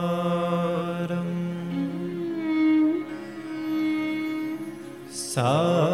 सुनीशारम् सारम्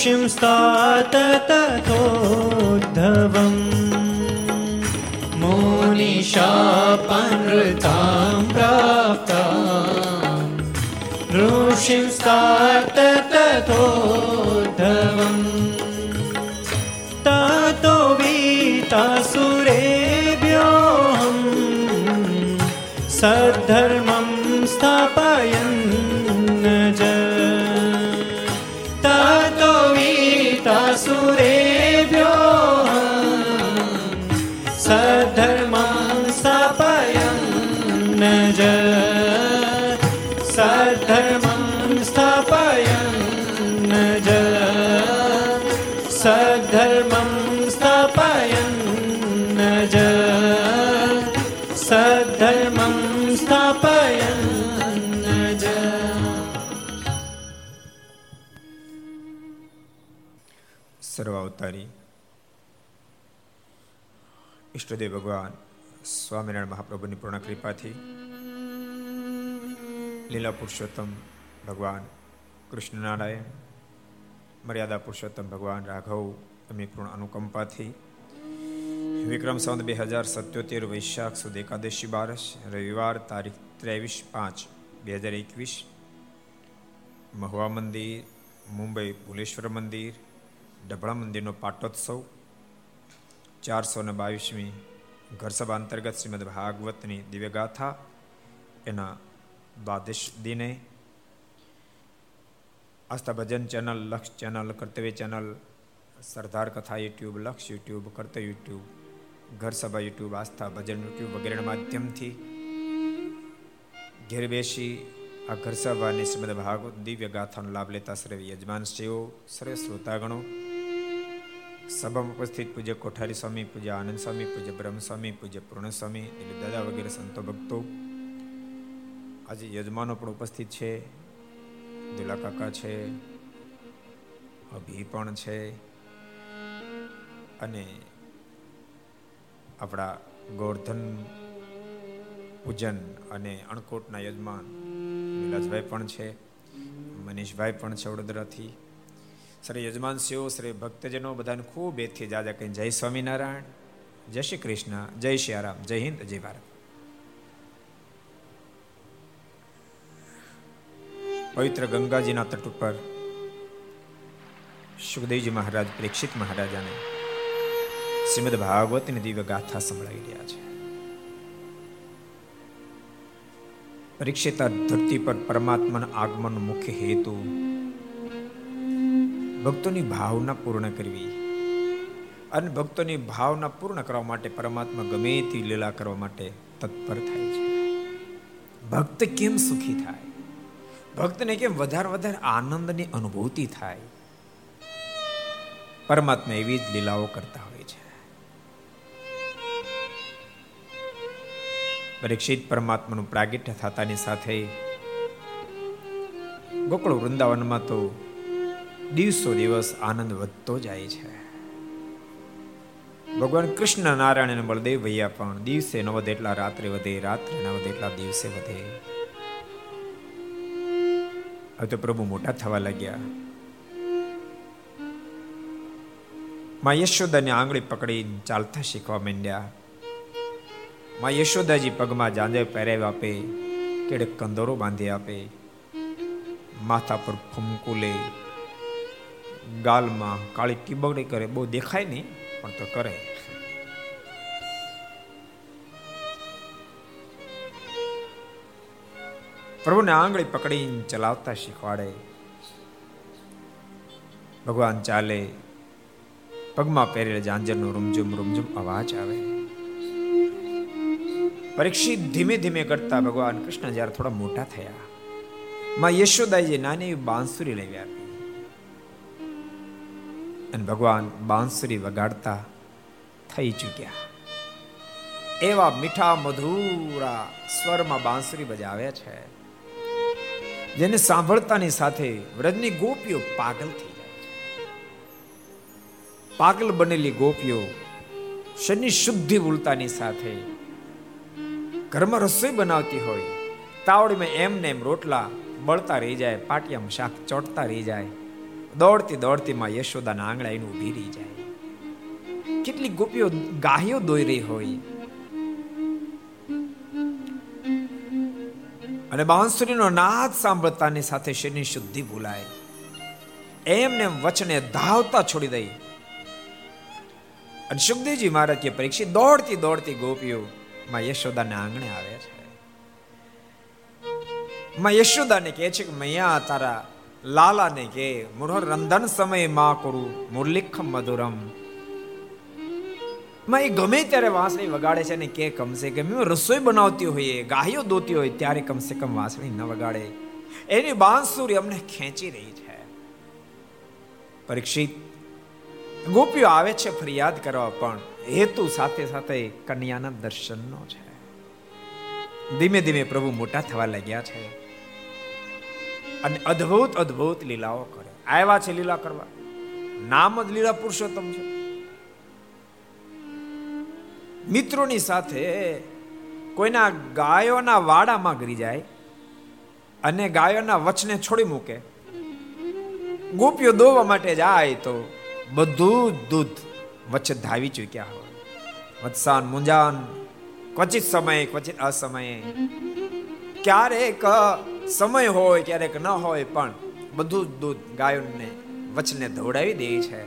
ऋषिं स्तात तथोद्धवम् मुनिशापानृतां प्राप्ता ऋषिं ઈષ્ટદેવ ભગવાન સ્વામિનારાયણ મહાપ્રભુની પૂર્ણ કૃપાથી લીલા પુરુષોત્તમ ભગવાન કૃષ્ણનારાયણ, મર્યાદા પુરુષોત્તમ ભગવાન રાઘવ એમની પૂર્ણ અનુકંપાથી વિક્રમ સંત બે હજાર સત્યોતેર વૈશાખ સુદ એકાદશી બારસ, રવિવાર તારીખ ત્રેવીસ પાંચ બે હજાર એકવીસ, મહુવા મંદિર, મુંબઈ ભુલેશ્વર મંદિર, ડભળા મંદિરનો પાટોત્સવ ચારસો ને બાવીસમી ઘરસભા અંતર્ગત શ્રીમદ ભાગવતની દિવ્યગાથા એના દ્વાદશ દિને Aastha Bhajan channel Laksh channel Kartavya channel Sardar Katha YouTube Laksh YouTube Kartavya YouTube ઘર સભા યુટ્યુબ આસ્થા ભજન યુટ્યુબ વગેરેના માધ્યમથી ઘેર બેસી આ ઘર સભાની શ્રીમદ ભાગવત દિવ્ય ગાથાનો લાભ લેતા સર્વે યજમાન શ્રીઓ સર્વે શ્રોતાગણો સભામાં ઉપસ્થિત પૂજ્ય કોઠારી સ્વામી, પૂજ્ય આનંદ સ્વામી, પૂજ્ય બ્રહ્મ સ્વામી પૂજ્ય પૂર્ણસ્વામી એટલે દાદા વગેરે સંતો ભક્તો. આજે યજમાનો પણ ઉપસ્થિત છે, દુલા કાકા છે અભી પણ છે અને આપણા ગોર્ધન પૂજન અને અણકોટના યજમાન વિલાસભાઈ પણ છે, મનીષભાઈ પણ છે વડોદરાથી. શ્રી યજમાન શિવ શ્રી ભક્તજનો બધાને ખૂબ એથી જાજા કહીને જય સ્વામિનારાયણ, જય શ્રી કૃષ્ણ, જય શ્રી આરામ જય હિન્દ, જય ભારત. પવિત્ર ગંગાજીના તટ ઉપર સુખદેવજી મહારાજ, પ્રેક્ષિત મહારાજાને શ્રીમદ ભાગવતની દિવ્ય ગાથા સંભળાવી રહ્યા છે. પરીક્ષિતા ધરતી પર પરમાત્માના આગમન મુખ્ય હેતુ ભક્તોની ભાવના પૂર્ણ કરવી. અને ભક્તોની ભાવના પૂર્ણ કરવા માટે પરમાત્મા ગમે તે લીલા કરવા માટે તત્પર થાય છે. ભક્ત કેમ સુખી થાય? ભક્તને કેમ વધારે વધારે આનંદની અનુભૂતિ થાય? પરમાત્મા એવી જ લીલાઓ કરતા હોય છે. પરીક્ષિત પરમાત્માનું પ્રાગટ્ય થતાની સાથે ગોકળ વૃંદાવનમાં તો દિવસો દિવસ આનંદ વધતો જાય છે. ભગવાન કૃષ્ણ નારાયણ અને બળદેવ ભૈયા પણ દિવસે ન વધે એટલા રાત્રે વધે, રાત્રે ન વધે એટલા દિવસે વધે. હવે તો પ્રભુ મોટા થવા લાગ્યા. માં યશોદાની આંગળી પકડી ચાલતા શીખવા માંડ્યા. માં યશોદાજી પગમાં જાંજે પહેરાવી આપે કેડે કંદોરો બાંધી આપે, માથા પર ફૂમકું ગાલમાં કાળી ટીબકડી કરે, બહુ દેખાય નહીં, પણ તો કરે. પ્રભુને આંગળી પકડીને ચલાવતા શીખવાડે. ભગવાન ચાલે, પગમાં પહેરેલ જાંજરનો રૂમઝુમ રૂમઝુમ અવાજ આવે. પરીક્ષિત ધીમે ધીમે કરતા ભગવાન કૃષ્ણ જ્યારે થોડા મોટા થયા, માં યશોદાજી નાની બાંસુરી લઈ આપી અને ભગવાન બાંસુરી વગાડતા થઈ ચૂક્યા. એવા મીઠા મધુરા સ્વરમાં બાંસુરી બજાવે છે, જેને સાંભળતાની સાથે વ્રજની ગોપીઓ પાગલ થઈ જાય છે. પાગલ બનેલી ગોપીઓ શનિ શુદ્ધિ ભૂલતાની સાથે ઘરમાં રસોઈ બનાવતી હોય, તાવડીમાં એમને એમ રોટલા બળતા રહી જાય, પાટિયામાં શાક ચોટતા રહી જાય દોડતી દોડતી માં યશોદાના આંગણા એનું ઊભી રહી જાય. કેટલી ગોપીઓ ગાહીઓ દોઈ રહી હોય. અને બાંસુરીનો નાદ સાંભળતાની સાથે શરીરની શુદ્ધિ ભૂલાય. એમને વચને ધાવતા છોડી દઈ. અને સુખદેવજી મહારાજ કે પરીક્ષિત દોડતી દોડતી ગોપીઓ માં યશોદાને આંગણે આવે છે. માં યશોદાને કહે છે કે, મૈયા, તારા લાલાને કે મુરહર રંધન સમયમાં કરું મુરલિખ મધુરમમાં એ ગમે ત્યારે વાંસળી વગાડે છે ને કે કમસે કમ રસોઈ બનાવતી હોઈએ ગાયો દોતી હોય ત્યારે કમસે કમ વાંસળી ન વગાડે એની બાંસુરી અમને ખેંચી રહી છે પરીક્ષિત ગોપીઓ આવે છે ફરિયાદ કરવા પણ હેતુ સાથે સાથે કન્યાના દર્શનનો છે ધીમે ધીમે પ્રભુ મોટા થવા લાગ્યા છે અને અદ્ભુત અદ્ભુત લીલાઓ કરે. આવ્યા છે લીલા કરવા. નામ જ લીલા પુરુષોત્તમ છે. મિત્રોની સાથે કોઈના ગાયોના વાડામાં ગરી જાય અને ગાયોના વચને છોડી મૂકે. ગોપીઓ દોવા માટે જાય તો બધું દૂધ વચ્ચે ધાવી ચૂક્યા હોય. વત્સાન, મુંજાન, ક્વચિત સમયે, ક્વચિત અસમયે. ક્યારેક સમય હોય ક્યારેક ન હોય પણ બધું દૂધ ગાયોને વચને ધોડાવી દે છે.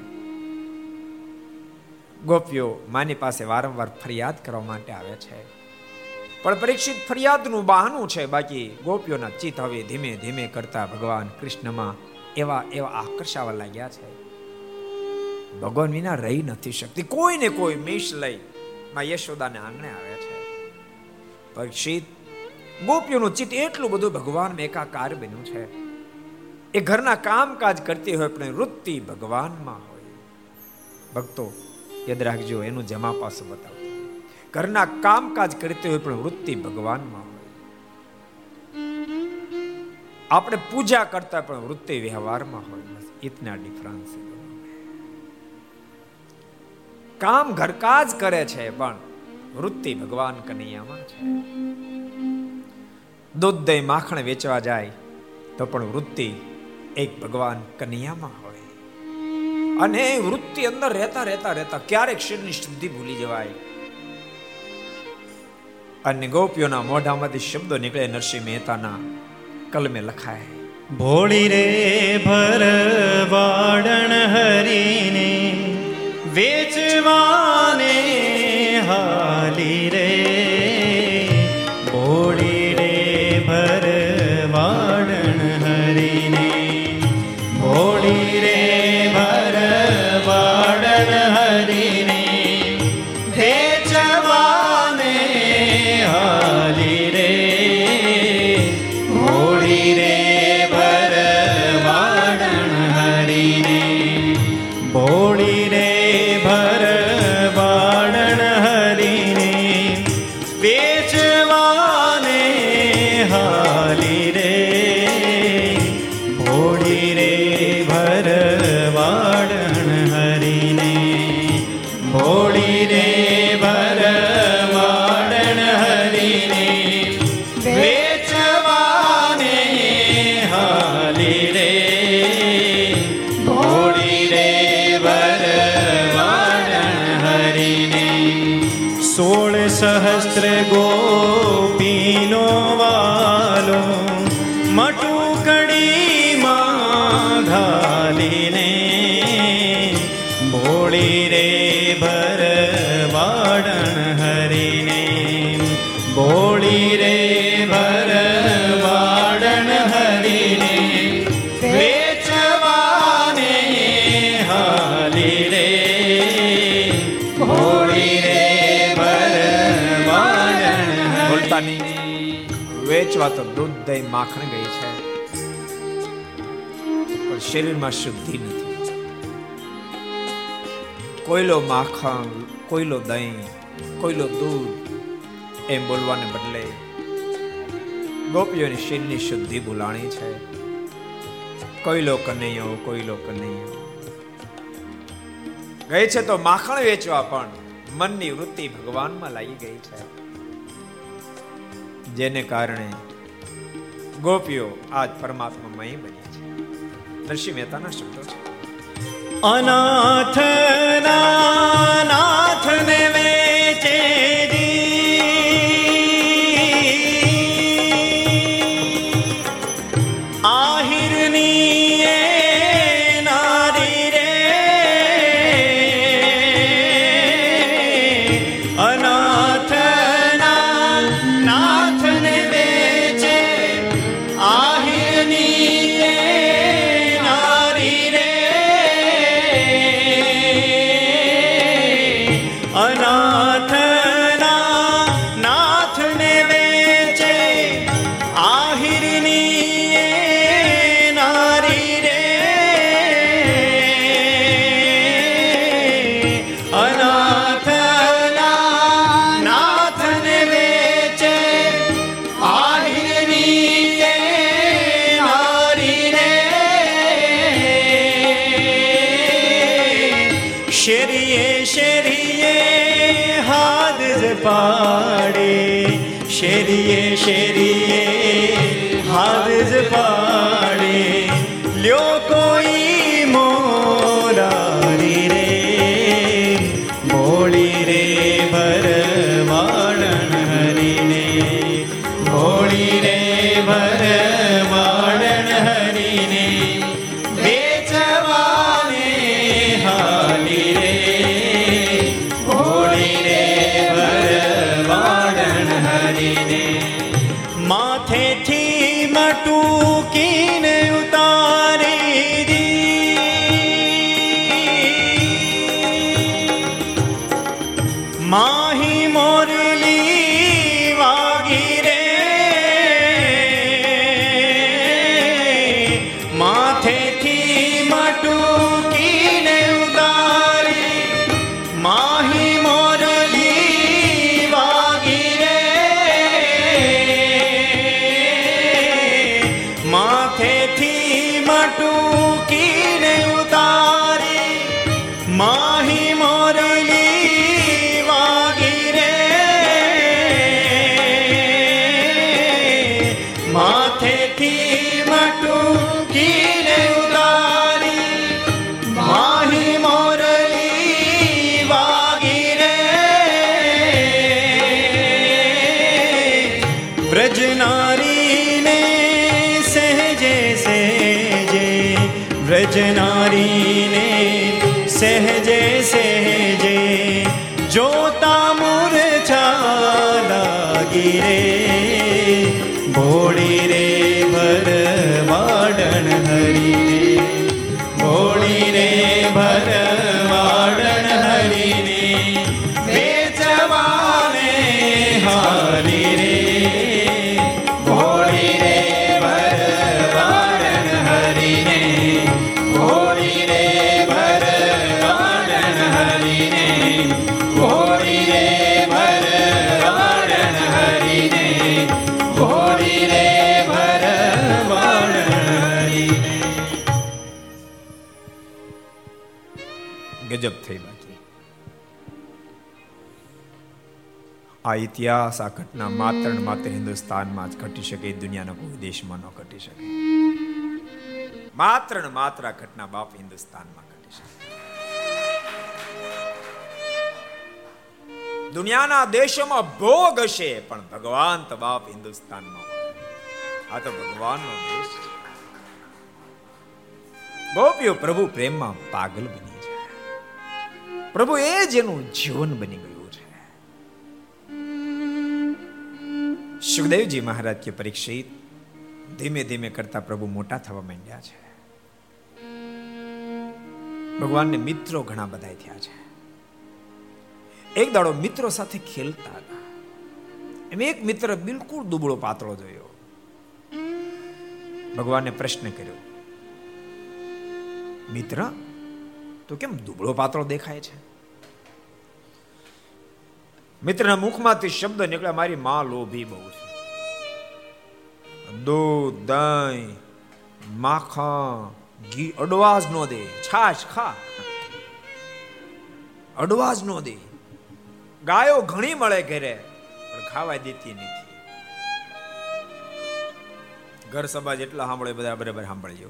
ગોપીઓ માની પાસે વારંવાર ફરિયાદ કરવા માટે આવે છે. પણ પરીક્ષિત ફરિયાદનું બહાનું છે, બાકી ગોપીઓના ચિત્ત હવે ધીમે ધીમે કરતા ભગવાન કૃષ્ણમાં એવા એવા આકર્ષાવા લાગ્યા છે. ભગવાન વિના રહી નથી શકતી. કોઈને કોઈ મિશ લઈ માં યશોદાને આંગણે આવે છે. પરીક્ષિત ગોપીઓનું ચિત્ત એટલું બધું ભગવાન એકાકાર બન્યું છે. એ ઘરના કામકાજ કરતી હોય પણ વૃત્તિ ભગવાનમાં હોય. ભક્તો, યાદ રાખજો, એનું જમા પાસું બતાવતું ઘરના કામકાજ કરતી હોય પણ વૃત્તિ ભગવાનમાં હોય. આપણે પૂજા કરતા પણ વૃત્તિ વ્યવહારમાં હોય. ઇતના ડિફરન્સ કામ ઘરકાજ કરે છે, પણ વૃત્તિ ભગવાન કનૈયામાં છે. દૂધ દહીં માખણ વેચવા જાય, તો પણ વૃત્તિ એક ભગવાન કનૈયામાં હોય. અને વૃત્તિ અંદર રહેતા રહેતા રહેતા ક્યારેક શરીરની શુદ્ધિ ભૂલી જવાય. અને ગોપીઓના મોઢામાંથી શબ્દો નીકળે નરસિંહ મહેતાના કલમે લખાય. ભોળી રે ભરવાડણ હરીને વેચવાને દહીં માખણ ગઈ છે. પણ શરીરમાં શુદ્ધિ નથી. કોઈલો માખણ કોઈલો દહીં કોઈલો દૂધ એમ બોલવાને બદલે ગોપીઓની શરીરની શુદ્ધિ બોલાણી છે. કોઈલો કનૈયો કોઈલો કનૈયો. ગઈ છે તો માખણ વેચવા પણ મનની વૃત્તિ ભગવાનમાં લાગી ગઈ છે. જેને કારણે ગોપીઓ આજ પરમાત્મામય બની છે. નરસિંહ મહેતાના શબ્દો છે. અનાથ નાથને વેચે shitty આ ઇતિહાસ આ ઘટના માત્ર ને માત્ર હિન્દુસ્તાનમાં જ ઘટી શકે દુનિયાના કોઈ દેશમાં ન ઘટી શકે. માત્ર ને માત્ર આ ઘટના બાપ હિન્દુસ્તાનમાં ઘટી શકે. દુનિયાના દેશોમાં ભોગ હશે પણ ભગવાન તો બાપ હિન્દુસ્તાનમાં આ તો ભગવાનનો દેશ છે. ગોપીઓ પ્રભુ પ્રેમમાં પાગલ બની છે પ્રભુ એ જ એનું જીવન બની ગયું. સુખદેવજી મહારાજ કે પરીક્ષિત, ધીમે ધીમે કરતા પ્રભુ મોટા થવા માંડ્યા છે. ભગવાનને મિત્રો ઘણા બધા થયા છે. એક દાડો મિત્રો સાથે ખેલતા હતા. એમ એક મિત્ર બિલકુલ દુબળો પાતળો જોયો. ભગવાને પ્રશ્ન કર્યો, મિત્ર, તો કેમ દુબળો પાતળો દેખાય છે? મિત્રના મુખમાંથી શબ્દ નીકળ્યા, મારી માં લોભી બહુ છે. દૂધ, દહીં, માખણ, ઘી અડવાજ નો દે. છાશ ખા. અડવાજ નો દે. ગાયો ઘણી મળે ઘરે, પણ ખાવા દેતી નથી. ઘર સભા જેટલા સાંભળે બધા બરાબર સાંભળજો.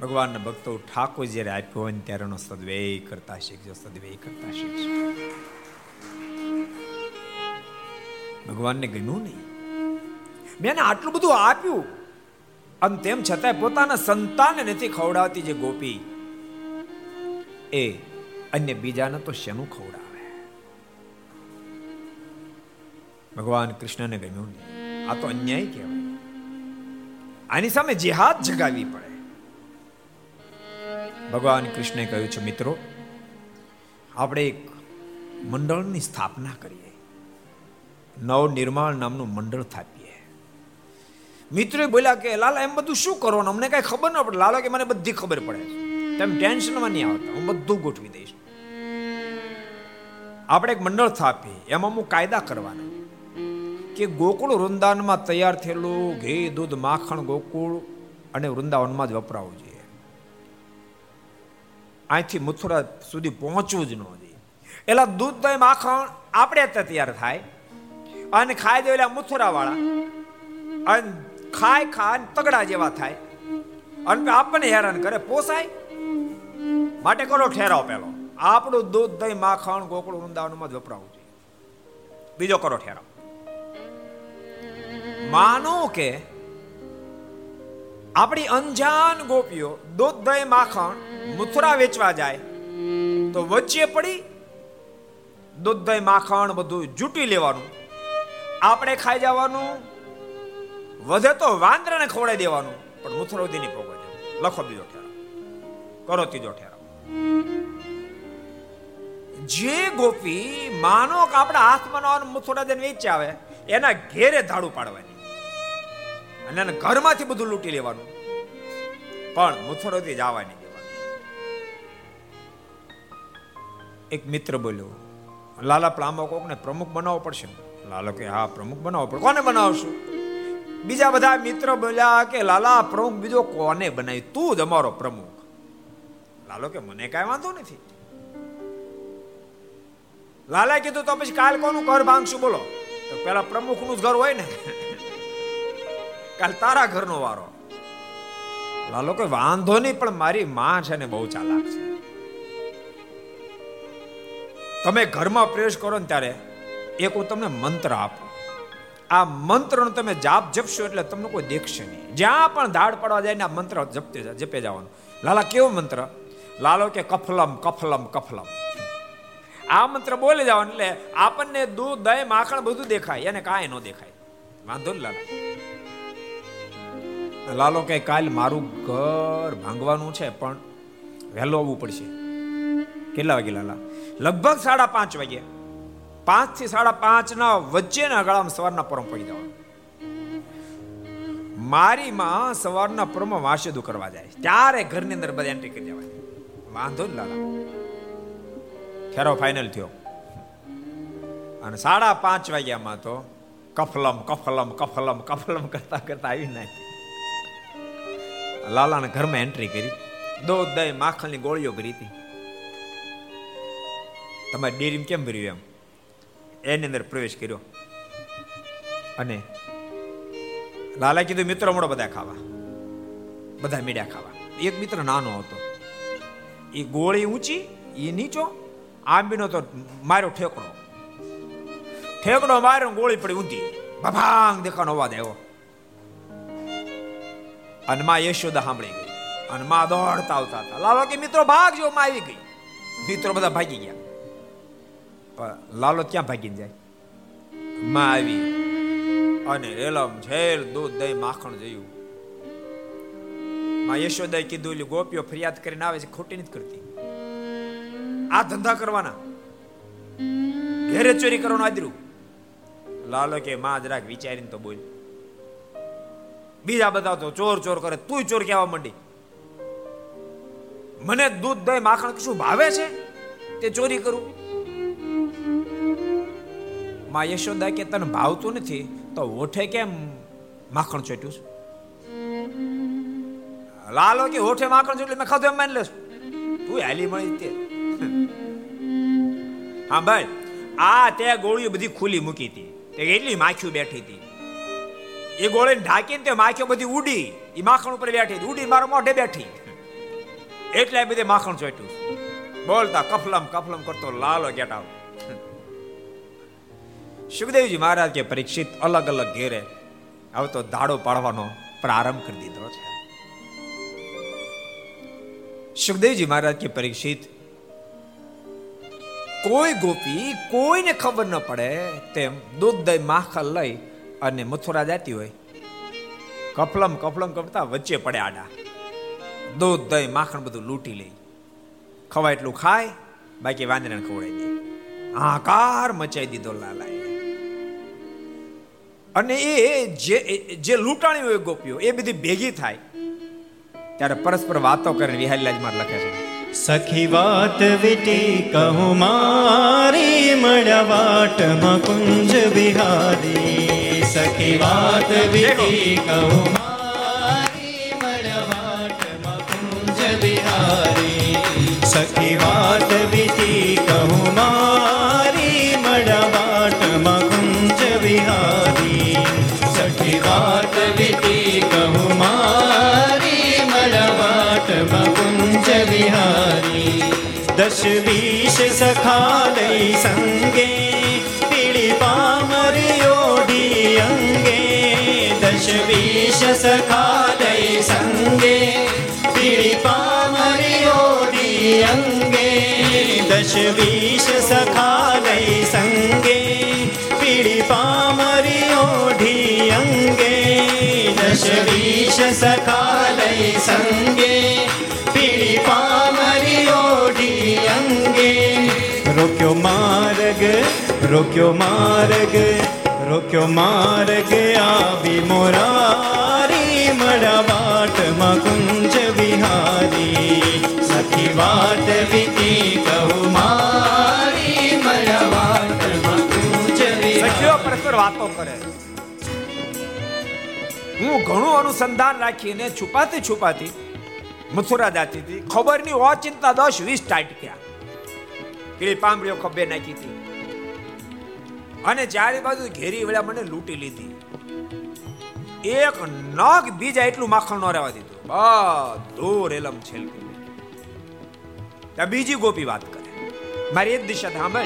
ભગવાનના ભક્તો ઠાકોર જ્યારે આપ્યો હોય ત્યારે એનો સદવ્યય કરતા શીખજો, સદવ્યય કરતા શીખજો. ભગવાનને ગમ્યું નહીં. મેં આટલું બધું આપ્યું. અને તેમ છતાંય પોતાના સંતાનને નથી ખવડાવતી જે ગોપી. એ અન્ય બીજાને તો શેનું ખવડાવે? ભગવાન કૃષ્ણને ગમ્યું નહીં. આ તો અન્યાય કહેવાય. આની સામે જેહાદ જગાવી પડે. ભગવાન કૃષ્ણે કહ્યું છે, મિત્રો, આપણે એક મંડળની સ્થાપના કરીએ. નવ નિર્માણ નામનું મંડળ થાપીએ મિત્રોએ બોલ્યા કે, લાલા, એમ બધું શું કરવાનું? અમને કઈ ખબર ન પડે. લાલા કે, મને બધી ખબર પડે તેમ ટેન્શનમાં નહીં આવતા. હું બધું ગોઠવી દઈશ. આપણે એક મંડળ થાપીએ એમાં અમુક કાયદા કરવાના. કે ગોકુળ વૃંદાવનમાં તૈયાર થયેલું ઘી, દૂધ, માખણ, ગોકુળ અને વૃંદાવનમાં જ વપરાવું જોઈએ અહીંથી મથુરા સુધી પહોંચવું જ ન જોઈએ. એટલે દૂધ દહીં માખણ આપણે તૈયાર થાય. અને ખાઈ દે એટલે મથુરા વાળા અને ખાય ખાય તગડા જેવા થાય. અને આપણને હેરાન કરે, પોસાય. માટે કરો ઠેરાવ પેલો. આપણું દૂધ દહીં માખણ ગોકળું વૃંદાવનમાં જ વપરાવું જોઈએ. બીજો કરો ઠેરાવ. માનો કે આપણી અંજાન ગોપીઓ દૂધ, દહીં, માખણ મથુરા વેચવા જાય, તો વચ્ચે પડી દૂધ, દહીં, માખણ બધું જૂટી લેવાનું. આપણે ખાઈ જવાનું, વધે તો વાંદરાને ખવડાવી દેવાનું, પણ મથુરા સુધી નહીં પહોંચે લખો બીજો ઠેરાવ કરો ત્રીજો ઠેરાવ જે ગોપી માનો કે આપણા હાથમાં મથુરા જઈને વેચી આવે એના ઘેરે ધાડું પાડવાની. અને એને ઘરમાંથી બધું લૂંટી લેવાનું. પણ મથુરાથી જવાની એક મિત્ર બોલ્યો, લાલા પ્લામો કોકને પ્રમુખ બનાવવો પડશે લાલો કે, હા, પ્રમુખ બનાવવો પડે. કોને બનાવશું? બીજા બધા મિત્રો બોલ્યા કે, લાલા પ્રમુખ બીજો કોને બનાવી તું જ અમારો પ્રમુખ. લાલો કે, મને કાંઈ વાંધો નથી. લાલા કીધું, તો પછી કાલ કોનું ઘર ભાંગશું? બોલો. તો પેલા પ્રમુખનું જ ઘર હોય ને. કાલ તારા ઘરનો વારો. લાલો કોઈ વાંધો નહીં, પણ મારી માં છે ને બહુ ચાલાક છે. તમે ઘરમાં પ્રવેશ કરો ને ત્યારે એક હું તમને મંત્ર આપું. આ મંત્રનો તમે જાપ જપશો એટલે તમને કોઈ દેખશે નહીં. જ્યાં પણ ધાડ પડવા જાય ને આ મંત્ર જપતે જપે જવાનું. લાલા, કેવો મંત્ર? લાલો કે કફલમ કફલમ કફલમ. આ મંત્ર બોલે જવાનું એટલે આપણને દૂધ, દહીં, માખણ બધું દેખાય. એને કાંઈ ન દેખાય. વાંધો ને લાલા. લાલો કે કાલ મારું ઘર ભાંગવાનું છે, પણ વહેલો આવવું પડશે. કેટલા વાગે લાલા? લગભગ સાડા પાંચ વાગે. પાંચથી સાડા પાંચ ના વચ્ચેના ગાળામાં સવારના પરમ પડી જવાનું મારી માં સવારના પરમ વાસેદું કરવા જાય. ત્યારે ઘરની અંદર બધા એન્ટ્રી કરી જવાની વાંધો ને લાલા. ઠેરો ફાઇનલ થયો. અને સાડા પાંચ વાગ્યામાં તો કફલમ કફલમ કફલમ કફલમ કરતા કરતા આવી નાખી લાલાના ઘરમાં એન્ટ્રી કરી. દૂધ દહીં માખણની ગોળીઓ કરી હતી. તમારે ડેરીમાં કેમ ભર્યું એમ? એની અંદર પ્રવેશ કર્યો. અને લાલા કીધું, મિત્રો મળો બધા ખાવા. બધા મીડ્યા ખાવા. એક મિત્ર નાનો હતો. એ ગોળી ઊંચી, એ નીચો, આંબીનો તો માર્યો ઠેકડો. ઠેકડો માર્યો ગોળી પડી ઊંધી. ભભાંગ દેખાનો અવાજ આવ્યો. અને માં યશોદા સાંભળી ગઈ. અને માં દોડતા આવતા હતા. લાલો કે મિત્રો ભાગજો માં આવી ગઈ. મિત્રો બધા ભાગી ગયા. પણ લાલો ક્યાં ભાગીને જાય? માં આવી. અને રેલમ ઝેર દૂધ દહીં માખણ જોયું. માં યશોદાએ કીધું એટલે ગોપીઓ ફરિયાદ કરીને આવે છે, ખોટી નથી કરતી. આ ધંધા કરવાના. ઘેરે ચોરી કરવાનું આદર્યું લાલો કે, માં જરાક વિચારીને તો બોલ. બીજા બધા તો ચોર ચોર કરે તું ચોર કહેવા માંડી? મને દૂધ દહીં માખણ કશું ભાવે છે? તે ચોરી કરું? માં યશોદા કે, તને ભાવતું નથી, તો ઓઠે કેમ માખણ ચોટ્યું છે? લાલો કે ઓઠે માખણ ચોટ્યું મેં ખાધું એમ માની લેશું તું હાલી મળી તે. હા ભાઈ, આ તે ગોળીઓ બધી ખુલ્લી મૂકી હતી. તે એટલી માખ્યું બેઠી હતી? એ ગોળીને ઢાંકીને તે માખીઓ બધી ઉડી. એ માખણ ઉપર બેઠી ઉડી મારો મોઢે બેઠી. એટલે બધે માખણ ચોટ્યું બોલતા કફલમ કફલમ કરતો લાલો ગેટાવ સુખદેવજી મહારાજ કે પરીક્ષિત અલગ અલગ ઘેરે હવે તો દાડો પાડવાનો પ્રારંભ કરી દીધો છે. સુખદેવજી મહારાજ કે પરીક્ષિત, કોઈ ગોપી કોઈને ખબર ન પડે તેમ દૂધ દહીં માખણ લઈ અને મથુરા જાતી હોય. કફલમ કફલમ કરતા વચ્ચે પડે આડા. દૂધ, દહીં, માખણ બધું લૂંટી લે ખવાય એટલું ખાય, બાકી વાંદરાને ખવડાવી દે. આકાર મચાઈ દીધો લાલાએ. અને એ જે જે લૂંટાણી હોય ગોપીઓ, એ બધી ભેગી થાય. ત્યારે પરસ્પર વાતો કરે વિહારીલાજ માર લખે છે. સખી વાત વીટી કહું, મારી મળ્યા વાટમાં કુંજ બિહારી સખી વાત વિધી કહું મારી મળવાટ મકુંજ કુંજ બિહારી સખી વાત વિધી કહું મારી પીળી પામરી ઓઢી અંગે દશ વીસ સખા લઈ સંગે પીડી પામરી ઓઢી અંગે દશ વીસ સખા લઈ સંગે પીડી પામરી ઓઢી અંગે રોક્યો માર્ગ રોક્યો માર્ગ રોક્યો માર્ગ આવી મોરારી મળા વાટમાં કુંજ વિહારી સખી વાટ વિકી કહું મારી મારા વાટમાં કુંજ વિહારી પરસ્પર વાતો કરે. હું ઘણું અનુસંધાન રાખીને છુપાતી છુપાતી મથુરા જાતી હતી. ખબરની ઓચિંતા દસ વીસ ટાટક્યા. પીળી પાંબડીઓ ખભે નાખી હતી. અને ચારે બાજુ ઘેરી વળ્યા મને લૂંટી લીધી. એક નગ બીજા એટલું માખણ ન રહેવા દીધું. બધું રેલમ છેલ ત્યાં બીજી ગોપી વાત કરે. મારી એક દિશા સાંભળ.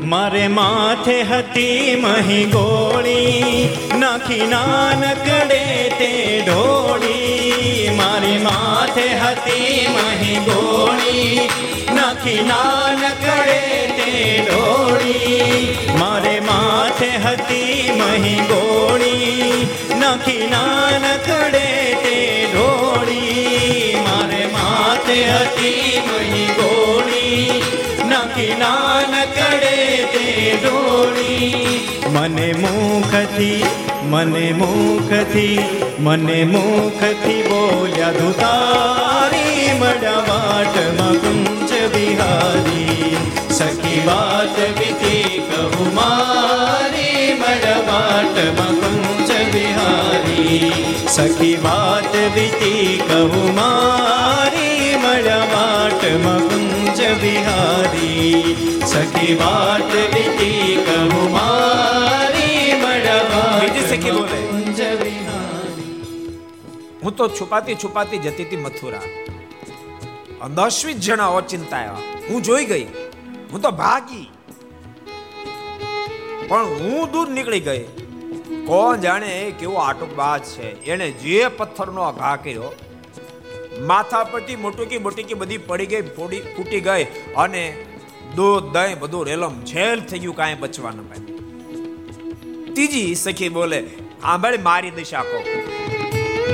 મારે માથે હતી મહી ગોળી, નાખી નાનકડે તે ઢોળી. મારી માથે હતી મહી ગોળી નાખી નાનકડે તે ઢોળી મારે માથે હતી મહી ગોળી. નાખી નાનકડે તે ઢોળી મારે માથે હતી મહી ગોળી. નાખી નાનકડે તે ડોળી. મને મુખથી મને મુખથી મને મુખથી બોલ્યા દુતારી મળ્યા વાટમાં કુંજ બિહારી સખી વાત વિતી કહું મારી મળ્યા મકુંજ બિહારી સખી વાત વિતી કહું મારી મળ્યા મકુંજ બિહારી સખી વાત વિતી કહું મારી મળ્યા સખી બોલે. હું તો છુપાતી છુપાતી જતી હતી મથુરા. દસ વીસ જણા ઓચિંતા આવ્યા હું જોઈ ગઈ. હું તો ભાગી. પણ હું દૂર નીકળી ગઈ. કોણ જાણે કેવો આટોકબાજ છે. એને જે પથ્થરનો ઘા કર્યો માથા પરથી મોટુકી મોટુકી બધી પડી ગઈ, ફોડી ફૂટી ગઈ અને દૂધ દહીં બધું રેલમ છેલ થઈ ગયું કાંઈ બચવા ન પામ્યું. ત્રીજી સખી બોલે, આંબળે મારી દિશા કહો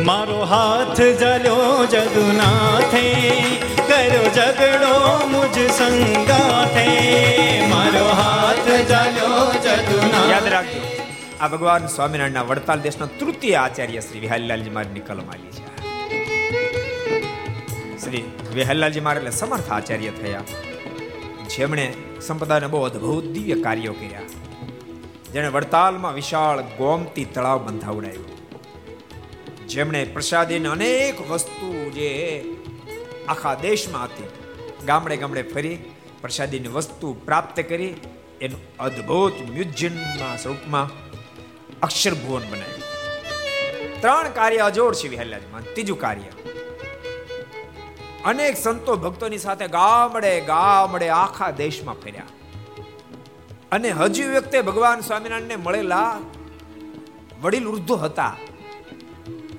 મારો હાથ જલ્યો જદુનાથે કર્યો ઝઘડો મુજ સંગાથે. મારો હાથ જલ્યો યાદ જદુનાથે રાખજો, આ ભગવાન સ્વામિનારાયણના વડતાલ દેશના તૃતીય આચાર્ય શ્રી વિહારીલાલજી મહારાજની કલમ આલી છે. શ્રી વિહારીલાલજી મહારાજ એટલે સમર્થ આચાર્ય થયા. જેમણે સંપદાને બહુ અદ્ભુત દિવ્ય કાર્યો કર્યા. જેણે વડતાલમાં વિશાળ ગોમતી તળાવ બંધાવડાયું જેમણે પ્રસાદીને અનેક વસ્તુ જે આખા દેશમાં હતી, ગામડે ગામડે ફરી પ્રસાદીની વસ્તુ પ્રાપ્ત કરી, એનું અદ્ભુત મ્યુઝિયમના સ્વરૂપમાં અક્ષર ભુવન બનાવ્યું. ત્રણ કાર્ય અજોડ છે વિહલ્યાજીમાં. ત્રીજું કાર્ય, અનેક સંતો ભક્તોની સાથે ગામડે ગામડે આખા દેશમાં ફર્યા. અને હજુ વ્યક્તિ ભગવાન સ્વામિનારાયણને મળેલા વડીલ વૃદ્ધો હતા.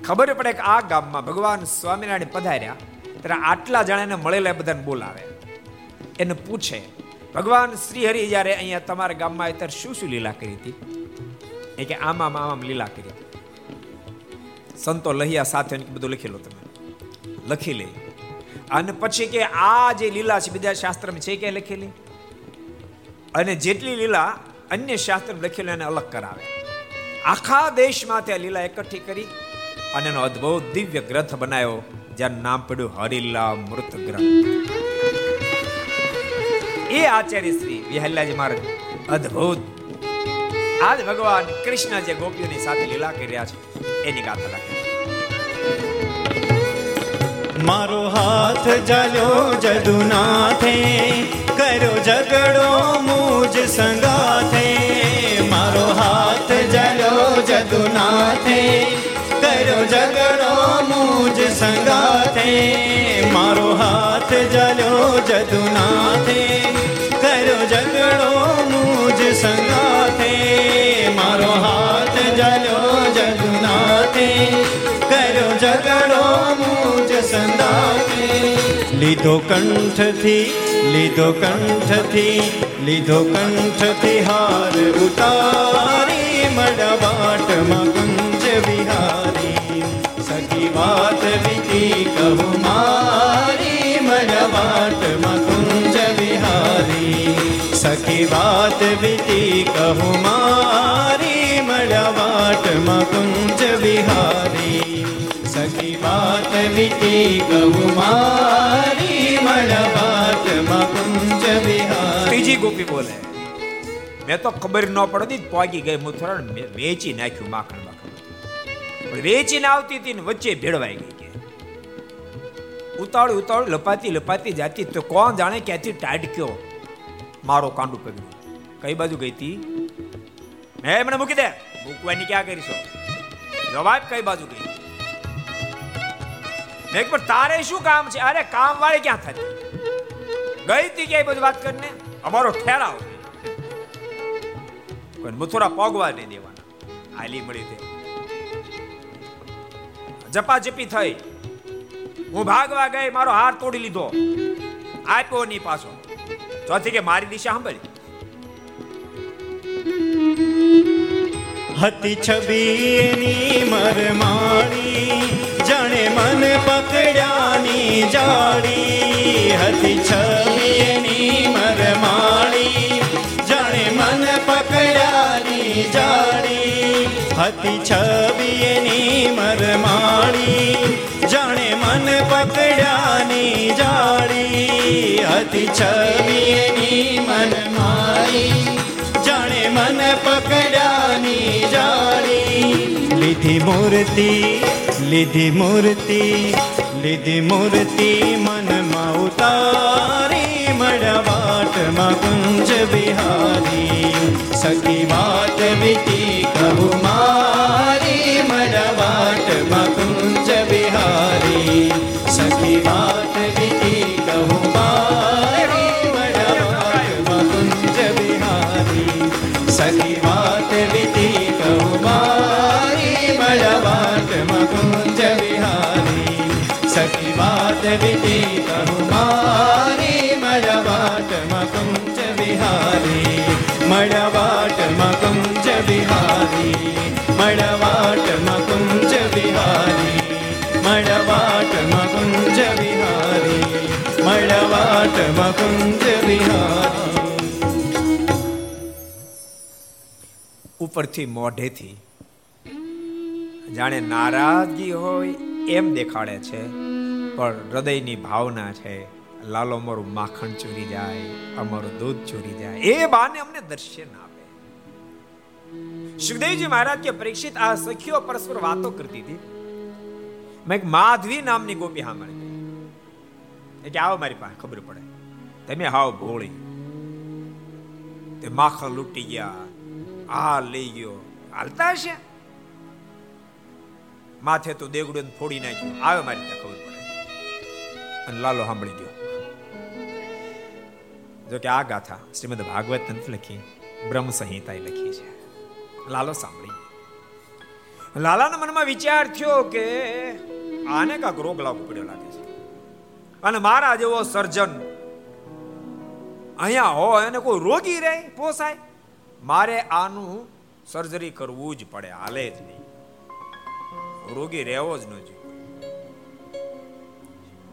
ખબર પડે કે આ ગામમાં ભગવાન સ્વામિનારાયણ પધાર્યા, ત્યારે આટલા જણાને મળેલા બધાને બોલાવે. એને પૂછે, ભગવાન શ્રી હરિ જ્યારે અહીંયા તમારા ગામમાં અત્યારે શું શું લીલા કરી હતી? એ કે આમાં આમામ લીલા કરી. સંતો લહિયા સાથે બધું લખી લો તમે. લખી લે. અને પછી કે, આ જે લીલા છે, બીજા શાસ્ત્રમાં છે કે લખેલી? અને જેટલી લીલા અન્ય શાસ્ત્ર લખેલી એને અલગ કરાવે. આખા દેશમાં ત્યાં લીલા એકઠી કરી અને એનો અદ્ભુત દિવ્ય ગ્રંથ બનાવ્યો જેનું નામ પડ્યું હરિલા મૃત ગ્રંથ. એ આચાર્ય શ્રી વિહલ્લાજી મહારાજ અદ્ભુત. આજ ભગવાન કૃષ્ણ જે ગોપીઓની સાથે લીલા કરી છે, એની ગાથા લખે. મારો હાથ જાલ્યો જદુનાથે, કર્યો ઝઘડો મુજ સંગાથે. મારો હાથ જાલ્યો જદુનાથે કર્યો ઝઘડો મુજ સંગાથે, મારો હાથ જલ્યો જદુનાથે. કર્યો ઝઘડો મુજ સંગાથે, મારો હાથ જલ્યો જદુનાથે. કર્યો ઝઘડો મુજ સંગાથે. લીધો કંઠથી લીધો કંઠથી લીધો કંઠથી હાર ઉતારી મડવાટમાં સખી વાત વિતી કહું, મારી મડવાટમાં કુંજ વિહારી સખી વાત વિતી કહું, મારી મડવાટમાં કુંજ વિહારી સખી વાત વિતી કહું, મારી મડવાટમાં કુંજ વિહારી ત્રીજી ગોપી બોલે, મેં તો ખબર ન પડતી પોગી ગઈ મુથરા વેચી નાખ્યું માખણ માખણ વેચીને આવતી હતી ને વચ્ચે ભેળવાઈ ગઈ કે. ઉતાળું ઉતાળું લપાતી લપાતી જાતી તો કોણ જાણે ક્યાંથી ટાઢક્યો? મારો કાંડું પગડ્યું. કઈ બાજુ ગઈ હતી મેં મને મૂકી દે. મૂકવાની ક્યાં કરીશો જવાબ કઈ બાજુ ગઈ? મેં પણ તારે શું કામ છે? અરે કામ વાળી ક્યાં થતી? ગઈ હતી ક્યાંય બધું વાત કરીને? અમારો ઠેરાવ. કોઈ મથુરા પોગવા નહીં દેવાના. આલી મળી તે. જપા જપી થઈ. હું ભાગવા ગઈ, મારો હાર તોડી લીધો. આપ્યો નહીં પાછો. ચોથી કે મારી દિશા સાંભળી. હતી છબીની મરમાણી જાણે મન પકડ્યાની જાળી હતી છબીની મરમાણી જાણે મન પકડ્યાની જાળી હતી છબીની મરમાળી, જાણે મન પકડ્યાની જાળી. હતી છબીની મનમાળી જાણે મન પકડ્યાની જાળી. લીધી મૂર્તિ લીધી મૂર્તિ લીધી મૂર્તિ મનમાં ઉતારી. મળવાટમાં કુંજ બિહારી સખી વાત વીતી કહું મારી મળવાટમાં કુંજ બિહારી સખી વાત વીતી કહું મારી મળવાટમાં કુંજ બિહારી સખી વાત વિધિ કહું મારી મળવાટમાં કુંજ વિહારી સખી વાત વિધિ કહું મારી મળવાટમાં વિહારી મળવાટ મકુંજ વિહારી મળવાટ મકુંજ વિહારી મળવાટ મકુંજ વિહારી ઉપરથી મોઢેથી જાણે નારાજગી હોય એમ દેખાડે છે, પણ હૃદયની ભાવના છે, લાલો, અમારું માખણ ચોરી જાય, અમારું દૂધ ચોરી જાય, એ બાને અમને દર્શન આપે સુખદેવજી મહારાજ કે પરીક્ષિત આ સખીઓ પરસ્પર વાતો કરતી હતી. મેં માધવી નામની ગોપી સાંભળી એટલે આવો મારી પાસે, ખબર પડે. તમે હાવ ભોળી. તે માખણ લૂંટી ગયા. આ લઈ ગયો. હાલતા હશે? માથે તો દેગડું ફોડી નાખ્યું. આવે મારી ખબર પડે. અને લાલો સાંભળી ગયો. જો કે આ ગાથા શ્રીમદ ભાગવત લખી બ્રહ્મ સંહિતા લખી છે. લાલો સાંભળી. લાલાના મનમાં વિચાર થયો કે આને કાંક રોગ લાગુ પડ્યો લાગે છે. અને મારા જેવો સર્જન અહીંયા હોય અને કોઈ રોગી રહે, પોસાય, મારે આનું સર્જરી કરવું જ પડે, હાલે જ નહીં. રોગી રહેવો જ ન જોઈએ.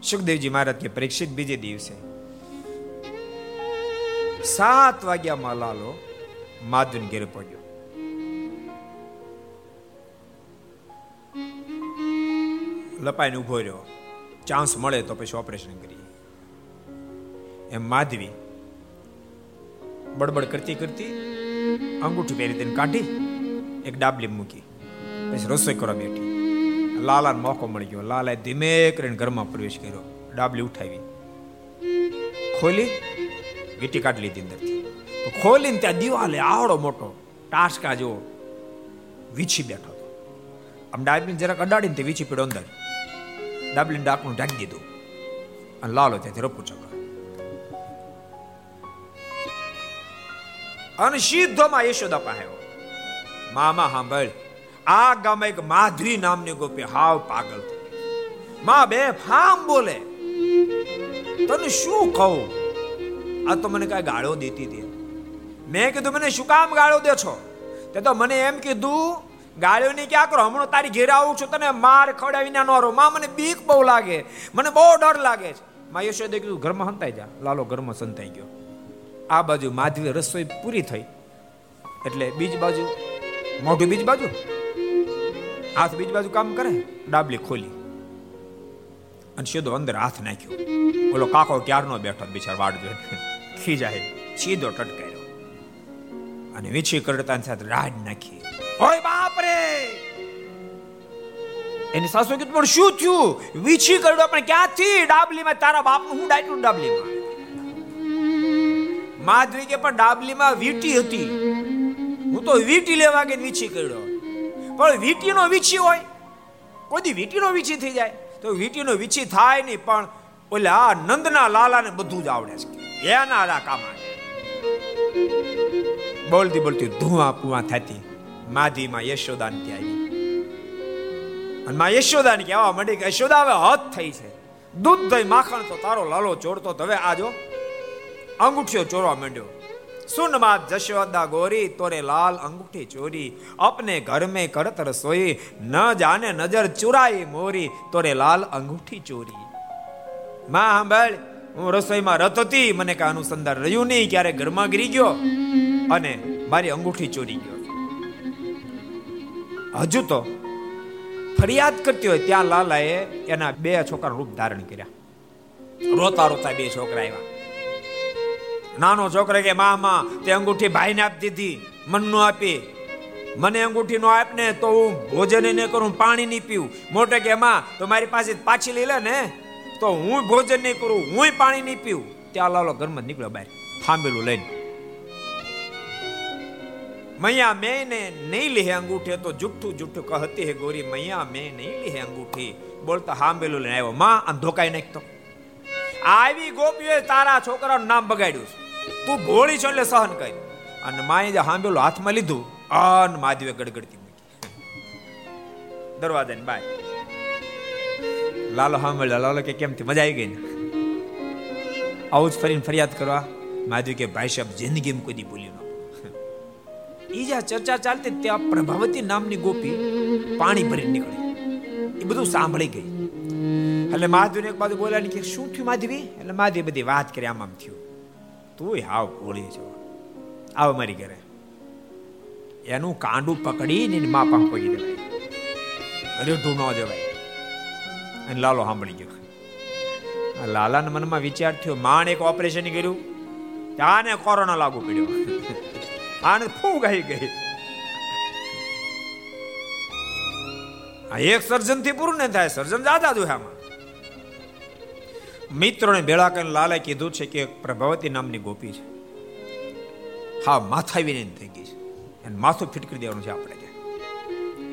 સુખદેવજી મહારાજ કે પરીક્ષિત બીજે દિવસે, સાત વાગ્યામાં લાલો માધુન ઘેર પહોંચ્યો. લપાઈને ઊભો રહ્યો. ચાન્સ મળે તો પછી ઓપરેશન કરીએ. એમ માધવી બડબડ કરતી કરતી અંગૂઠી પહેરી તેને કાઢી, એક ડાબલી મૂકી. પછી રસોઈ કરવા બેઠી. લાલાને મોકો મળી ગયો. લાલાએ ધીમે કરીને ઘરમાં પ્રવેશ કર્યો. ડાબલી ઉઠાવી. ખોલી, વીટી કાઢી લીધી અંદરથી. ખોલીને ત્યાં દિવાલે આવડો મોટો ટાસકા જેવો વીછી બેઠો આમ ડાબલીને જરાક અડાડીને તે વીછી પીડો અંદર. ડાબલીને ડાકણું ઢાંકી દીધું. અને લાલો ત્યાંથી રપુ ચક્ર અને સીધોમાં યશોદા પાસે મામા, સાંભળ. આ ગામમાં એક માધરી નામની ગોપી હાવ પાગલમાં બે ફામ બોલે. તને શું કહું? આ તો મને કઈ ગાળો દેતી હતી. મેં કીધું, મને શું કામ ગાળો દે છો? તે તો મને એમ કીધું ગાળ્યો નહીં ક્યાં કરો? હમણાં તારી ઘેર આવું છું, તને માર ખવડાવીને ન રહો માં મને બીક બહુ લાગે. મને બહુ ડર લાગે છે. માં યશોદે કીધું ઘરમાં સંતાઈ જા. લાલો, ઘરમાં સંતાઈ ગયો. આ બાજુ માધવી રસોઈ પૂરી થઈ. એટલે બીજ બાજુ, મોઢું બીજ બાજુ? હાથ બીજ બાજુ કામ કરે? ડાબલી ખોલી. અને સીધો અંદર હાથ નાખ્યો. ઓલો કાકો ક્યારનો બેઠો બિચાર જોઈને ખીજાય. સીધો ટટકાયો અને વીછી કરડતા સાથે રાડ નાખી. ઓય બાપ રે એની સાસુ કીધું, પણ શું થયું? વીછી કરડો, પણ ક્યાંથી ડાબલીમાં તારા બાપનું, હું ડાયટું ડાબલીમાં? માધવી કે પણ ડાબલીમાં વીટી હતી. હું તો વીટી લેવા ગઈ વીછી કર્યો પણ વીટીનો વીછી હોય. કોઈ વીટીનો વીછી થઈ જાય. તો વીટીનો વીછી થાય નહીં, પણ ઓલા નંદના લાલાને બધું જ આવડે છે. એના કામ બોલતી બોલતી ધુઆ પુઆ થતી. માધીમાં યશોદાન ત્યાં આવી અને માં યશોદાને કહેવા માંડી કે યશોદા હવે હદ થઈ છે. દૂધ દહીં માખણ તો તારો લાલો ચોરતો હવે આજો અંગૂઠીઓ ચોરવા માંડ્યો. સુન માત જશોદા ગોરી, તોરે લાલ અંગૂઠી ચોરી. અપને ઘર મે કરત રસોઈ, ન જાને નજર ચુરાઈ મોરી, તોરે લાલ અંગૂઠી ચોરી. માં સાંભળ, હું રસોઈમાં રત હતી, મને કઈ અનુસંધાન રહ્યું નહીં, ક્યારે ઘરમાં ગીરી ગયો અને મારી અંગૂઠી ચોરી ગયો. હજુ તો ફરિયાદ કરતી હોય ત્યાં લાલાએ એના બે છોકરા રૂપ ધારણ કર્યા. રોતા રોતા બે છોકરા આવ્યા. નાનો છોકરો કે, મામા, તે અંગૂઠી ભાઈને આપી દીધી મન નો આપી. મને અંગૂઠી નો આપ ને તો હું ભોજન નહીં કરું પાણી નહીં પીવું. મોટે કે, માં, તો મારી પાસે પાછી લઈ લે ને, તો હું ભોજન નહીં કરું હું પાણી નહીં પીવું. ત્યાં લાલો ઘરમાં નીકળ્યો બહાર, થાંભેલું લઈને. મૈયા મેં નહીં લીહે અંગૂઠે, તો જુઠ્ઠું જુઠ્ઠું કહતી હે ગોરી, મૈયા મેં નહીં લે અંગૂઠી. બોલતા હાંભેલું લઈને આવ્યો, માં, આમ ધોકાઈ નાખતો આવી ગોપીએ તારા છોકરાનું નામ બગાડ્યું છે. તું ભોળી છો એટલે સહન કરી. અને માએ જે હાંભેલું હાથમાં લીધું, અન માધવે ગડગડતી મૂકી. દરવાજાની બાય. લાલો સાંભળ્યા લાલો કે કેમ થી મજા આવી ગઈ ને? આવું જ ફરીને ફરિયાદ કરવા માધવી કે, ભાઈ સાહેબ જિંદગીમાં કોઈ દી ભૂલી ઈ જ્યાં ચર્ચા ચાલતી ત્યાં પ્રભાવતી નામની ગોપી પાણી ભરી નીકળી. એ બધું સાંભળી ગઈ. એટલે માધવીને એક બાજુ બોલાની કે, શું થયું માધવી એટલે માધવી બધી વાત કરી, આમ આમ થયું. તું હાવ ભોળી છો. આવ મારી ઘરે. એનું કાંડું પકડીને મા પાસે પગી દેવાય રેઢું ન જવાય. અને લાલો સાંભળી ગયો. લાલાના મનમાં વિચાર થયો, માણ એક ઓપરેશન કર્યું. આને કોરોના લાગુ પડ્યો. આને આવી ગઈ. આ એક સર્જનથી પૂરું ન થાય, સર્જન દાદા દુહામાં મિત્રોને ભેળા કરીને લાલે કીધું છે કે પ્રભાવતી નામની ગોપી છે. હા, માથા વિને થઈ ગઈ છે. અને માથું ફિટ દેવાનું છે આપણે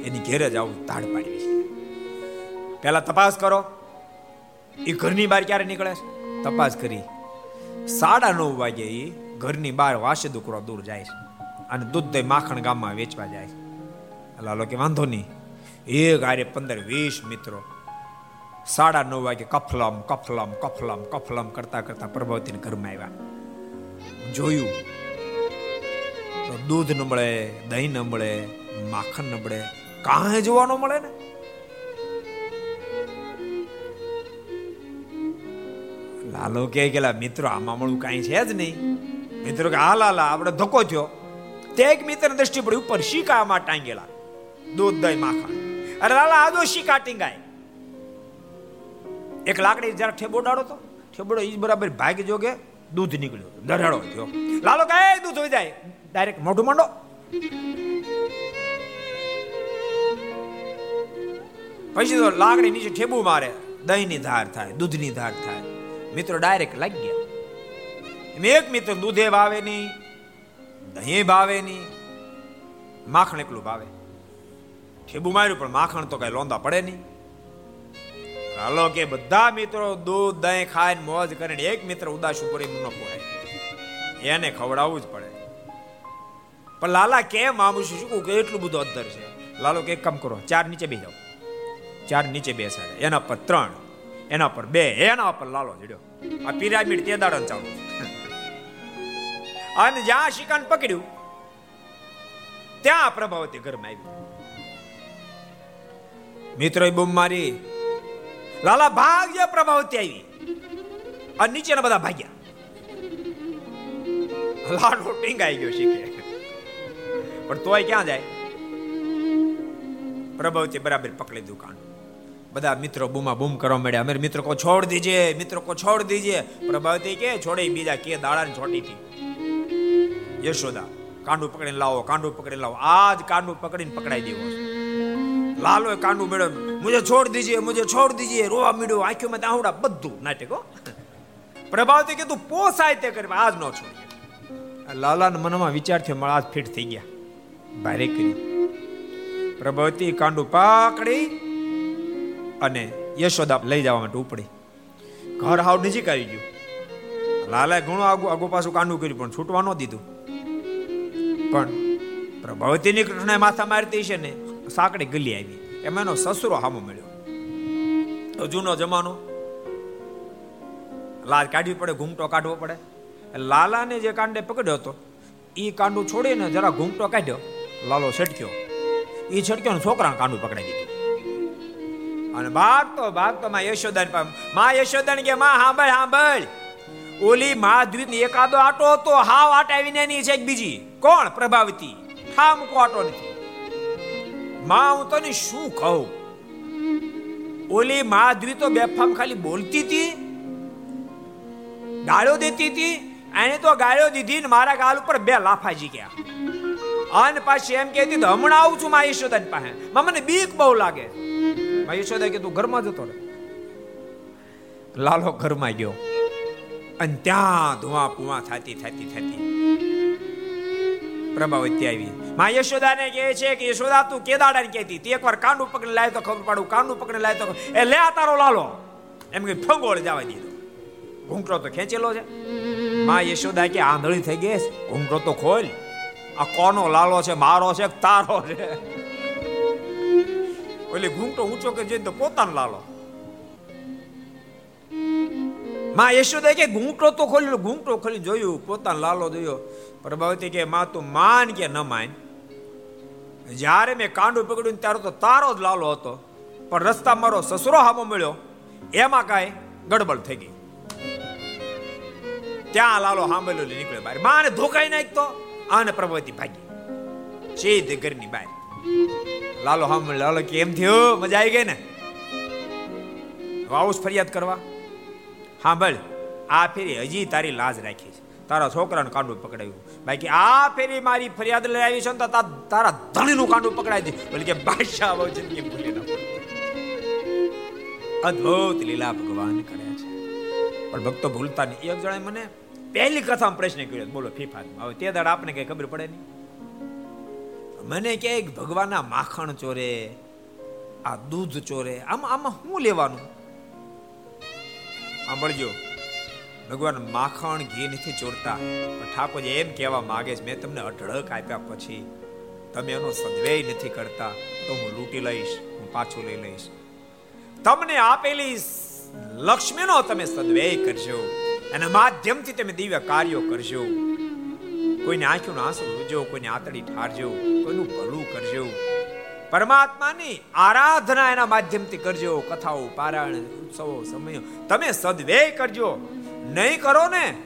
એની ઘેરે જ આવું તાડ પાડવી છે. પહેલા તપાસ કરો. એ ઘરની બહાર ક્યારે નીકળે છે? તપાસ કરી. સાડા નવ વાગે એ ઘરની બહાર વાસે દુકડો દૂર જાય છે. અને દૂધ દહીં માખણ ગામમાં વેચવા જાય. લાલો કે વાંધો નહીં. એક આરે પંદર વીસ મિત્રો. સાડા નવ વાગે કફલમ કફલમ કફલમ કફલમ કરતા કરતા પ્રભાવતીને ઘરમાં આવ્યા. જોયું. તો દૂધ ન મળે, દહીં ન મળે, માખણ ન મળે, કાંઈ જોવાનો મળે ને. લાલો કે મિત્રો, આમાં મળું કાંઈ છે જ નહીં. મિત્રો કે, હા લાલા આપણે ધક્કો થયો. તે એક મિત્ર દ્રષ્ટિ પડી ઉપર શીકામાં ટાંગેલા. દૂધ દહીં માખણ. અરે લાલા આજો શીકા ટીંગાય. એક લાકડી જરા ઠેબોડાડો તો. ઠેબોડો ઈ બરાબર ભાગી જોગે, દૂધ નીકળ્યું. દરાડો થયો. લાલો કહે દૂધ હોય જાય. ડાયરેક્ટ મોઢું માંડો. પછી તો લાકડી નીચે ઠેબુ મારે. દહીંની ધાર થાય, દૂધની ધાર થાય. મિત્રો ડાયરેક્ટ લાગી ગયા. એક મિત્ર દૂધે વાવે નહીં. દહીં ભાવે નહીં, માખણ એકલું ભાવે. ઠેબુ માર્યું, પણ માખણ તો કઈ લોંદા પડે નહીં. હાલો કે બધા મિત્રો દૂધ, દહીં ખાઈને મોજ કરીને એક મિત્ર ઉદાસ ઉપર ન પોહાય એને ખવડાવવું જ પડે. પણ લાલા કેમ આવું છું શું કે એટલું બધું અદ્ધર છે. લાલો કે એક કામ કરો, ચાર નીચે બે જાઓ. ચાર નીચે બેસાડે એના પર ત્રણ, એના પર બે, એના પર લાલો જડ્યો. આ પિરામિડ તે દાડો ચાલુ અને જ્યાં શિકાન પકડ્યું, ત્યાં પ્રભાવતી ઘરમાં આવી. મિત્રો બૂમ મારી. લાલા, ભાગ્ય પ્રભાવતી આવી. અને નીચેના બધા ભાગ્યા. લાડો ટીંગાઈ ગયો શીખે. પણ તોય ક્યાં જાય? પ્રભાવતી બરાબર પકડી દુકાન. બધા મિત્રો બૂમા બૂમ કરવા મળ્યા અમે મિત્રો કો છોડ દીજે, મિત્રો કો છોડ દીજે. પ્રભાવતી કે છોડે બીજા કે દાડા છોડી હતી યશોદા, કાંડું પકડીને લાવો, કાંડું પકડીને લાવો. આજ કાંડું પકડીને પકડાઈ દેવો લાલો કાંડું મેળવ મુજે છોડ દીજીએ મુજે છોડ દીજીએ રોવા મીડ્યો, આંખોમાં દાહુડા બધું નાટકો પ્રભાવતી કીધું પોસાય તે કરી, આજ નો છોડ લાલાના મનમાં વિચાર થયો, મારા આજ ફિટ થઈ ગયા. ભારે કરી. પ્રભાવતી કાંડું પકડી અને યશોદા લઈ જવા માટે ઉપડી. ઘર હાવ નજીક આવી ગયું. લાલાએ ઘણું આગુ આગુ પાછું કાંડું કર્યું, પણ છૂટવા ન દીધું. પણ પ્રભાવતીની કૃષ્ણ માથા મારતી છે ને, સાંકડી ગલી આવી. એમાં એનો સસરો હામો મળ્યો. તો જૂનો જમાનો. લાજ કાઢવી પડે, ઘૂમટો કાઢવો પડે. લાલાને જે કાંડે પકડ્યો હતો એ કાંડું છોડીને જરા ઘૂમટો કાઢ્યો, લાલો છટક્યો. એ છટક્યો ને છોકરાને કાંડું પકડાઈ દીધું. અને ભાગતો ભાગતો માં યશોદાની પાસે માં યશોદાને કે, માં, હાંભળ સાંભળ ઓલી મહાદ્વીપ એકાદો આટો હતો, હાવ આટાવીને એની છે એક બીજી. કોણ પ્રભાવતી? ઠામ આટો નથી. માં, હું તને શું કહું? ઓલી મહાદ્વી તો બેફામ ખાલી બોલતી હતી, ગાળો દેતી હતી, એને તો ગાળો દીધી ને મારા ગાલ ઉપર બે લાફાજી ગયા. અને પાછી એમ કહેતી તો હમણાં આવું છું મા યશોદા પાસે મને બીક બહુ લાગે. મા યશોદા કે તું ઘરમાં જતો રહે. લાલો ઘરમાં ગયો. અને ત્યાં ધુઆ પુઆ થતી થતી થતી. પ્રભાવતી આવી. માં યશોદાને કહે છે કે, યશોદા, તું કેદાડા ને કહેતી. તે એકવાર કાંડું પકડી લાવ્યો તો ખબર પાડું. કાંડું પકડી લાવ્યો તો એ લે આ તારો લાલો. એમ કે, ફંગોળ જવા દીધો. ઘૂંટડો તો ખેંચેલો છે. માં યશોદા કે, આંધળી થઈ ગઈ ઘૂંટડો તો ખોલ. આ કોનો લાલો છે? મારો છે તારો છે? ઓલી ઘૂંટો ઊંચો કે જોઈને તો પોતાનો લાલો. માં યશોદા કે ઘૂંટો તો ખોલ્યો ઘૂંટો ખોલી જોયું, પોતાનો લાલો જોયો. પ્રભાવતી કે માં, તું માન કે ન માન? જ્યારે મેં કાંડું પકડ્યું ત્યારે તો તારો જ લાલો હતો. પણ રસ્તા મારો સસરો હામો મળ્યો. એમાં કાંઈ ગડબડ થઈ ગઈ. ત્યાં લાલો સાંભળ્યો નીકળ્યો બહાર. માને ધોકાઈ નાખતો? આને પ્રભાવતી ભાગી. સીધી ઘરની બહાર. લાલો સાંભળ્યો લાલો કેમ થયો? મજા આવી ગઈ ને? વાઉસ ફરિયાદ કરવા? સાંભળ આ ફેરી હજી તારી લાજ રાખી છે. તારા છોકરાનું કાંડું પકડાયું. બાકી આ ફેરી મારી ફરિયાદ લઈ આવી છે ને તારા ધણીનું કાંડું પકડાય છે બોલે કે બાદશાહ આવો જિંદગી ભૂલી ના અદ્ભુત લીલા ભગવાન કરે છે. પણ ભક્તો ભૂલતા નહીં. એક જણાએ મને પહેલી કથામાં પ્રશ્ન કર્યો. બોલો ફીફા હવે તે દાડ આપણે કઈ ખબર પડે નહીં? મને કહે ભગવાનના માખણ ચોરે, આ દૂધ ચોરે, આમાં આમાં શું લેવાનું? સાંભળજો. ભગવાન માખણ ઘી નથી ચોરતા, પણ ઠાકોરજી એમ કહેવા માંગે છે, મેં તમને અઢળક આપ્યા પછી તમે એનો સદવ્યય નથી કરતા, તો હું લૂંટી લઈશ, હું પાછું લઈ લઈશ. તમને આપેલી લક્ષ્મીનો તમે સદવ્યય કરજો, એના માધ્યમથી તમે દિવ્ય કાર્યો કરજો. કોઈને આંખોનો આંસુ રૂજો, કોઈને આતડી ઠારજો, કોઈનું ભલું કરજો. પરમાત્માની આરાધના એના માધ્યમથી કરજો, કથાઓ, પારાયણ, ઉત્સવો, સમયો. તમે સદવ્યય કરજો. નહીં કરો ને,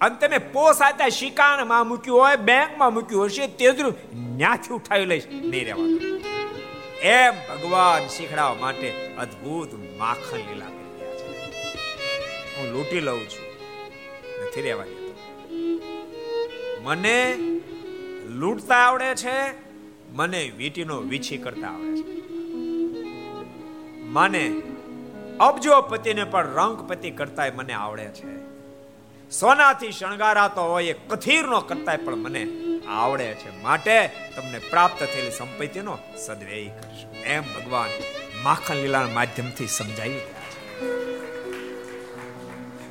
અને તમે પોસ આતા શિકાણમાં મૂક્યું હોય, બેંકમાં મૂક્યું હશે તેજરું ન્યાથી ઉઠાવી લઈશ, નહીં રહેવાનું. એમ ભગવાન શીખડાવવા માટે અદ્ભુત માખણ લીલા કરી રહ્યા છે. હું લૂંટી લઉં છું. નથી રહેવા મને લૂંટતા આવડે છે મને વીટીનો વીછી કરતા આવડે છે. મને અબજોપતિને પણ રંગપતિ કરતા મને આવડે છે. સોનાથી શણગારાતો હોય એ કથીરનો કરતાય પણ મને આવડે છે. માટે તમને પ્રાપ્ત થયેલી સંપત્તિનો સદવ્યય કરશો. એમ ભગવાન માખણ લીલાના માધ્યમથી સમજાવી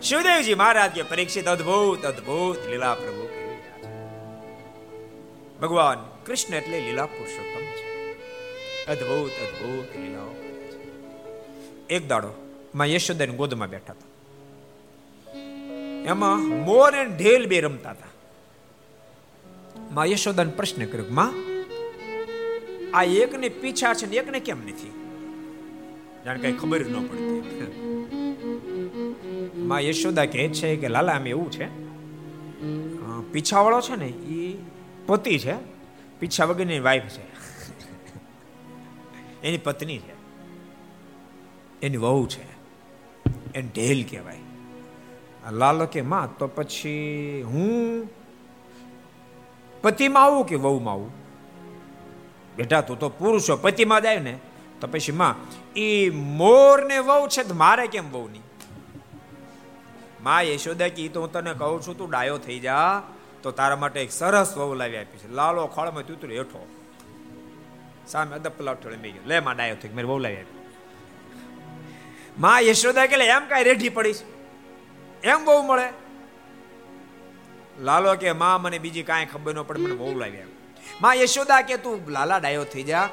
શિવદેવજી મહારાજ પરીક્ષિત અદ્ભુત અદ્ભુત લીલા પ્રભુ ભગવાન કૃષ્ણ એટલે લીલા પુરુષોત્તમ છે. અદ્ભુત અદ્ભુત લીલાઓ. એક દાડો માં યશોદાની ગોદમાં બેઠા હતા. એમાં મોર અને ઢેલ બે રમતા હતા. માં યશોદાને પ્રશ્ન કર્યો માં, આ એકને પીછા છે ને એકને કેમ નથી? જાણે કઈ ખબર ન પડતી. માં યશોદા કહે છે કે, લાલા, આમ એવું છે પીછાવાળો છે ને એ પતિ છે પીછા વગરની વાઈફ છે. એની પત્ની છે. એની વહુ છે. એને ઢેલ કહેવાય. લાલો કે માં, તો પછી હું પતિમાં આવું કે વહુમાં આવું? બેટા, તું તો પુરુષો પતિમાં જાય ને. તો પછી માં એ મોર ને વહુ છે મારે કેમ વહુ નહીં માં યશોદા કી તો હું તને કહું છું, તું ડાયો થઈ જા. તો તારા માટે એક સરસ વહુ લાવી આપી છે. લાલો ખોળમાં તું હેઠો. સામે અદપલા પલાવ ઠળે મેં લે માં ડાયો થઈ મેં વહુ લાવી આપી. માં યશોદા કે એમ કાંઈ રેઢી પડીશ એમ બહુ મળે? લાલો કે, માં, મને બીજી કાંઈ ખબર ન પડે, મને બહુ લાવી આવ્યો માં યશોદા કે, તું લાલા ડાયો થઈ જા.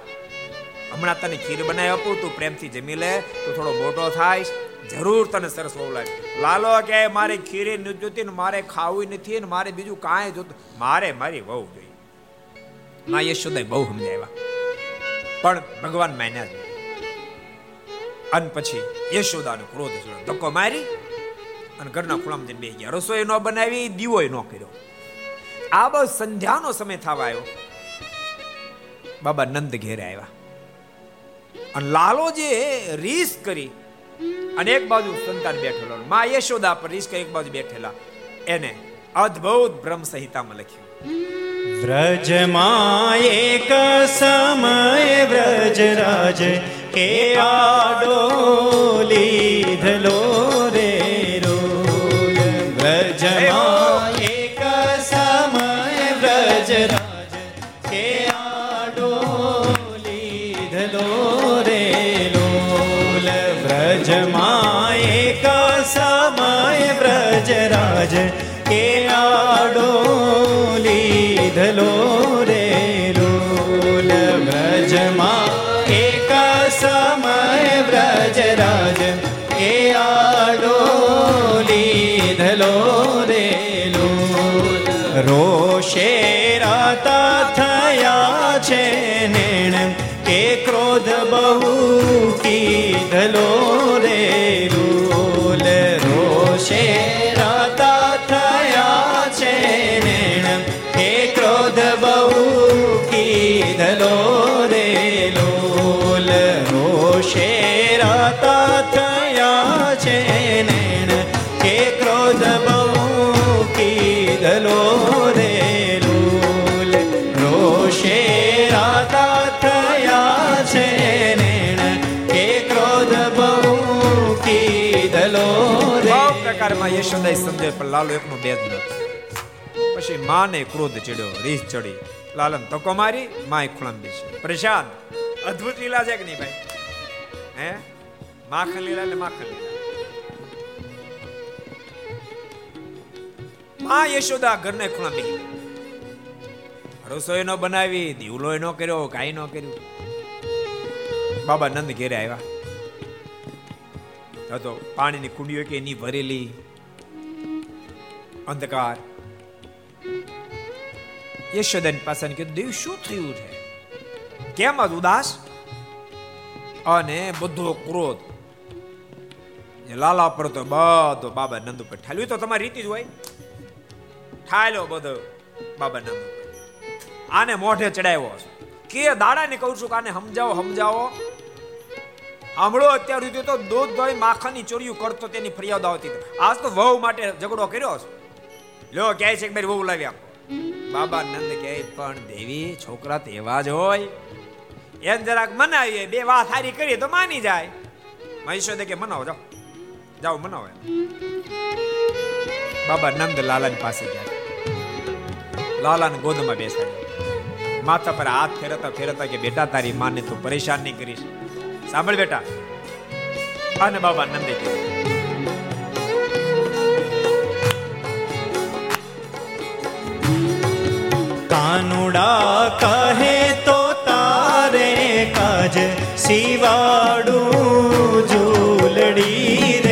હમણાં તને ખીર બનાવી આપું, તું પ્રેમથી જમી લે, તું થોડો મોટો થાય જરૂર તને સરસ બહુ લાગે. લાલો કે મારે ખીરી નથી જોતી ને મારે ખાવું નથી ને મારે બીજું કાંઈ જોતું. મારે મારી બહુ જોઈ. મા યશોદા બહુ સમજાવ્યા. પણ ભગવાન માન્યા જ અને પછી યશોદાનો ક્રોધ જોડો ધક્કો મારી અને ઘરના ખૂણામાં જઈને બેસી ગયા. રસોઈ ન બનાવી દીવો ન કર્યો. આ બસ સંધ્યાનો સમય થવા આવ્યો. બાબા નંદ ઘેરે આવ્યા. અને લાલો જે રીસ કરી અને એક બાજુ સંતાન બેઠેલો. મા યશોદા પર ઈશ્કર એક બાજુ બેઠેલા. એને અદ્ભુત બ્રહ્મ સંહિતામાં લખ્યું. વ્રજમાં એક સમય વ્રજરાજ કે આડો ધલો પણ લાલો એકનો બે જ નહોતો પછી માને ક્રોધ ચડ્યો, રીસ ચડી. લાલન તકો મારી, માય ખુળામ છે પ્રશાંત અદ્ભુત લીલા છે કે નહીં ભાઈ? હે? માખણ લીલા એટલે માખણમાં યશોદા ઘરને ખૂણા બેહી રસોઈ નો બનાવી દીવલો નો કર્યો કાંઈ નો કર્યું. બાબા નંદ ઘેરે આવ્યા. તો પાણીની કુંડીઓ કે એની ભરેલી અંધકાર યશોદાની પાસે કીધું દેવ શું થયું છે કેમ જ ઉદાસ અને બધો ક્રોધ લાલા પર તો બધો બાબા નંદ ઉપર ઠાલ્યું તો તમારી રીતિ જ હોય ઠાલ્યો બધો બાબા નંદ આને મોઢે ચડાવ્યો કે દાડાને કહું છું કે આને સમજાવો સમજાવો હમળો અત્યાર સુધી તો દૂધ દોઈ માખણની ચોરીઓ કરતો તેની ફરિયાદ આવતી આજ તો વહુ માટે ઝઘડો કર્યો છે લ્યો કહે છે કે મારી વહુ લાવી આપો બાબા નંદ કહે, પણ દેવી, છોકરા તો એવા જ હોય. એમ જરાક મનાવીએ, બે વાત સારી કરીએ તો માની જાય. મહેશ્વરે કે, મનાવો, જાઓ. જાઓ, મનાવો બાબા નંદ લાલાની પાસે ગયા. લાલાને ગોદમાં બેસાડ્યો. માથા પર હાથ ફેરતા ફેરતા કે, બેટા, તારી માને તું પરેશાન નહીં કરીશ. સાંભળ બેટા. અને બાબા નંદે કીધું કાનુડા કહે તો તારે કાજ શિવાડું ઝૂલડી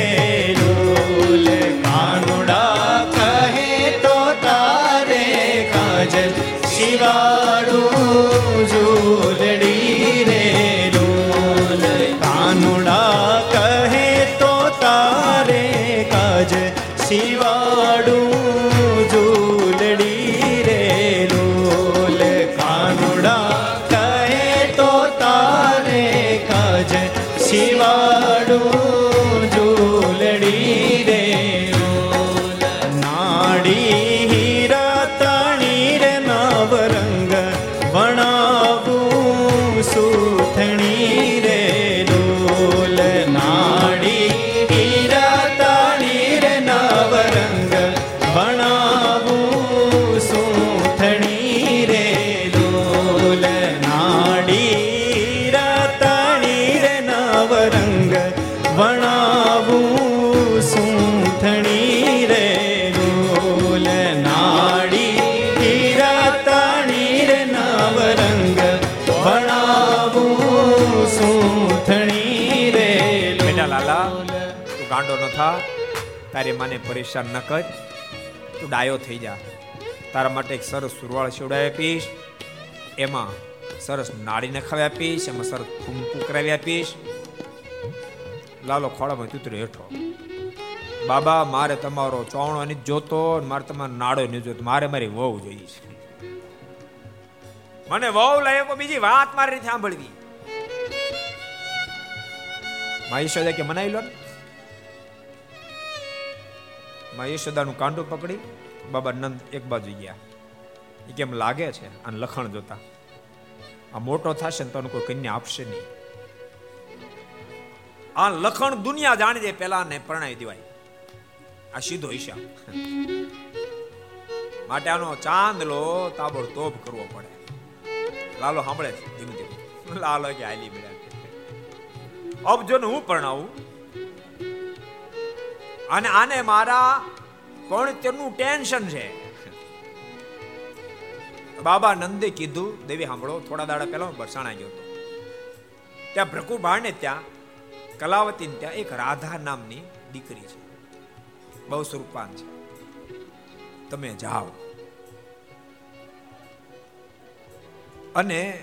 તારી માને પરેશાન ન કર. તું ડાયો થઈ જા. તારા માટે એક સરસ સુરવાળ શિવડાવી આપીશ. એમાં સરસ નાળી નખાવી આપીશ. એમાં સરસ ફૂમકું કરાવી આપીશ. લાલો ખોળામાં તૂતરો હેઠો. બાબા, મારે તમારો ચોણો નથી જોતો મારે તમારો નાળો નથી જોતો. મારે મારી વહુ જોઈએ છે. મને વહુ લાવ્યો તો બીજી વાત મારી રીતે સાંભળવી. માં કે મનાઈ લો ને? માં યશોદાનું કાંડું પકડી, બાબા નંદ એક બાજુ ગયા. એ કેમ લાગે છે? અને લખણ જોતા. આ મોટો થશે ને તો કોઈ કન્યા આપશે નહીં. આ લખણ દુનિયા જાણી દે પેલા ને પરણાવી દેવાય. આ સીધો ઈશા. માટે આનો ચાંદલો તાબડતોબ કરવો પડે. લાલો સાંભળે ધીમે ધીમે. લાલો કે હાલી મળ્યા અબ જો હું પરણાવું? અને આને મારા પણ તેનું ટેન્શન છે. બાબા નંદે કીધું, દેવી, સાંભળો, થોડા દાડા પહેલા હું બરસાણા ગયો હતો. ત્યાં ભ્રકુભાણને ત્યાં કલાવતી ત્યાં એક રાધા નામની દીકરી છે. બહુ સ્વરૂપાન છે. તમે જાઓ. અને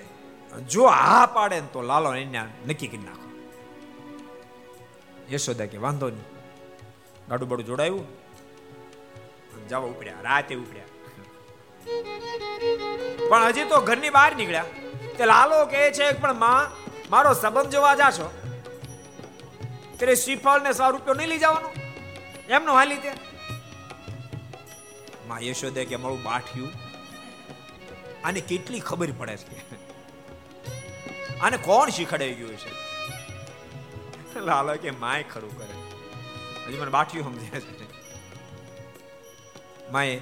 જો હા પાડે ને તો લાલો એને નક્કી કરી નાખો. યશોદા કે, વાંધો નહીં. ગાડું બાડું જોડાયું? જવા ઉપડ્યા, રાતે ઉપડ્યા. પણ હજી તો ઘરની બહાર નીકળ્યા. તે લાલો કહે છે, પણ માં, મારો સંબંધ જોવા જાશો ત્યારે શ્રીફળ ને સો રૂપિયો નહીં લઈ જવાનો? એમનો હાલી તે. માં યશોદે કે, મારું બાઠ્યું. આને કેટલી ખબર પડે છે? આને કોણ શીખડાઈ ગયું છે? લાલો કે, માય ખરું કરે. હજી મને બાટિયું સમજે છે. માએ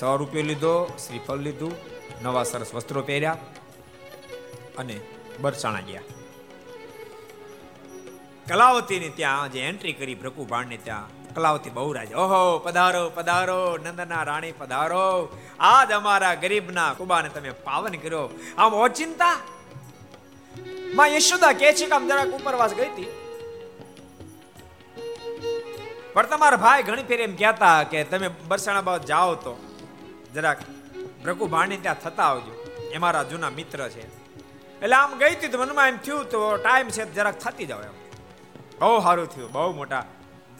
સો રૂપિયો લીધો, શ્રીફળ લીધું, નવા સરસ વસ્ત્રો પહેર્યા અને બરસાણા ગયા. કલાવતીની ત્યાં જે એન્ટ્રી કરી ભ્રકુભાણને ત્યાં, કલાવતી બહુ રાજ. ઓહો, પધારો પધારો, નંદના રાણી, પધારો. આજ અમારા ગરીબના કુબાને તમે પાવન કર્યો. આમ ઓચિંતા? માં યશોદા કે છે કે આમ જરાક ઉપરવાસ ગઈ હતી. પણ તમારા ભાઈ ઘણી ફેર એમ કહેતા કે તમે બરસાણા બાદ જાઓ તો જરાક ભ્રકુ ભાણી ત્યાં થતા આવજો. એ મારા જૂના મિત્ર છે. એટલે આમ ગઈ હતી મનમાં એમ થયું તો ટાઈમ છે જરાક થતી જાવ એમ. બહુ સારું થયું, બહુ મોટા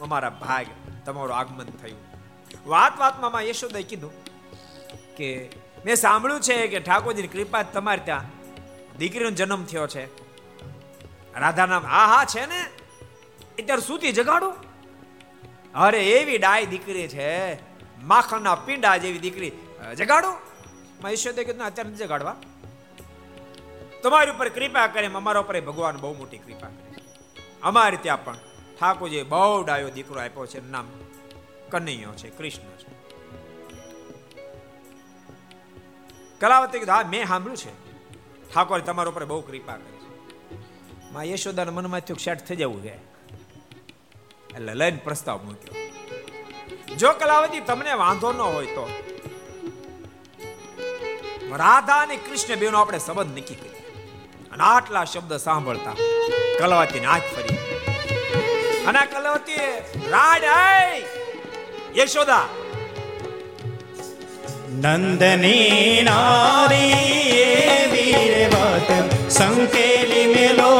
અમારા ભાગ તમારું આગમન થયું. વાત વાતમાં માં યશોદાએ કીધું કે મેં સાંભળ્યું છે કે ઠાકોરજીની કૃપા તમારે ત્યાં દીકરીનો જન્મ થયો છે. રાધા નામ, હા હા, છે ને? અત્યારે સુધી જગાડો. અરે એવી ડાય દીકરી છે, માખણના પિંડા જેવી દીકરી. જગાડો. માં ઈશ્વરે કીધું અત્યારે નથી જગાડવા. તમારી ઉપર કૃપા કરે અમારા ઉપર ભગવાન બહુ મોટી કૃપા કરે અમારે ત્યાં પણ ઠાકોરજી બહુ ડાયો દીકરો આપ્યો છે નામ કનૈયો છે, કૃષ્ણ છે. કલાવતી કીધું, હા, મેં સાંભળ્યું છે. ઠાકોર તમારા ઉપર બહુ કૃપા કરે છે. માં યશોદાના મનમાં થયું સેટ થઈ જવું છે. એટલે લઈને પ્રસ્તાવ મૂક્યો. જો કલાવતી, તમને વાંધો ન હોય તો. રાધા અને કૃષ્ણ બેનો આપણે સંબંધ નક્કી કરી અને આટલા શબ્દ સાંભળતા કલાવતી આંખ ફરી. અને કલાવતી, રાડ યશોદા. નંદની નારી રે સંકેલી મેલો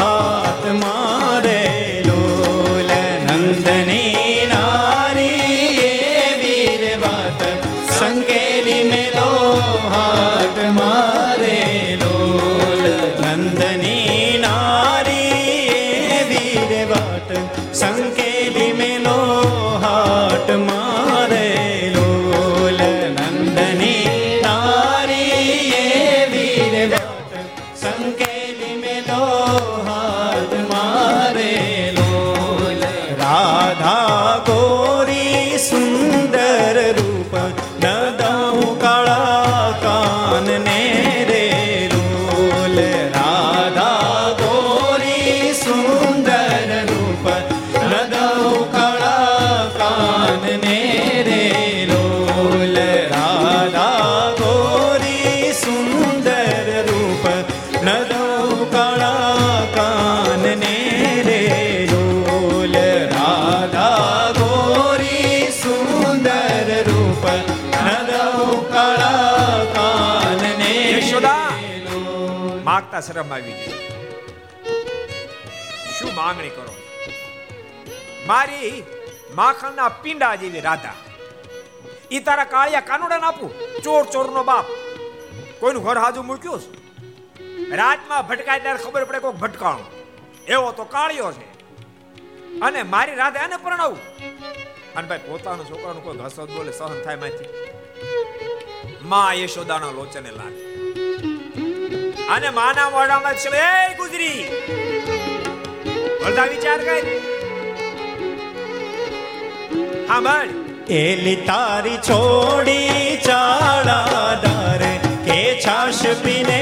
હાથ માગતા શરમ આવી ગઈ. શું માંગણી કરો? મારી માખણના પિંડા જેવી રાધા. ઈ તારા કાળિયા કાનુડા આપું, ચોર ચોરનો બાપ. કોઈનું ઘર હાજુ મૂક્યું છે? રાતમાં ભટકાય ત્યારે ખબર પડે કોઈક ભટકાણું. એવો તો કાળિયો છે. અને મારી રાધા એને પરણાવું. અને ભાઈ, પોતાનો છોકરાનું કોઈ ઘસત બોલે, સહન થાયમાંથી માં યશોદાના લોચને લાગે. અને માના મોઢામાં છે એ ગુજરી. બધા વિચાર કર. હા બળ એલી તારી છોડી ચાળા ડરે કે છાશ પીને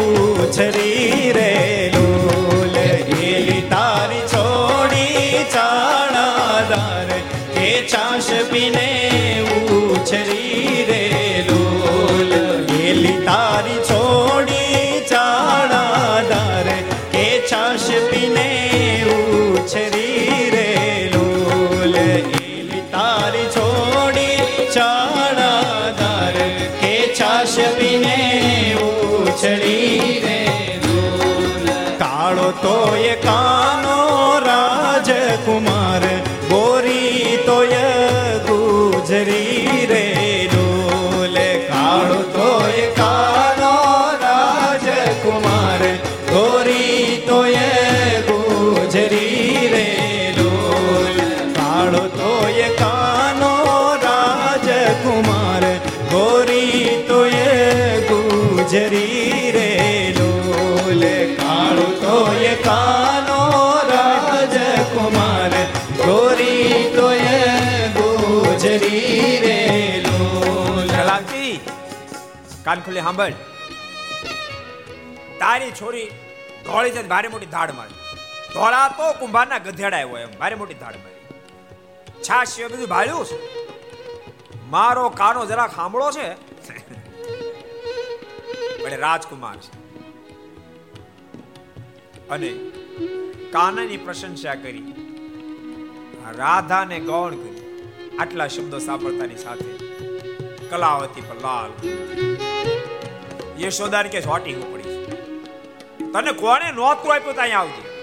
ઉછરી રે લોલ. એલી તારી છોડી ચાળા ડરે કે છાશ પીને કાન ખુલ્લી સાંભળ. તારી છોરી ધોળી છે ભારે મોટી ધાડ મારી. ધોળા તો કુંભારના ગધેડા આવ્યો એમ, ભારે મોટી ધાડ મારી. છાશ બધું ભાળ્યું છે? મારો કાનો જરા ખાંભળો છે? પણ રાજકુમાર છે. અને કાનાની પ્રશંસા કરી. રાધાને ગૌણ કરી આટલા શબ્દો સાંભળતાની સાથે કલાવતી પર યશોદાને કે છોટી પડી છે. તને કોણે નોતું આપ્યું ત્યાં આવજે.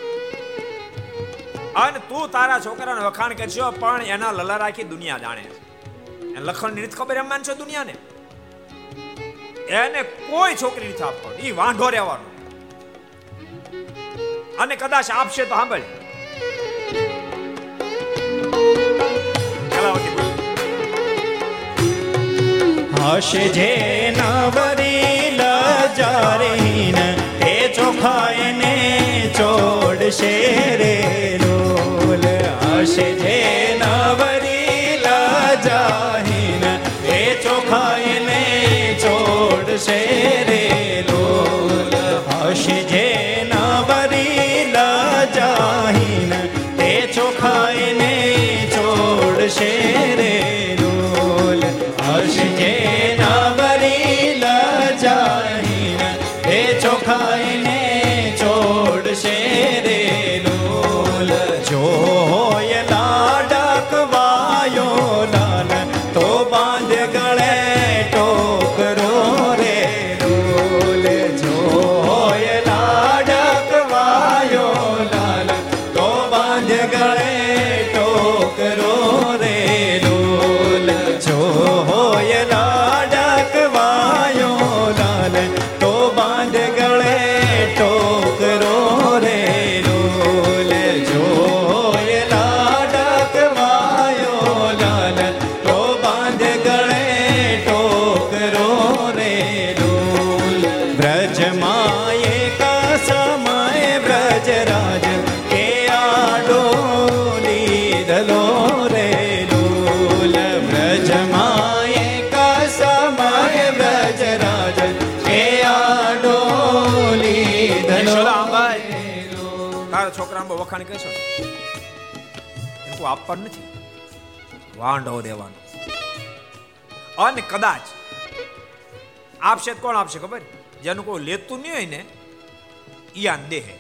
અને તું તારા છોકરાને વખાણ કરશો પણ એના લલા રાખી દુનિયા જાણે છે. લખણ રીત ખબર એમ માનશો દુનિયાને? એને કોઈ છોકરી નથી આપવાની. એ વાંઢો રહેવાનો. અને કદાચ આપશે તો સાંભળ. હશે જે નવરી લજારીન, એ ચોખાઈને ચોડશે રે લોલ હશે જે નવરી લજાહીન એ ચોખાઈને ચોડશે રે લોલ હશે કહેશો એને કોઈ આપવાનું નથી. વાંઢો દેવાનો અને કદાચ આપશે કોણ આપશે ખબર? જેનું કોઈ લેતું નહીં હોય ને ઈયાન દેહે.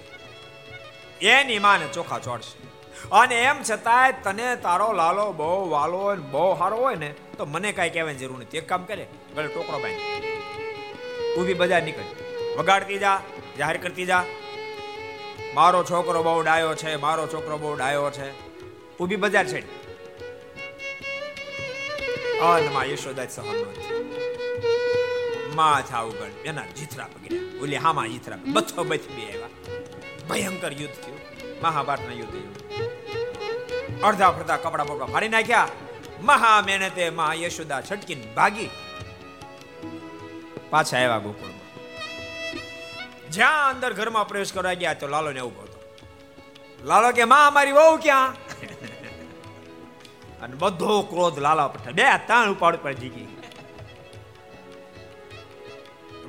એની માને ચોખા ચોડશે. અને એમ છતાંય તને તારો લાલો બહુ વાલો બહુ સારો હોય ને, તો મને કાંઈ કહેવાની જરૂર નથી. એક કામ કરે, ગળે ટોકરો તું ઊભી બજાર નીકળ. વગાડતી જા, જાહેર કરતી જા. મારો છોકરો બહુ ડાયો છે, મારો છોકરો બહુ ડાયો છે. ઊભી બજાર છે અનમાં યશોદા સહન માથા માં એના જીથરા પગડ્યા ઓલી હામાં જીથરા બથો બથ બે આવ્યા. ભયંકર યુદ્ધ થયું. મહાભારતના યુદ્ધ થયું. અડધા ફરતા કપડા બપડા ફાડી નાખ્યા. મહા મહેનતે મહા યશોદા છટકીને ભાગી. પાછા આવ્યા ગોકુળમાં. જ્યાં અંદર ઘરમાં પ્રવેશ કરવા ગયા તો લાલો ને ઊભો હતો લાલો કે, માં, અમારી વહુ ક્યાં? અને બધો ક્રોધ લાલા પર બે તાણ ઉપાડ પર જીગી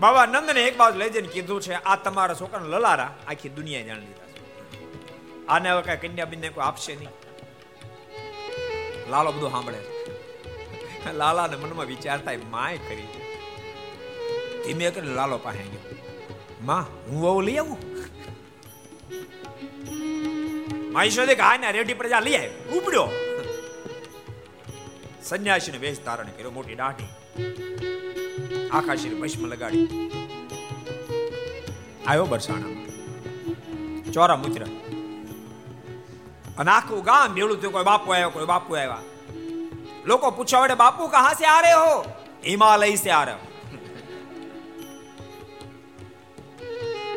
બાબા નંદને એક બાજુ લઈ જઈને કીધું છે, આ તમારા છોકરાને લલારા આખી દુનિયા જાણી લીધા છે. આને હવે કઈ કન્યા બિન્ને કોઈ આપશે નહીં. લાલો બધું સાંભળે છે. લાલાને મનમાં વિચારતા માય કરી ધીમે કરીને લાલો પાસે ગયો. माँ હું વહુ લઈ આવું મા ઈશ્વરે હા ને રેડી પ્રજા લઈ આવ્યો ઉપડ્યો સંન્યાસીને વેશ ધારણ કર્યો મોટી દાઢી આખા શરીર ભસ્મ લગાડી આવ્યો બરસાણા ચોરા મુત્રા અને આખું ગામ ભેળું થયું કોઈ બાપુ આવ્યો કોઈ બાપુ આવ્યા લોકો પૂછવા વડે બાપુ કહા સે આ રહે હો હિમાલય સે આ રહે હો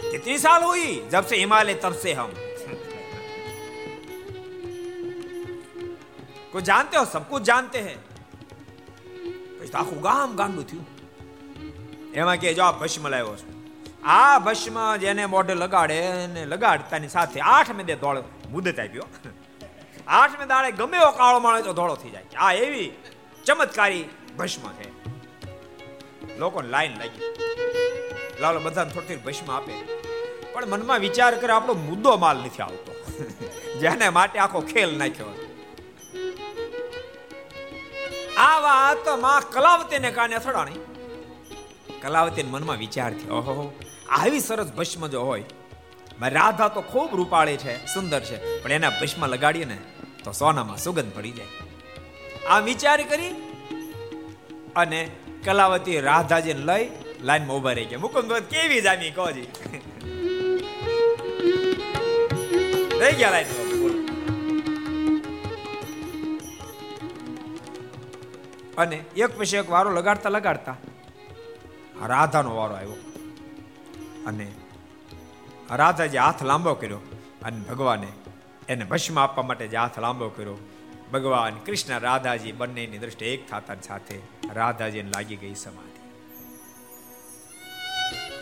कितनी साल हुई जब से हिमालय तब से हम को जानते हो सब कुछ जानते हैं પછી તો આખું ગામ ગાંડું થયું એમાં કે જો આ ભસ્મ લાવ્યો છું આ ભસ્મ જેને મોઢે લગાડે ને લગાડતાની સાથે આઠ મેં દે ધોળ મુદત આપ્યો આઠ મેં દાડે ગમે એવો કાળો માણસ તો ધોળો થઈ જાય આ એવી ચમત્કારી ભસ્મ છે લોકોને લાઈન લાગી લાલો બધાને થોડી થોડી ભસ્મ આપે. પણ મનમાં વિચાર કરે આપણો મુદ્દો માલ નથી આવતો. જેને માટે આખો ખેલ નાખ્યો આ વાતમાં કલાવતીને કાને અથડાણી. કલાવતીને મનમાં વિચાર થયો, ઓહો, આવી સરસ ભસ્મ જો હોય રાધા તો ખૂબ રૂપાળી છે, સુંદર છે, પણ એના ભસ્મ લગાડીએ ને તો સોનામાં સુગંધ પડી જાય. આ વિચાર કરી અને કલાવતી રાધાજીને લઈ લાઈનમાં ઊભા રહી ગયા. મુકુંદ કેવી જામી કોજી રહી ગયા લાઈન અને એક પછી એક વારો લગાડતા લગાડતા રાધાનો વારો આવ્યો. અને રાધાજી હાથ લાંબો કર્યો અને ભગવાને એને ભસ્મ આપવા માટે જે હાથ લાંબો કર્યો ભગવાન કૃષ્ણ રાધાજી બંનેની દ્રષ્ટિ એક થતા સાથે રાધાજીને લાગી ગઈ સમાધિ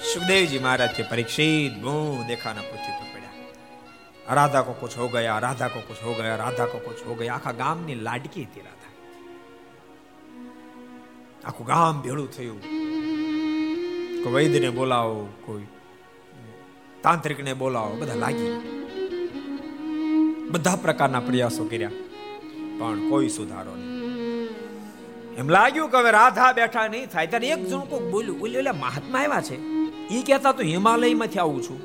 સુખદેવજી महाराज के परीक्षित मुंह देखा ना पृथ्वी पर પડ્યા રાધા કો કુછ હો ગયા રાધા કો કુછ હો ગયા રાધા કો કુછ હો ગયા આખા ગામની લાડકી હતી રાધા આખું ગામ ભેળું થયું કોઈ વૈદ્યને બોલાવો કોઈ તાંત્રિકને બોલાવો બધા લાગી બધા પ્રકારના પ્રયાસો કર્યા પણ કોઈ સુધારો નહીં એમ લાગ્યું કે હવે રાધા બેઠા નહીં થાય ત્યારે એક જણ કોક બોલ્યું બોલ્યું એટલે મહાત્મા આવ્યા છે એ કહેતા તો હિમાલયમાંથી આવું છું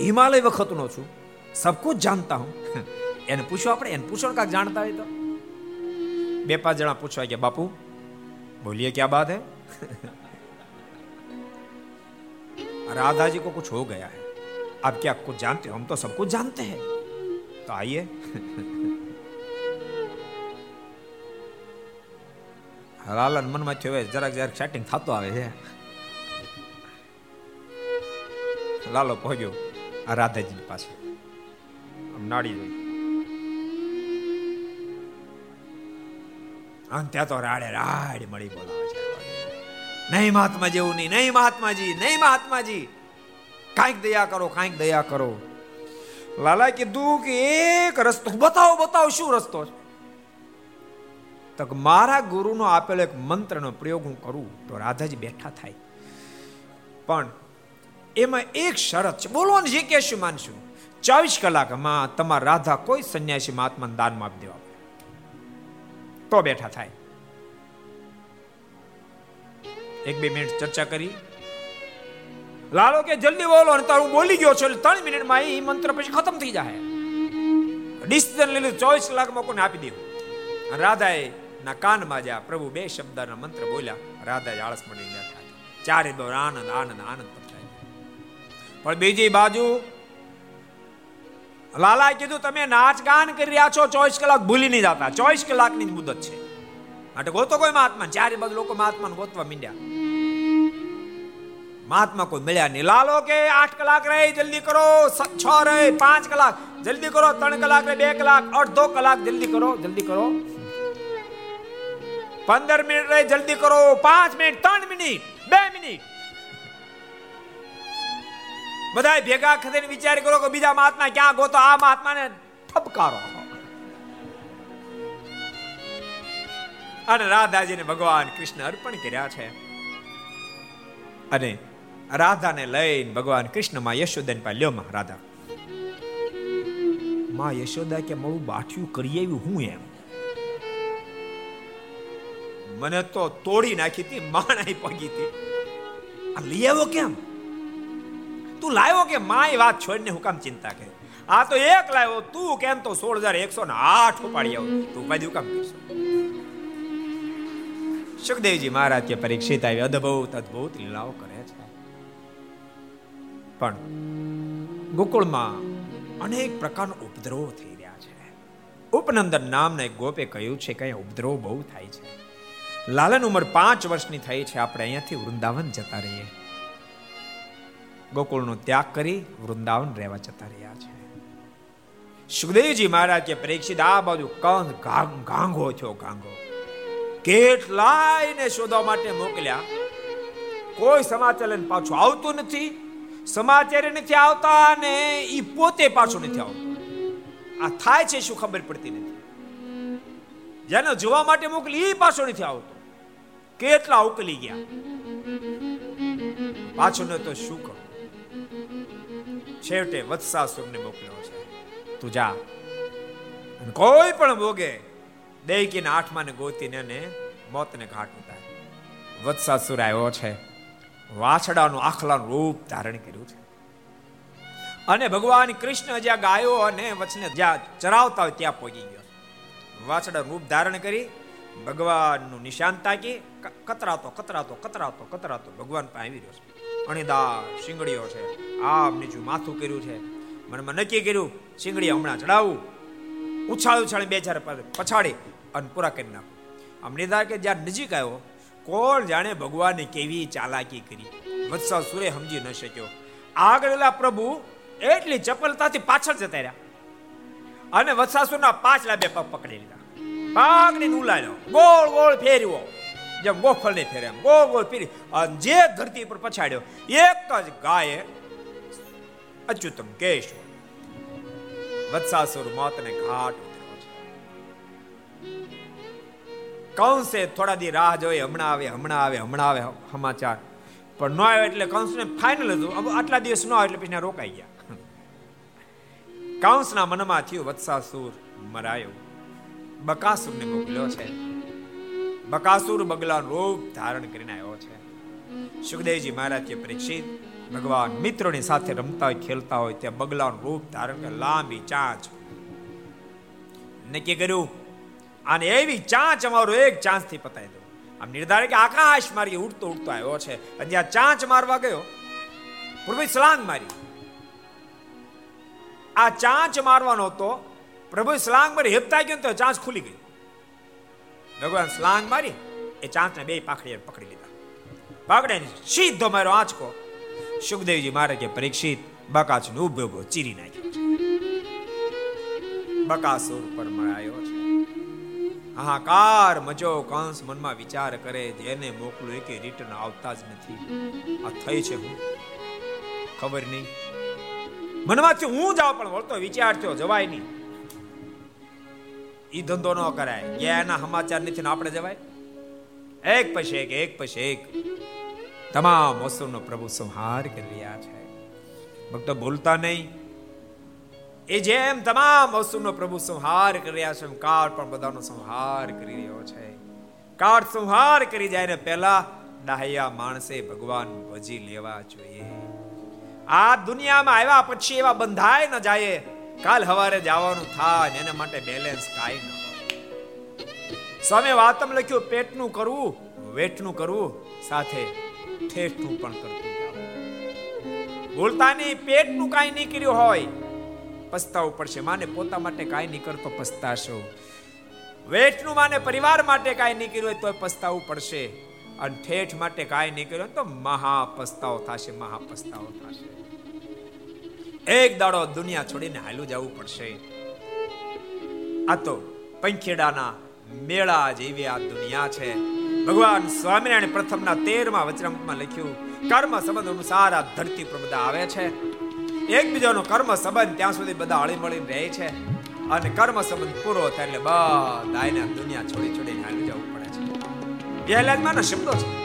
હિમાલય વખતનો છું સબ કુછ જાણતા હું એને પૂછો આપણે એને પૂછો કાક જાણતા હોય તો બે પાંચ જણા પૂછવા કે બાપુ बोलिए क्या बात है राधा जी को कुछ हो गया है आप क्या कुछ जानते हो हम तो सब कुछ जानते हैं तो आइए લાલન મનમાં થયો જરાક જરાક સેટિંગ થતો આવે છે. લાલો પહોંચ્યો આ રાધાજી પાસે આમ નાડી જોઈ. અને ત્યાં તો રાડે રાડ મળી બોલાવે છે. નહીં મહાત્મા જેવું નહીં નહીં મહાત્માજી નહીં મહાત્માજી. કાંઈક દયા કરો કાંઈક દયા કરો. લાલા કીધું કે એક રસ્તો. બતાવો બતાવો શું રસ્તો છે? તો મારા ગુરુનો આપેલો એક મંત્રનો પ્રયોગ હું કરું, તો રાધાજી બેઠા થાય. પણ એમાં એક શરત છે. બોલો ને જે કહેશું માનશું ચોવીસ કલાકમાં તમારા રાધા કોઈ સંન્યાસી મહાત્માને દાનમાં આપી દેવા તો બેઠા થાય. એક બે મિનિટ ચર્ચા કરી. લાલો કે જલ્દી બોલો ને તારું બોલી ગયો છો ત્રણ મિનિટમાં એ મંત્ર પછી ખતમ થઈ જાય ડિસિઝન લીધું, ચોવીસ કલાકમાં કોને આપી દેવું. રાધાએ ના કાનમાં જ્યાં પ્રભુ બે શબ્દના મંત્ર બોલ્યા. રાધા આળસ મળી ચારે દોર આનંદ આનંદ આનંદ પથરાઈ પણ બીજી બાજુ લાલાએ કીધું, તમે નાચ ગાન કરી રહ્યા છો, ચોવીસ કલાક ભૂલી નહીં જતા. ચોવીસ કલાકની જ મુદત છે. માટે ગોતો કોઈ મહાત્મા. ચારે બાજુ લોકો મહાત્માને ગોતવા મીંડ્યા. મહાત્મા કોઈ મળ્યા નહીં. લાલો કે આઠ કલાક રહે, જલ્દી કરો. છ રહે, પાંચ કલાક. જલ્દી કરો. ત્રણ કલાક રહે, બે કલાક. અડધો કલાક જલ્દી કરો જલ્દી કરો. પંદર મિનિટ રહી, જલ્દી કરો. પાંચ મિનિટ, ત્રણ મિનિટ, બે મિનિટ. બધા ભેગા થઈને વિચાર કરો કે બીજા મહાત્મા ક્યાં ગોતો, આ મહાત્માને ઠપકારો. અને રાધાજીને ભગવાન કૃષ્ણ અર્પણ કર્યા છે. અને રાધાને લઈને ભગવાન કૃષ્ણમાં માં યશોદા પાસે લ્યો માં રાધા માં યશોદા કે, મારું બાઠિયું કરી આવ્યું હું એમ? મને તો તોડી નાખી હતી, માણાઈ પગી હતી. આ લઈ આવ્યો કેમ? તું લાવ્યો કે માય વાત છોડીને હું કામ ચિંતા કરે? આ તો એક લાવ્યો, તું કેમ તો સોળ હજાર એકસો ને આઠ ઉપાડી આવું? તું ઉપાડી કામ કરશો? સુખદેવજી મહારાજ કે પરીક્ષિત આવી, અદભુત અદભુત લીલાઓ કરે છે. પણ ગોકુળમાં અનેક પ્રકારનો ઉપદ્રવ થઈ રહ્યા છે. ઉપનંદન નામના એક ગોપે કહ્યું છે કે ઉપદ્રવ બહુ થાય છે. લાલન ઉંમર પાંચ વર્ષની થઈ છે. આપણે અહીંયાથી વૃંદાવન જતા રહીએ. ગોકુળનો ત્યાગ કરી વૃંદાવન રહેવા જતા રહ્યા છે. સુખદેવજી મહારાજ કે પરીક્ષિત આ બાજુ કંદ ગાંગો થયો ગાંગો. કેટલાયને શોધવા માટે મોકલ્યા. કોઈ સમાચાર લઈને પાછું આવતું નથી. સમાચાર નથી આવતા ને એ પોતે પાછું નથી આવતું. આ થાય છે શું ખબર પડતી નથી. જેને જોવા માટે મોકલી એ પાછો નથી આવતો. કેટલા ઉકલી ગયા? પાછું ન તો શું કરું છેવટે વત્સાસુરને મોકલ્યો છે. તું જા. કોઈ પણ ભોગે દેવકીને આઠમા ને ગોતીને એને મોતને ઘાટ ઉતાર. વત્સાસુર આવ્યો છે. વાછડાનું આખલાનું રૂપ ધારણ કર્યું છે. અને ભગવાન કૃષ્ણ જ્યાં ગાયો અને વચને જ્યાં ચરાવતા હોય ત્યાં પહોંચી ગયો. વાછડા રૂપ ધારણ કરી ભગવાનનું નિશાન તાકી કતરાતો કતરાતો કતરાતો કતરાતો. ભગવાન પાસે આવી રહ્યો છે. અણીદા શિંગડીઓ છે. આમ નીચું માથું કર્યું છે. મનમાં નક્કી કર્યું, શિંગડી હમણાં ચડાવું. ઉછાળ ઉછાળી બે ચાર પછાડી અને પૂરા કરી નાખું. આમ નિધા કે જ્યાં નજીક આવ્યો, કોણ જાણે ભગવાને કેવી ચાલાકી કરી. વત્સા સુરે સમજી ન શક્યો. આગળલા પ્રભુ એટલી ચપલતાથી પાછળ જતા રહ્યા. અને વત્સાસુરના પાછલા બે પગ પકડી લીધા. પાઘડીને ઉલાડ્યો ગોળ ગોળ ફેરવ્યો જેમ ગોફળ ને ફેરે ગોળ ગોળ ફેરી. અને જે ધરતી પર પછાડ્યો, એક જ ગાયે અચ્યુતમ કેશ વત્સાસુર મોતને ઘાટ કંસે થોડા દી રાહ જોઈ, હમણાં આવે હમણાં આવે હમણાં આવે સમાચાર. પણ ન આવે એટલે કંસને ફાઇનલ હતું. આટલા દિવસ ન આવે એટલે પછી રોકાઈ ગયા. કંસના મનમાં થયું, વત્સાસુર મરાયો. બકાસુરને મોકલ્યો છે. બકાસુર બગલાનું રૂપ ધારણ કરીને આવ્યો છે. સુખદેવજી મહારાજ કે પરીક્ષિત, ભગવાન મિત્રોની સાથે રમતા હોય, ખેલતા હોય, ત્યાં બગલાનું રૂપ ધારણ કરે, લાંબી ચાંચ. નક્કી કર્યું? અને એવી ચાંચ અમારો એક ચાંચથી પતાવી દો. આમ નિર્ધાર કે આકાશ મારી ઉડતો ઉડતો આવ્યો છે. અને જ્યાં ચાંચ મારવા ગયો? પૂર્વે સલાંગ મારી. આ ચાંચ મારવાનો હતો પ્રભુ સ્લાંગ મારી હેપતા ગયો તો ચાંચ ખુલી ગઈ. ભગવાન સ્લાંગ મારી એ ચાંચને બે પાખડી પકડી લીધા. પાકડે સીધો મારો આંચકો. સુખદેવજી મારે કે પરીક્ષિત બકાચનો ઊભો ઊભો ચીરી નાખ્યો. બકાસુર પર મળાયો છે. હાહાકાર મજો કંસ મનમાં વિચાર કરે જેને મોકલું કે રિટર્ન આવતા જ નથી. આ થઈ છે હું. ખબર નહીં. મનમાંથી હું જાવ પણ વળતો વિચાર થયો, જવાય નહીં. ઈ ધંધો ન કરાય. ગયા સમાચાર નથી ને આપણે જવાય. એક પછી એક એક પછી એક. તમામ વસ્તુનો પ્રભુ સંહાર કરી રહ્યા છે. ભક્તો ભૂલતા નહીં. એ જેમ તમામ વસ્તુનો પ્રભુ સંહાર કરી રહ્યા છે કાળ પણ બધાનો સંહાર કરી રહ્યો છે. કાળ સંહાર કરી જાય ને પહેલા ડાહ્યા માણસે ભગવાન ભજી લેવા જોઈએ. આ દુનિયામાં આવ્યા પછી એવા બંધાય ન જાય. કાલ હવારે જવાનું થાય એના માટે બેલેન્સ કાંઈ ન સ્વામી વાતમ લખ્યું, પેટનું કરવું વેટનું કરવું સાથે ઠેઠનું પણ કરતું ભૂલતા પેટનું કાંઈ નહીં કર્યું હોય, પસ્તાવું પડશે. માને પોતા માટે કાંઈ નહીં કરતો, પસ્તાશો. વેઠનું માને પરિવાર માટે કાંઈ નહીં કર્યું હોય તો પસ્તાવું પડશે. અને ઠેઠ માટે કાંઈ નહીં કર્યું તો મહા પસ્તાવો થશે મહા પસ્તાવો થશે. એક દાડો દુનિયા છોડીને હાલું જવું પડશે. આ તો પંખેડાના મેળા જેવી આ દુનિયા છે. ભગવાન સ્વામિનારાયણ પ્રથમના તેરમાં વચનામૃતમાં લખ્યું, કર્મ સંબંધ અનુસાર આ ધરતી પર બધા આવે છે. એકબીજાનો કર્મ સંબંધ ત્યાં સુધી બધા હળી રહે છે. અને કર્મ સંબંધ પૂરો થાય એટલે બધા એને દુનિયા છોડી છોડીને હાલી જવું પડે છે. ગેલાજમાં શબ્દો છે.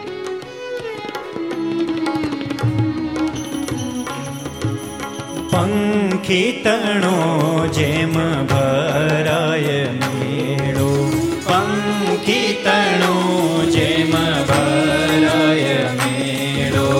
પંખી તણો જેમ ભરાય મેળો. પંખી તણો જેમ ભરાય મેળો.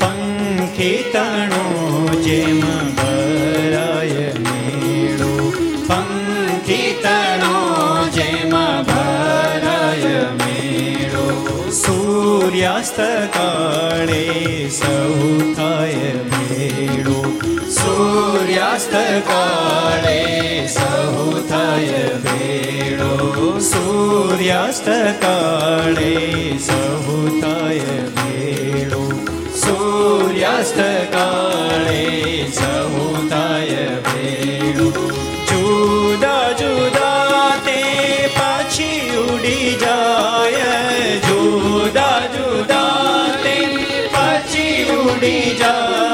પંખી તણો જેમ ભરાય મેળો. પંખી તણો જેમ ભરાય મેળો. સૂર્યાસ્ત કાળે સૌ સૂર્યાસ્ત કાળે સહુ થાય ભેળો સૂર્યાસ્ત કાળે સહુ થાય ભેળો સૂર્યાસ્ત કાળે સહુ થાય ભેળો જુદા જુદા તે પાછી ઉડી જાય જુદા જુદા તે પાછી ઉડી જાય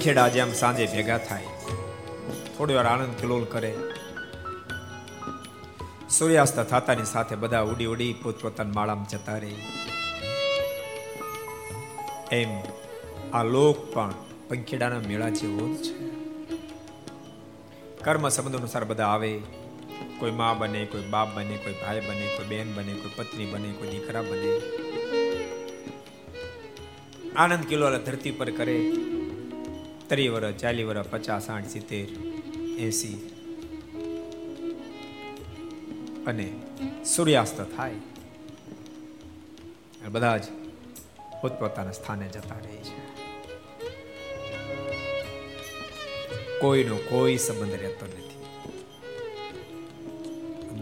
પંખેડા જેમ સાંજે ભેગા થાય. થોડી વાર આનંદ કિલોલ કરે. સૂર્યાસ્ત થતાની સાથે બધા ઉડી ઉડી પોતપોતાના માળામાં જતા રહે. એમ આ લોક પણ પંખેડાના મેળા જેવો જ છે. કર્મ સંબંધ અનુસાર બધા આવે. કોઈ મા બને, કોઈ બાપ બને, કોઈ ભાઈ બને, કોઈ બેન બને, કોઈ પત્ની બને, કોઈ દીકરા બને. આનંદ કિલોલ ધરતી પર કરે. ત્રી વર્ષ ચાલી વર્ષ પચાસ સાઠ સિત્તેર એસી અને સૂર્યાસ્ત થાય. બધા જ પોતપોતાના સ્થાને જતા રહે છે. કોઈનો કોઈ સંબંધ રહેતો નથી.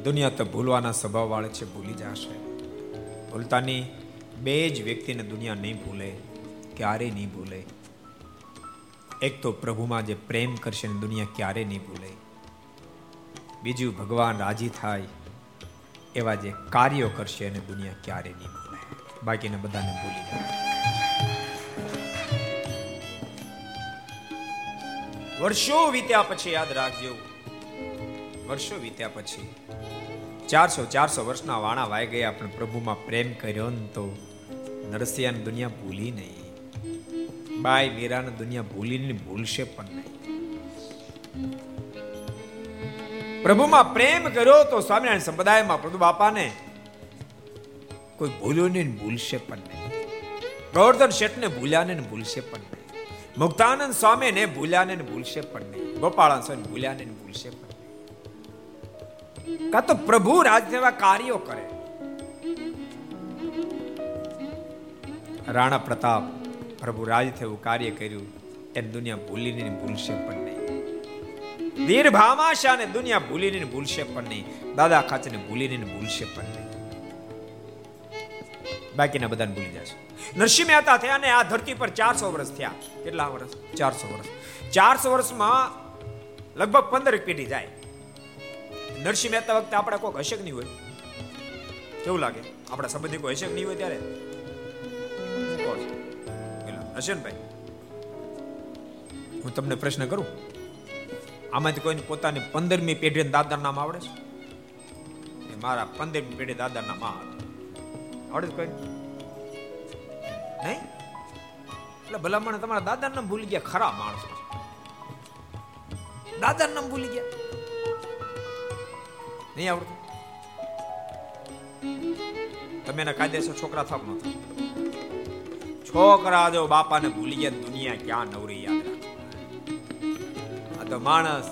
દુનિયા તો ભૂલવાના સ્વભાવ વાળે છે, ભૂલી જશે. ભૂલતાની બે જ વ્યક્તિને દુનિયા નહીં ભૂલે ક્યારે નહીં ભૂલે. એક તો પ્રભુમાં જે પ્રેમ કરશે દુનિયા ક્યારે નહીં ભૂલે. બીજું ભગવાન રાજી થાય એવા જે કાર્યો કરશે અને દુનિયા ક્યારે નહીં ભૂલે. બાકીને બધાને ભૂલી જાય. વર્ષો વીત્યા પછી યાદ રાખજો. વર્ષો વીત્યા પછી ચારસો ચારસો વર્ષના વાણા વાઈ ગયા, પણ પ્રભુમાં પ્રેમ કર્યો ને તો નરસિંહાની દુનિયા ભૂલી નહીં. બાઈ મીરાને દુનિયા ભૂલીને ભૂલશે પણ નહીં. પ્રભુમાં પ્રેમ કર્યો તો સ્વામિનારાયણ સંપ્રદાયમાં પ્રભુ બાપાને કોઈ ભૂલ્યો નહીં ભૂલશે પણ નહીં. ગોવર્ધન શેઠને ભૂલ્યા ને ભૂલશે પણ નહીં. મુક્તાનંદ સ્વામીને ભૂલ્યા ને ભૂલશે પણ નહીં. ગોપાળાન સ્વામી ભૂલ્યા ને ભૂલશે પણ નહીં. કાં તો પ્રભુ રાજ જેવા કાર્યો કરે. રાણા પ્રતાપ પ્રભુ રાજ થયું, કાર્ય કર્યું એને દુનિયા ભૂલીને ભૂલશે પણ નહીં. વીર ભામાશા ને દુનિયા ભૂલીને ભૂલશે પણ નહીં. દાદા ખાચરને ભૂલીને ભૂલશે પણ નહીં. બાકીના બધાને ભૂલી જશે. નરસિંહ મહેતા થયા ને આ ધરતી પર ચારસો વર્ષ થયા. કેટલા વર્ષ? ચારસો વર્ષ. ચારસો વર્ષમાં લગભગ પંદર પેઢી જાય. નરસિંહ મહેતા વખતે આપણે કોઈ હશે નહીં હોય. કેવું લાગે? આપણા સંબંધી કોઈ હશે નહીં હોય ત્યારે? હશે ને ભાઈ હું તમને પ્રશ્ન કરું? આમાંથી કોઈને પોતાની પંદરમી પેઢી દાદા નામ આવડે છે? મારા પંદરમી પેઢી દાદા નામ આ આવડે કોઈ નહીં? એટલે ભલામણ તમારા દાદા નામ ભૂલી ગયા, ખરા માણસો. દાદા નામ ભૂલી ગયા? નહીં આવડતું? તમે એના કાયદેસર છોકરા થાપ ન છોકરા જો બાપાને ભૂલી ગયા દુનિયા ક્યાં નવરી યાદ રાખે. આ તો માણસ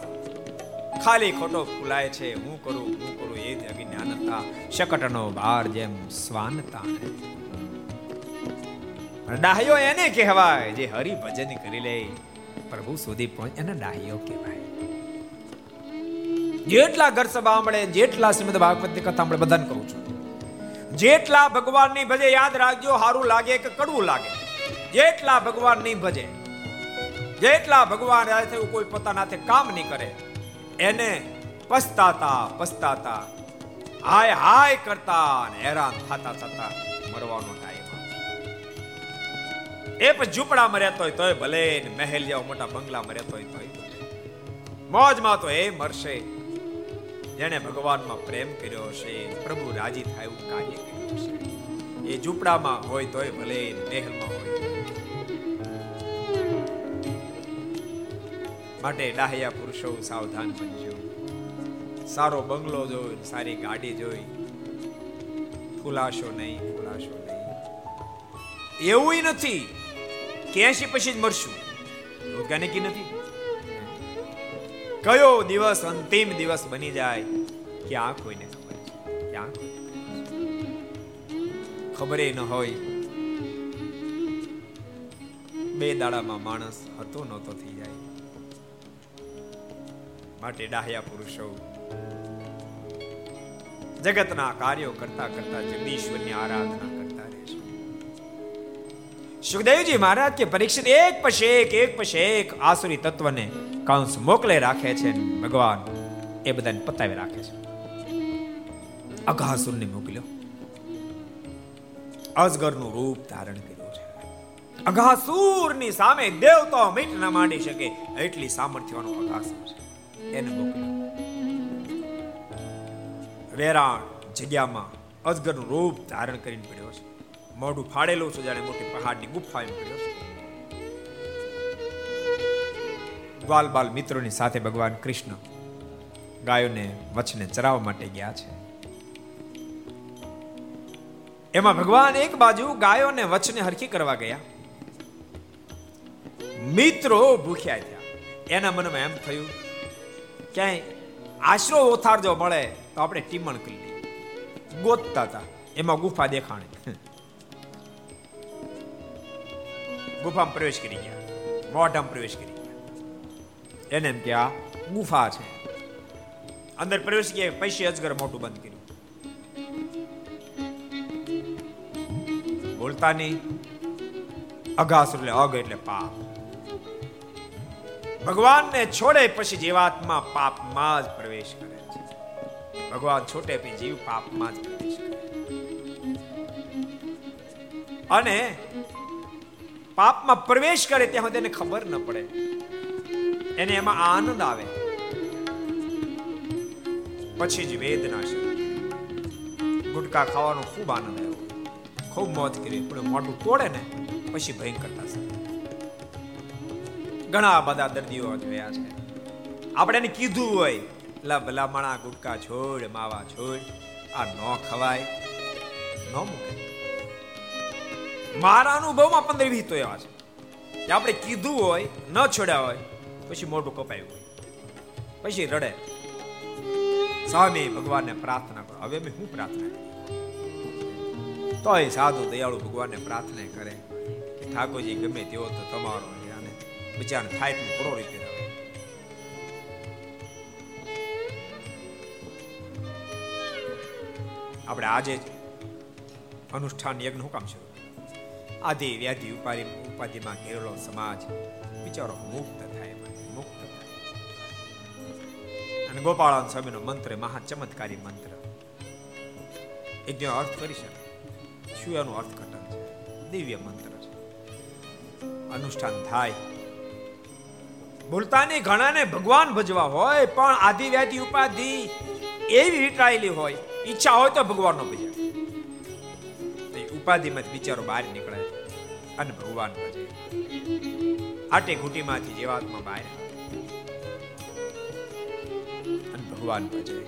ખાલી ખોટો ફૂલાય છે. હું કરું હું કરું, એ જ અજ્ઞાનતા. શકટનો બાર જેમ સ્વાનતા ડાહ્યો એને કહેવાય જે હરિ ભજન કરી લે. પ્રભુ સુધી પહોંચ એને ડાહ્યો કહેવાય. જેટલા ઘર સભા મળે જેટલા શ્રીમદ ભાગવતની કથા મળે બધાને કહું છું. જેટલા ભગવાનની ભજે યાદ રાખજો સારું લાગે કે કડવું લાગે. જેટલા ભગવાન નહીં ભજે, જેટલા ભગવાન થયું, કોઈ પોતાના કામ નહીં કરે. એને પસ્તાતા પસ્તાતા, હાય હાય કરતા હેરાન થતા થતા મરવાનો ટાઈમ એ પછી ઝૂંપડામાં રહેતો હોય તોય ભલે મહેલ જેવા મોટા બંગલામાં રહેતો હોય તોય મોજમાં તો એ મરશે. જેણે ભગવાનમાં પ્રેમ કર્યો છે પ્રભુ રાજી થાય એવું કાર્ય કર્યું છે એ ઝૂંપડામાં હોય તોય ભલે મહેલમાં હોય. માટે ડાહ્યા પુરુષો સાવધાન બનજો. સારો બંગલો જોઈ, સારી ગાડી જોઈ. ફૂલાશો નહીં ફૂલાશો નહીં. એવું નથી. કે પછી જ મરશું? વૈજ્ઞાનિકી નથી. કયો દિવસ અંતિમ દિવસ બની જાય ક્યાં કોઈને ખબર છે? આંખ ખબર ન હોય. બે દાડામાં માણસ હતો નહોતો થઈ જાય. માટે ડાહ્યા પુરુષો. જગતના કાર્યો કરતા કરતા જગદીશ્વરની આરાધના. સુખદેવજી મહારાજ કે પરીક્ષિત એક પછી એક એક પછી એક આસુરી તત્વને કંસ મોકલે રાખે છે ભગવાન એ બધાને પતાવી રાખે છે. અઘાસુરને મોકલ્યો. અજગરનું રૂપ ધારણ કર્યું છે. અઘાસુરની સામે દેવતાઓ મીટ ન માંડી શકે એટલી સામર્થ્યનો અઘાસુર છે. એને મોકલ્યો. વેરાણ જગ્યામાં અજગરનું રૂપ ધારણ કરીને પડ્યો છે. મોઢું ફાડેલું છે જાણે મોટી પહાડની ગુફા એમ કર્યો ગ્વાલ બાલ મિત્રોની સાથે ભગવાન કૃષ્ણ ગાયોને વચ્છને ચરાવવા માટે ગયા છે. એમાં ભગવાન એક બાજુ ગાયોને વચ્છને હરખી કરવા ગયા. મિત્રો ભૂખ્યા થયા. એના મનમાં એમ થયું, ક્યાંય આશરો ઓથાર જો મળે તો આપણે ટીમણ કરી લઈએ. ગોતતા હતા. એમાં ગુફા દેખાણી. ગુફામાં પ્રવેશ કરી ગયા. મોઢામાં પ્રવેશ કરી ગયા. એને એમ કે, આ ગુફા છે. અંદર પ્રવેશ ગયા પૈસે અજગર મોટું બંધ કર્યું. બોલતા નહીં. અઘાસુર એટલે અગ એટલે પાપ. ભગવાનને છોડે પછી જીવાત્મા પાપમાં જ પ્રવેશ કરે છે. ભગવાન છોટે પછી જીવ પાપમાં જ પ્રવેશ કરે અને પાપમાં પ્રવેશ કરે ત્યાં સુધી એને ખબર ન પડે. એને એમાં આનંદ આવે. પછી જ વેદના છે. ગુટકા ખાવાનો ખૂબ આનંદ આવ્યો. ખૂબ મોત કરી. પણ મોટું તોડે ને, પછી ભયંકરતા છે ઘણા બધા દર્દીઓ જોયા છે. આપણે એને કીધું હોય, લા ભલા માણા ગુટકા છોડ, માવા છોડ, આ ન ખવાય. ન મૂકે. મારા અનુભવમાં પંદર વીસ તો એવા છે. કે આપણે કીધું હોય, ન છોડ્યા હોય, પછી મોઢું કપાયું હોય. પછી રડે. સ્વામી ભગવાનને પ્રાર્થના કરો. હવે મેં હું પ્રાર્થના કરી તોય સાધુ દયાળુ ભગવાનને પ્રાર્થના કરે કે ઠાકોરજી ગમે તેવો તો તમારો અને બિચારાને પૂરો રીતે રહે આપણે આજે અનુષ્ઠાન યજ્ઞ હું કામ શરૂ આદિ વ્યાધિ ઉપાધિ ઉપાધિમાં ઘેરેલો સમાજ બિચારો મુક્ત થાય મુક્ત થાય. અને ગોપાળાન સ્વામીનો મંત્ર મહા ચમત્કારી મંત્ર. યજ્ઞ અર્થ કરી શકે શું એનું અર્થઘટન છે. દિવ્ય મંત્ર છે. અનુષ્ઠાન થાય. બોલતાની ઘણાને ભગવાન ભજવા હોય, પણ આધિ વ્યાધિ ઉપાધિ એવી રીટાયેલી હોય, ઈચ્છા હોય તો ભગવાનનો ભજે ઉપાધિમાંથી બિચારો બહાર નીકળે. અને ભગવાન ભજે. આટે ઘૂંટીમાંથી જીવાત્મા બહાર અને ભગવાન ભજે.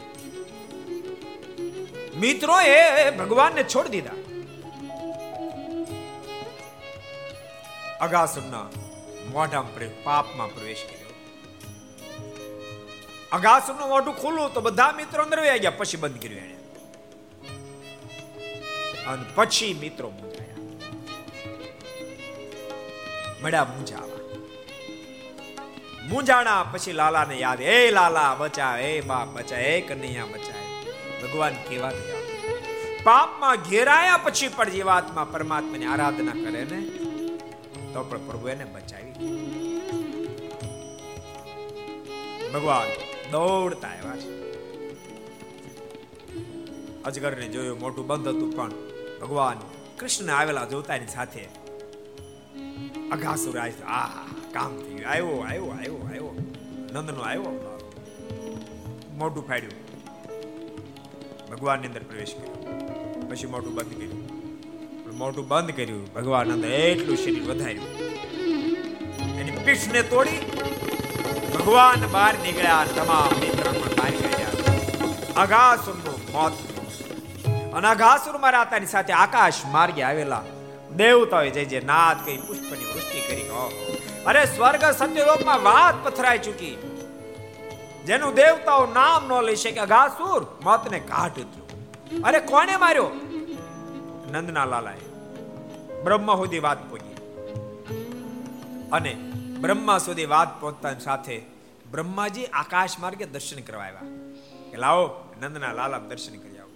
મિત્રો એ ભગવાનને છોડી દીધા. અગાસુરના મોઢામાં પાપમાં પ્રવેશ કર્યો. અગાસુરનું મોઢું ખુલ્લું તો બધા મિત્રો અંદર ગયા, પછી બંધ કર્યું એને. અને પછી મિત્રો મળ્યા મૂંઝાવા. મૂંઝાણા પછી લાલાને યાદ, એ લાલા બચા એ બાપ બચા એ કનૈયા બચા ભગવાન કેવા થયા? પાપમાં ઘેરાયા પછી પણ જીવાત્મા પરમાત્માની આરાધના કરે ને, તો પણ પ્રભુ એને બચાવી ભગવાન દોડતા આવ્યા છે. અજગરને જોયું મોટું બંધ હતું પણ ભગવાન કૃષ્ણ આવેલા જોતા એની સાથે અઘાસુર આવ્યો આ કામ થયું આવ્યો આવ્યો આવ્યો આવ્યો નંદનો આવ્યો મોઢું ફાડ્યું. ભગવાનની અંદર પ્રવેશ કર્યો. પછી મોઢું બંધ કર્યું. મોઢું બંધ કર્યું. ભગવાન અંદર એટલું શરીર વધાર્યું. એની પીઠને તોડી ભગવાન બહાર નીકળ્યા તમામ મિત્ર પણ બહાર કાઢ્યા અઘાસુરનું મોત અને અઘાસુર રાતાની સાથે આકાશ માર્ગે આવેલા દેવતાઓએ જય જે નાથ કઈ પુષ્પની વૃષ્ટિ કરી કહો અરે સ્વર્ગ સત્યલોકમાં વાત પથરાઈ ચૂકી. જેનું દેવતાઓ નામ ન લઈ શકે અઘાસુર મોતને ઘાટ ઉતર્યો. અરે કોને માર્યો? નંદના લાલાએ. બ્રહ્મા સુધી વાત પહોંચી. અને બ્રહ્મા સુધી વાત પહોંચતાની સાથે બ્રહ્માજી આકાશ માર્ગે દર્શન કરવા આવ્યા. કે લાવો, નંદના લાલા દર્શન કરી આવો.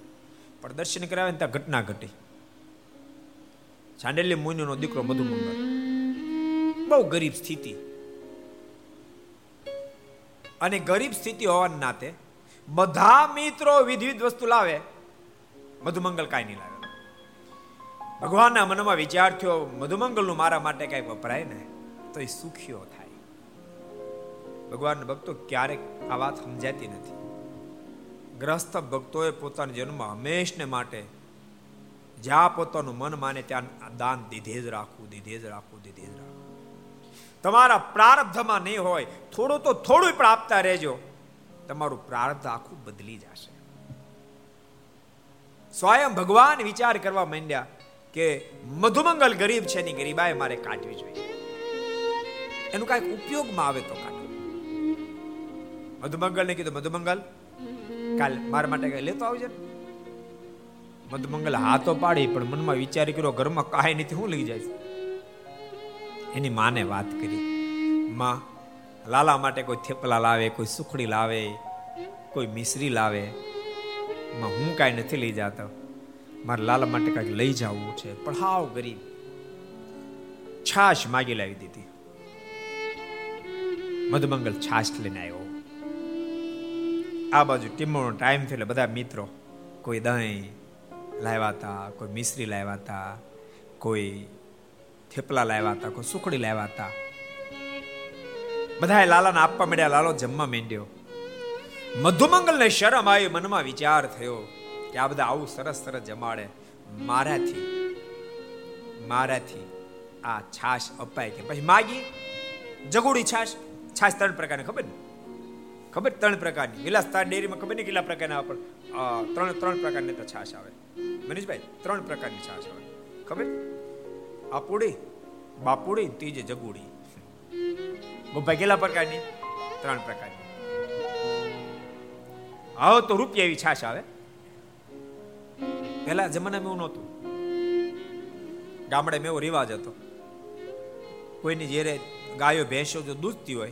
પણ દર્શન કરાવે ત્યાં ઘટના ઘટી. ચાંડેલી મુનિનો દીકરો મધુમંગલ બહુ ગરીબ સ્થિતિ. અને ગરીબ સ્થિતિ હોવાના નાતે બધા મિત્રો વિધવિધ વસ્તુ લાવે. મધુમંગલ કાંઈ નહીં લાવે. ભગવાનના મનમાં વિચાર થયો મધુમંગલનું મારા માટે કાંઈ વપરાય ને, તો એ સુખીઓ થાય. ભગવાનના ભક્તો ક્યારેક આ વાત સમજાતી નથી. ગ્રસ્ત ભક્તોએ પોતાના જન્મ હંમેશને માટે જ્યાં પોતાનું મન માને ત્યાં દાન દીધે જ રાખવું, દીધે જ રાખવું, દીધે જ રાખવું. તમારા પ્રારબ્ધમાં નહીં હોય, થોડું તો થોડું પણ આપતા રહેજો. તમારું પ્રારબ્ધ આખું બદલી જશે. સ્વયં ભગવાન વિચાર કરવા માંડ્યા કે મધુમંગલ ગરીબ છે ની ગરીબાએ મારે કાઢવી જોઈએ. એનું કાંઈક ઉપયોગમાં આવે તો કાઢવું મધુમંગલ ને કીધું, મધુમંગલ, કાલ મારા માટે કઈ લેતો આવજે મધુમંગલ હાથો પાડી, પણ મનમાં વિચાર કર્યો, ઘરમાં કાંઈ નથી, હું લઈ જાય એની માને વાત કરી. માં, લાલા માટે કોઈ થેપલા લાવે, કોઈ સુખડી લાવે, કોઈ મિશ્રી લાવે. માં, હું કાંઈ નથી લઈ જતો. મારા લાલા માટે કાંઈક લઈ જવું છે. પણ હાવ ગરીબ. છાશ માગી લાવી દીધી. મધમંગલ છાશ લઈને આવ્યો. આ બાજુ ટીમનો ટાઈમ થયો બધા મિત્રો, કોઈ દહીં લાવ્યા હતા, કોઈ મિશ્રી લાવ્યા હતા, કોઈ થેપલા લાવ્યા હતા, કોઈ સુખડી લાવ્યા હતા. બધાએ લાલાને આપવા માંડ્યા, લાલો જમવા માંડ્યો. મધુમંગલને શરમ આવી, મનમાં વિચાર થયો કે આ બધા આવું સરસ સરસ જમાડે. મારાથી મારાથી આ છાશ અપાય કે પછી માગી, જગુડી છાશ છાશ ત્રણ પ્રકારની, ખબર ને? ખબર? ત્રણ પ્રકારની. વિલાસતા ડેરીમાં ખબર નહીં કેટલા પ્રકારના ત્રણ ત્રણ પ્રકારની તો છાશ આવે. મનીષભાઈ, ત્રણ પ્રકારની છાશ આવે ખબર? આપુડી, બાપુડી ત્રીજે જગુડી. બબ્બા પ્રકારની? ત્રણ પ્રકારની. આવો તો રૂપિયા એવી છાશ આવે. પેલા જમાનામાં એવું નહોતું. ગામડે એવો રિવાજ હતો. કોઈની જ્યારે ગાયો, ભેંસો જો દૂધતી હોય,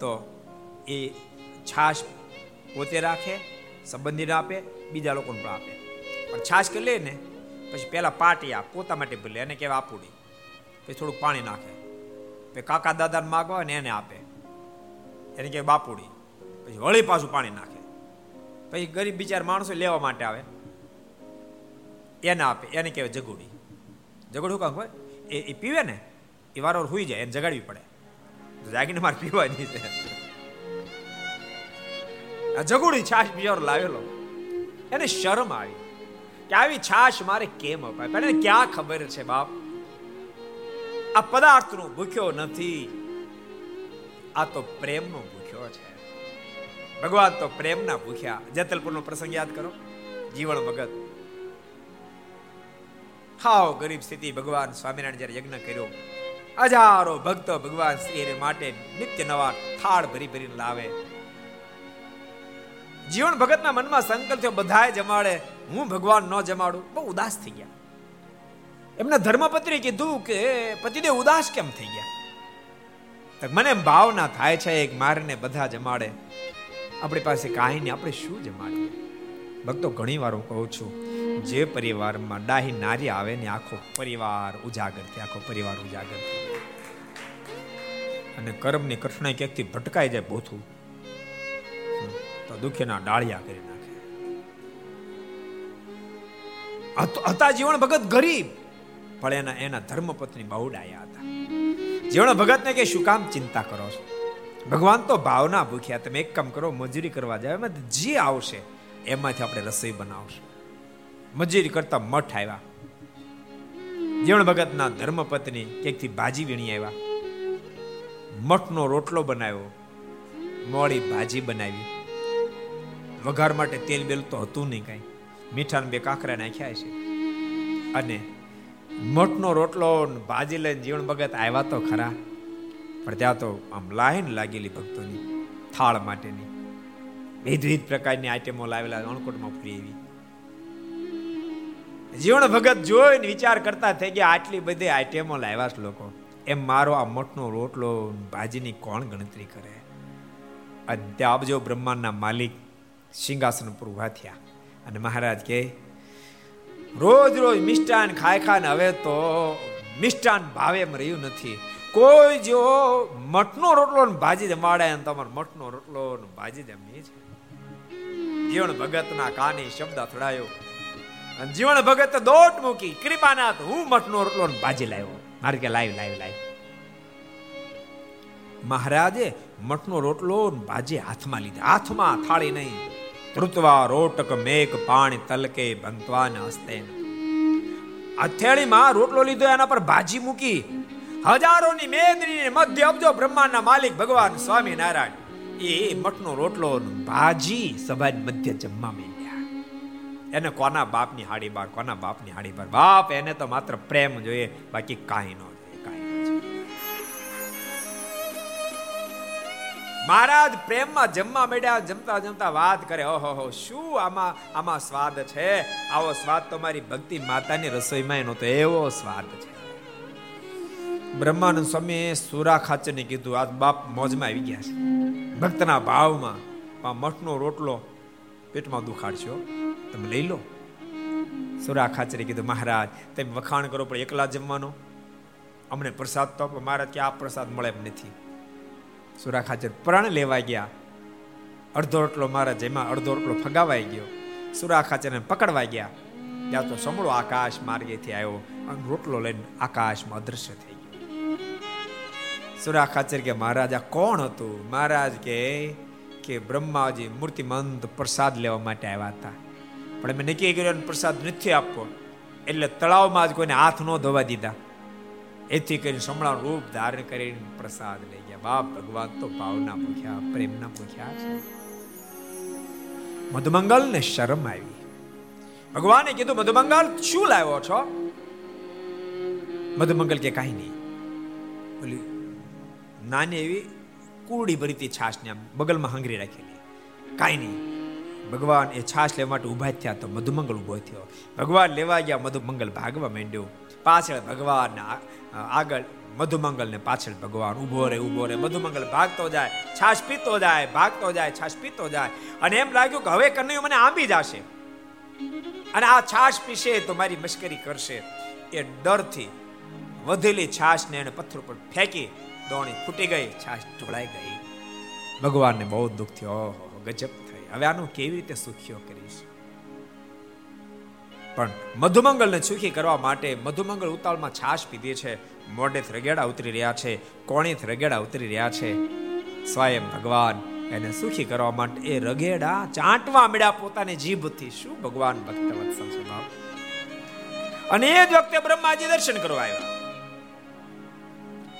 તો એ છાશ પોતે રાખે, સંબંધીને આપે, બીજા લોકોને પણ આપે. પણ છાશ કે લે ને, પછી પેલા પાટી આ પોતા માટે ભલે, એને કહેવાય આપુડી. પછી થોડુંક પાણી નાખે. પછી કાકા દાદાને માગવા ને એને આપે. એને કહેવાય બાપુડી. પછી વળી પાછું પાણી નાખે. પછી ગરીબ બિચાર માણસો લેવા માટે આવે. એને આપે, એને કહેવાય જગુડી. જગુડ કાંક હોય એ એ પીવે ને, એ વારવાર હોઈ જાય, એને જગાડવી પડે. જાગીને મારે પીવાની છે. આ જગુડી છાશ બિચારો લાવેલો. એને શરમ આવી. કે આવી છાશ મારે કેમ અપાય? પણ ક્યાં ખબર છે બાપ? આ પદાર્થનો ભૂખ્યો નથી. આ તો પ્રેમનો ભૂખ્યો છે. ભગવાન તો પ્રેમના ભૂખ્યા. જેતલપુરનો પ્રસંગ યાદ કરો. જીવન ભગત હાવ ગરીબ સ્થિતિ ભગવાન સ્વામિનારાયણ જ્યારે યજ્ઞ કર્યો, હજારો ભક્તો ભગવાન શ્રી માટે નિત્ય નવા થાળ ભરી ભરીને લાવે. જીવન ભગતના મનમાં સંકલ્પ થયો બધાએ જમાડે, હું ભગવાન ન જમાડું. બહુ ઉદાસ થઈ ગયા. એમના ધર્મપત્રી કીધું કે, પતિદેવ ઉદાસ કેમ થઈ ગયા? મને ભાવના થાય છે, એક મારને બધા જમાડે. આપણી પાસે કાંઈ નહીં, આપણે શું જમાડીએ? ભક્તો ઘણી વાર હું કહું છું, જે પરિવારમાં ડાહી નારી આવે ને આખો પરિવાર ઉજાગર થાય, આખો પરિવાર ઉજાગર થાય. અને કર્મની કઠણાઈ ક્યાંકથી ભટકાઈ જાય તો દુઃખીના ડાળિયા કરી નાખે. હતા જીવન ભગત ગરીબ, પણ એના એના ધર્મપત્ની બહુ ડાયા હતા. જીવન ભગતને કે શું કામ ચિંતા કરો છો? ભગવાન તો ભાવના ભૂખ્યા, તમે એક કામ કરો, મજૂરી કરવા જાવ એમાં જે આવશે, એમાંથી આપણે રસોઈ બનાવશું. મજૂરી કરતા મઠ આવ્યા. જીવન ભગતના ધર્મપત્ની ક્યાંકથી ભાજી વીણી આવ્યા? મઠનો રોટલો બનાવ્યો. મોડી ભાજી બનાવી. વઘાર માટે તેલ બેલ તો હતું નહીં કાંઈ. મીઠા બે કાંકરા નાખ્યા છે. અને મઠનો રોટલો ભાજી લઈને જીવન ભગત આવ્યા તો ખરા. પણ ત્યાં તો આમ લાઈન લાગેલી ભક્તોની, થાળ માટેની. વિવિધ વિવિધ પ્રકારની આઈટમો લાવેલા અણકોટમાં પૂરી એવી જીવન ભગત જોઈને વિચાર કરતા થઈ ગયા, આટલી બધી આઈટેમો લાવ્યા છે લોકો. એમ મારો આ મઠનો રોટલો ભાજીની કોણ ગણતરી કરે? અદ્યાબજો બ્રહ્માંડના માલિક સિંહાસન પર ઊભા થયા. અને મહારાજ કે, રોજ રોજ મિષ્ટાન ખાય ખાને હવે તો મિષ્ટાન ભાવે એમ રહ્યું નથી. કોઈ જો મઠનો રોટલો ભાજી જમાડે ને તમારો મઠનો રોટલો ને ભાજી જમીએ છે. જીવન ભગતના કાને શબ્દ અથડાયો. અને જીવન ભગત દોટ મૂકી, કૃપાનાથ, હું મઠનો રોટલો ભાજી લાવ્યો. મારે કે લાઈવ લાઈવ લાઈવ મહારાજે મઠનો રોટલો ભાજી હાથમાં લીધા. હાથમાં થાળી નહીં. ધૃતવા રોટક મેઘ પાણી તલકે ભંતવાન હસ્તે હથેળીમાં રોટલો લીધો, એના પર ભાજી મૂકી. હજારોની મેદની મધ્ય અબજો બ્રહ્માંડના માલિક ભગવાન સ્વામી નારાયણ એ મઠનો રોટલો ભાજી સભાની મધ્ય જમવા માંડ્યા. એને કોના બાપની હાડી બાર, કોના બાપની હાડી બાર? બાપ, એને તો માત્ર પ્રેમ જોઈએ, બાકી કાંઈ ન મહારાજ પ્રેમમાં જમવા મળ્યા, જમતા જમતા વાત કરે, ઓહો, હો, શું આમાં આમાં સ્વાદ છે? આવો સ્વાદ તો મારી ભક્તિ માતાની રસોઈમાં એનો તો એવો સ્વાદ છે. બ્રહ્માનંદ સ્વામી સુરા ખાચરને કીધું આ બાપ મોજમાં આવી ગયા છે. ભક્તના ભાવમાં પણ મઠનો રોટલો પેટમાં દુખાડશો. તમે લઈ લો. સુરા ખાચરે કીધું, મહારાજ, તમે વખાણ કરો, પણ એકલા જમવાનો? અમને પ્રસાદ તો મહારાજ કે, આ પ્રસાદ મળે એમ નથી. સુરા ખાચર પ્રણ લેવા ગયા. અડધો રોટલો મારા જેમાં અડધો રોટલો ફગાવાઈ ગયો. સુરા ખાચરને પકડવા ગયા. ત્યાં તો સમળો આકાશ માર્ગેથી આવ્યો અને રોટલો લઈને આકાશમાં અદ્રશ્ય થઈ ગયો. સુરા ખાચર કે, મહારાજ કોણ હતું? મહારાજ કે કે બ્રહ્માજી મૂર્તિમંત પ્રસાદ લેવા માટે આવ્યા હતા. પણ મેં નક્કી કર્યો પ્રસાદ નથી આપવો. એટલે તળાવમાં જ કોઈને હાથ ન ધોવા દીધા. એથી કરીને સમળા રૂપ ધારણ કરીને પ્રસાદ ગયા બાપ ભગવાન તો ભાવના પૂછ્યા, પ્રેમના પૂછ્યા છે. મધુમંગલ ને શરમ આવી. ભગવાને કીધું, મધુમંગલ, શું લાવ્યો છો? મધુમંગલ કે, કાંઈ નહીં. બોલી, નાની એવી કુરડી ભરીતી છાશ ને બગલમાં હંગરી રાખેલી. કાંઈ નહીં. ભગવાન એ છાશ લેવા માટે ઊભા થયા તો મધુમંગલ ઊભો થયો. ભગવાન લેવા ગયા, મધુમંગલ ભાગવા માંડ્યો. પાછળ ભગવાન આગળ મધુમંગલ ને પાછળ ભગવાન ઊભો રે ઊભો રે. મધુમંગલ ભાગતો જાય, છાશ પીતો જાય, ભાગતો જાય, છાશ પીતો જાય. અને એમ લાગ્યું કે હવે કનૈયો મને આંબી જશે. અને આ છાશ પીશે તો મારી મશ્કરી કરશે. એ ડરથી વધેલી છાશ ને એને પથ્થર ઉપર ફેંકી દોણી ફૂટી ગઈ, છાશ ઢોળાઈ ગઈ. ભગવાનને બહુ દુઃખ થયો. ગજબ થઈ. હવે આનું કેવી રીતે સુખ્યો કરીશ? પણ મધુમંગલને સુખી કરવા માટે મધુમંગલ ઉતાળમાં છાશ પીધી છે. મોઢે રગેડા ઉતરી રહ્યા છે, કોણેથી રગેડા ઉતરી રહ્યા છે. સ્વયં ભગવાન એને સુખી કરવા માટે એ રગેડા ચાંટવા મળ્યા પોતાની જીભથી. શું ભગવાન ભક્ત વત્સલ અને એ જ વખતે બ્રહ્માજી દર્શન કરવા આવ્યા.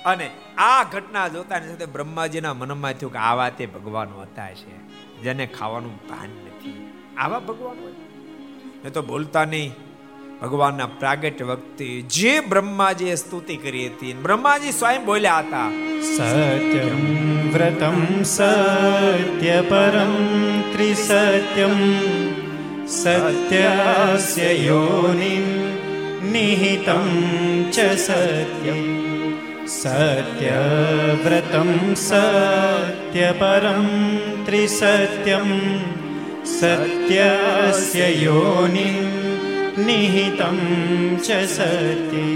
અને આ ઘટના જોતાની સાથે બ્રહ્માજીના મનમાં થયું કે આવા તે ભગવાન હતા છે, જેને ખાવાનું ભાન નથી. આવા ભગવાન હોય? ને તો બોલતા નહીં. ભગવાનના પ્રાગટ્ય વખતે જે બ્રહ્માજીએ સ્તુતિ કરી હતી, બ્રહ્માજી સ્વયં બોલ્યા હતા, સત્યમ વ્રતમ સત્ય પરમ ત્રિસત્યમ સત્યાસ્ય યોનિ નિહિતમ ચ સત્યમ સત્યવ્રતમ સત્ય પરમ ત્રિસત્યમ સત્યાસ્ય યોનિ निहितं च सत्ये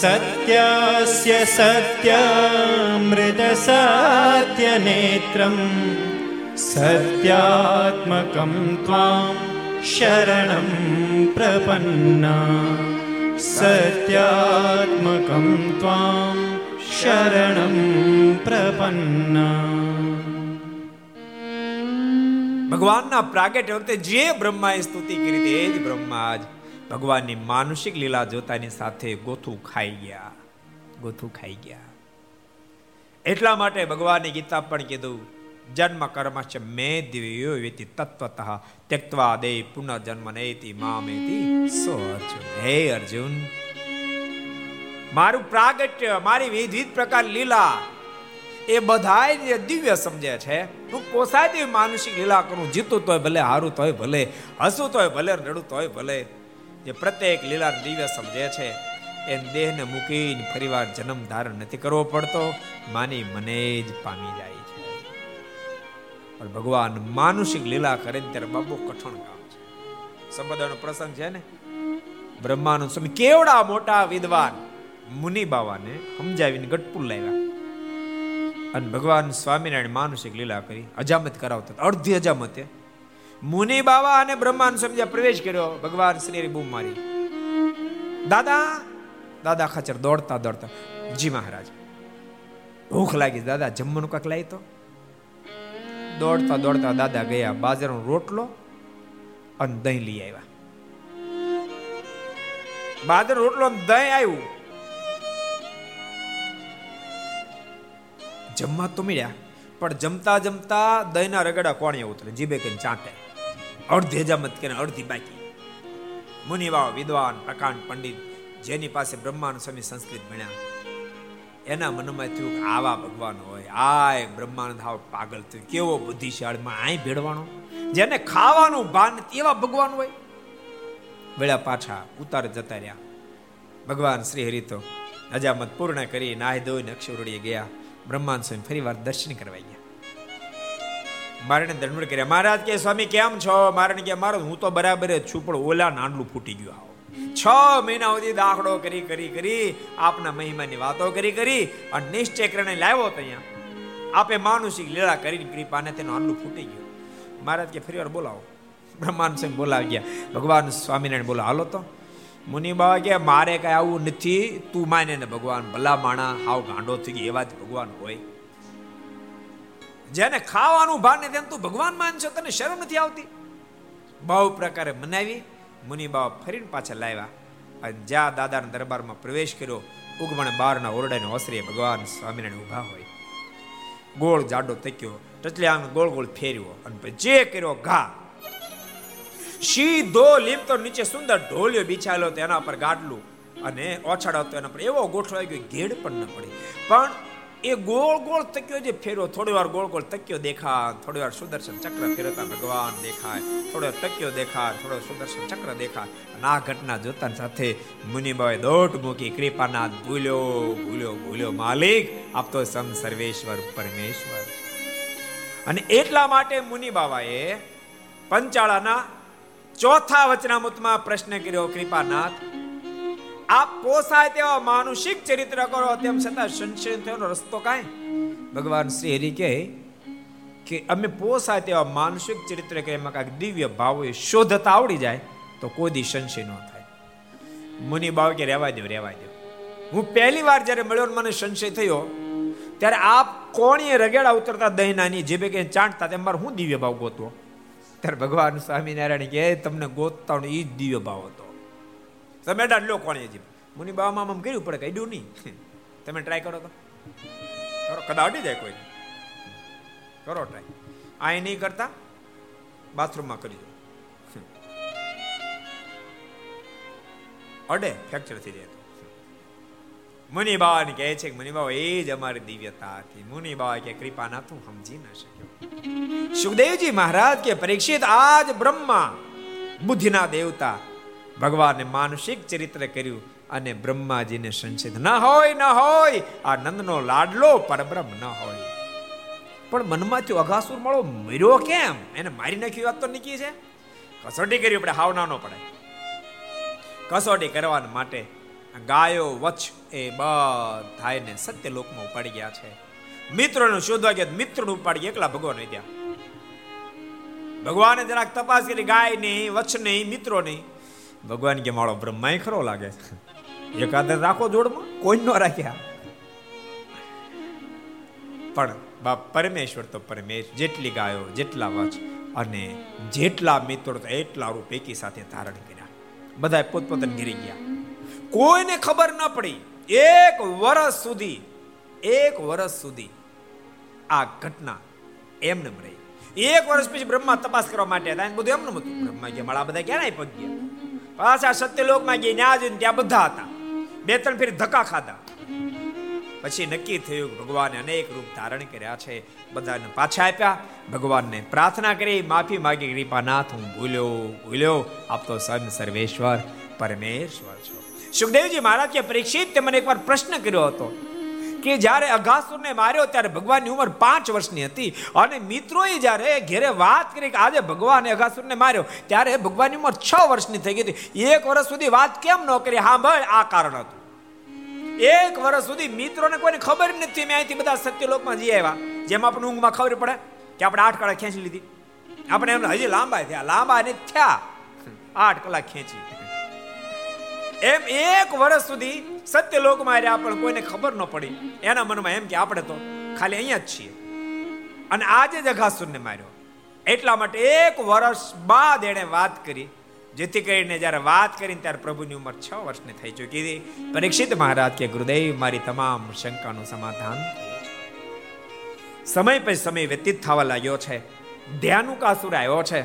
सत्यस्य सत्यमृतसत्यनेत्रं सत्यात्मकं त्वां शरणं प्रपन्ना सत्यात्मकं त्वां शरणं प्रपन्ना ભગવાનના પ્રાગટ્ય વખતે જે બ્રહ્માએ સ્તુતિ કરી તે જ બ્રહ્મા જ ભગવાનની માનુષિક લીલા જોતાની સાથે ગોથું ખાઈ ગયા, ગોથું ખાઈ ગયા. એટલા માટે ભગવાનની ગીતા પણ કીધું, જન્મ કર્મ છે મે દિવ્યો વેતિ તત્વતઃ, ત્યક્તવા દે પુનર્જન્મ નેતિ મામેતિ સો અર્જુન. હે અર્જુન, મારું પ્રાગટ્ય, મારી વિવિધ પ્રકાર લીલા એ બધાય દિવ્ય સમજે છે હું પોસાતી માનસિક લીલા કરું, જીતું તોય ભલે, હારું તોય ભલે હસું તોય ભલે રડું તોય ભલે. જે પ્રત્યેક લીલા દિવ્ય સમજે છે એ દેહને મૂકીને ફરીવાર જન્મ ધારણ નથી કરવો પડતો, માની મને જ પામી જાય છે. પણ ભગવાન માનુષિક લીલા કરે ત્યારે બાબુ કઠણ કામ છે. સંબંધનો પ્રસંગ છે ને? બ્રહ્માનંદ સ્વામી કેવડા મોટા વિદ્વાન મુનિ બાવાને સમજાવીને ગટપુર લાવ્યા. અને ભગવાન સ્વામિનારાયણ માનુષિક લીલા કરી, અજામત કરાવતા અડધી અજામતે. મુનિ બાવા અને બ્રહ્માન સમજ્યા, પ્રવેશ કર્યો. ભગવાન શ્રી બૂમ મારી. દાદા દાદા ખાચર દોડતા દોડતા, જી મહારાજ. ભૂખ લાગી દાદા, જમવાનું કાંક લાવી તો? દોડતા દોડતા દાદા ગયા, બાજરાનો રોટલો અને દહીં લઈ આવ્યા. બાજર રોટલો દહીં આવ્યું. જમવા તો મળ્યા, પણ જમતા જમતા દહીંના રગડા કોણે ઉતરે જીભે કઈ ચાંટે. અડધી હજામત કે અડધી બાકી. મુનિવાવ વિદ્વાન, પ્રકાંડ, પંડિત, જેની પાસે બ્રહ્માનું સ્વામી સંસ્કૃત ભણ્યા. એના મનમાં થયું આવા ભગવાન હોય. આય, બ્રહ્માનંદ હાવ પાગલ થયું. કેવો બુદ્ધિશાળીમાં આય ભેળવાનો? જેને ખાવાનું ભાન એવા ભગવાન હોય. વેળા પાછા ઉતાર જતા રહ્યા. ભગવાન શ્રી હરિ તો અજામત પૂર્ણ કરી નાહી ધોઈને અક્ષરોડીએ ગયા. બ્રહ્માંડ સ્વામી ફરી વાર દર્શન કરવા ગયા. મારણે દંડ કર્યા, મહારાજ કે, સ્વામી, કેમ છો? મારણ કે, મારો, હું તો બરાબર જ છું, પણ ઓલા નાંડલું ફૂટી ગયું આવો. છ મહિના સુધી દાખલો કરી કરી કરી, આપના મહિમાની વાતો કરી કરી, અને નિશ્ચય કરીને લાવ્યો તો અહીંયા. આપે માનુષિક લીલા કરીને કૃપાને તેનું આંડલું ફૂટી ગયું. મહારાજ કે, ફરી વાર બોલાવો. બ્રહ્માંડ સ્વામી બોલાવી ગયા. ભગવાન સ્વામિનારાયણ બોલો હાલો તો. મુનિ બાબા કે, મારે કઈ આવું નથી, તું માને ને ભગવાન, ભલા માણા, હાવ ગાંડો થઈ ગયો એવા જ ભગવાન હોય. જેને ખાવાનું ભાન ને તેમ તું ભગવાન માનશો તને શરમ નથી આવતી? બહુ પ્રકારે મનાવી, મુનિ બાબા ફરીને પાછા લાવ્યા અને જ્યાં દાદાના દરબારમાં પ્રવેશ કર્યો, ઉગમણ બારના ઓરડાને ઓસરીએ ભગવાન સ્વામિનારાયણ ઊભા હોય. ગોળ જાડો તક્યો ટચલિયાંગ ગોળ ગોળ ફેર્યો અને જે કર્યો, ઘા. સીધો લીપતો નીચે સુંદર ઢોલિયો બિછાયેલો હતો, એના પર ગાડલું. અને ઓછાડો હતો એના પર. એવો ગોઠવો આવી ગયો, ઘેડ પણ ન પડી. પણ એ ગોળ ગોળ તક્યો જે ફેરો થોડી વાર ગોળ ગોળ તક્યો દેખાય, થોડી વાર સુદર્શન ચક્ર ફેરવતા ભગવાન દેખાય. થોડો તક્યો દેખાય, થોડો સુદર્શન ચક્ર દેખાય. અને આ ઘટના જોતા સાથે મુનિબાએ દોટ મૂકી કૃપાનાથ ભૂલ્યો ભૂલ્યો ભૂલ્યો માલિક આપતો સમ સર્વેશ્વર પરમેશ્વર. અને એટલા માટે મુનિ બાવાએ પંચાળાના ચોથા વચનામૃતમાં પ્રશ્ન કર્યો, કૃપાનાથ, આપ પોસાય તેવા માનુષિક ચરિત્ર કરો, તેમ છતાં સંશય થયોનો રસ્તો કાંઈ? ભગવાન શ્રી હરિ કહે કે, અમે પોસાય તેવા માનુષિક ચરિત્ર કે એમાં કાંઈક દિવ્ય ભાવો શોધતા આવડી જાય, તો કોઈ દી સંશય ન થાય. મુનિ બાવ કે, રહેવા દો રહેવા દો હું પહેલી વાર જ્યારે મળ્યો મને સંશય થયો, ત્યારે આપ કોણીએ રગેડા ઉતરતા દહીનાની જે બે કંઈ ચાંટતા, તેમ મારે હું દિવ્ય ભાવ ગોતવો. ત્યારે ભગવાન સ્વામિનારાયણ કે તમને ગોતતા એ જ દિવ્ય ભાવ હતો. તમે ડાડ લો કોણે જીવ મુનિ બાવામાં આમ કર્યું પડે કાઢ્યું નહીં. તમે ટ્રાય કરો તો. કરો કદા અડી જાય કોઈ. કરો ટ્રાય આ નહીં કરતા, બાથરૂમમાં કરી દો. અડે ફ્રેક્ચર થઈ જાય મુનિ બાવાને કહે છે કે મુનિ બાવા એ જ અમારી દિવ્યતા હતી. મુનિ બાવા કે કૃપાના તું સમજી ન શક્યો. સુખદેવજી મહારાજ કે પરીક્ષિત આજ બ્રહ્મા બુદ્ધિના દેવતા ભગવાને માનસિક ચરિત્ર કર્યું અને બ્રહ્માજીને સંશિત ન હોય ન હોય, આ નંદનો લાડલો પરબ્રહ્મ ન હોય. પણ મનમાંથી અઘાસુર મળો, મર્યો કેમ? એને મારી નાખ્યું વાત તો નીકળી છે. કસોટી કરી આપણે હાવ નાનો પડે. કસોટી કરવા માટે ગાયો વચ્ચ એ બધાને સત્ય લોકમાં પડી ગયા છે. મિત્રોને શોધવા ગયા મિત્રોને ઉપાડી એકલા ભગવાન ત્યાં ભગવાને જરાક તપાસ કરી, ગાય નહીં વચ્છ નહીં, મિત્રો નહીં. ભગવાન કે, મારો બ્રહ્માય ખરો લાગે. એકાદ રાખો જોડમાં, કોઈ ન રાખ્યા. પણ બાપ પરમેશ્વર તો પરમેશ, જેટલી ગાયો, જેટલા વચ અને જેટલા મિત્રો તો એટલા રૂપ એકી સાથે ધારણ કર્યા. બધા પોતપોતાને ઘેરી ગયા. કોઈને ખબર ન પડી, એક વર્ષ સુધી એક વર્ષ સુધી આ ઘટના એમને રહી એક વર્ષ પછી બ્રહ્મા તપાસ કરવા માટે હતા બધું એમને હતું. બ્રહ્મા ગયા, માળા બધા ક્યાં નહીં પગ્યા. પાછા સત્યલોકમાં ગયા ન્યા જઈને ત્યાં બધા હતા. બે ત્રણ ફેર ધક્કા ખાધા. પછી નક્કી થયું ભગવાને અનેક રૂપ ધારણ કર્યા છે. બધાને પાછા આપ્યા. ભગવાનને પ્રાર્થના કરી, માફી માગી, કૃપાનાથ, હું ભૂલ્યો ભૂલ્યો. આપ તો સન સર્વેશ્વર, પરમેશ્વર છો. સુખદેવજી મહારાજ કે પરીક્ષિત તે મને એકવાર પ્રશ્ન કર્યો હતો. કે જ્યારે અઘાસુરને માર્યો ત્યારે ભગવાનની ઉંમર પાંચ વર્ષની હતી અને મિત્રોએ જ્યારે ઘેરે વાત કરી કે આજે ભગવાને અઘાસુરને માર્યો ત્યારે ભગવાનની ઉંમર છ વર્ષની થઈ ગઈ હતી. એક વર્ષ સુધી વાત કેમ ન કરી? હા, ભાઈ, આ કારણ હતું. એક વર્ષ સુધી મિત્રોને કોઈને ખબર નથી. મેં અહીંથી બધા સત્યલોકમાં જઈ આવ્યા. જેમ આપણે ઊંઘમાં ખબર પડે કે આપણે આઠ કલાક ખેંચી લીધી. આપણે એમને હજી લાંબા થયા. લાંબા ને થયા. આઠ કલાક ખેંચી. એમ એક વર્ષ સુધી સત્ય લોકમાં રહ્યા, પણ કોઈને ખબર ન પડી. એના મનમાં એમ કે આપણે તો ખાલી અહીંયા જ છીએ. અને આજે જ અઘાસુરને માર્યો. એટલા માટે એક વર્ષ બાદ એણે વાત કરી, જેથી કરીને જ્યારે વાત કરીને ત્યારે પ્રભુની ઉંમર છ વર્ષની થઈ ચૂકી હતી. પરીક્ષિત મહારાજ કે, ગુરુદેવ, મારી તમામ શંકાનું સમાધાન સમય પછી સમય વ્યતીત થવા લાગ્યો છે. ધ્યાનુકાસુર આવ્યો છે.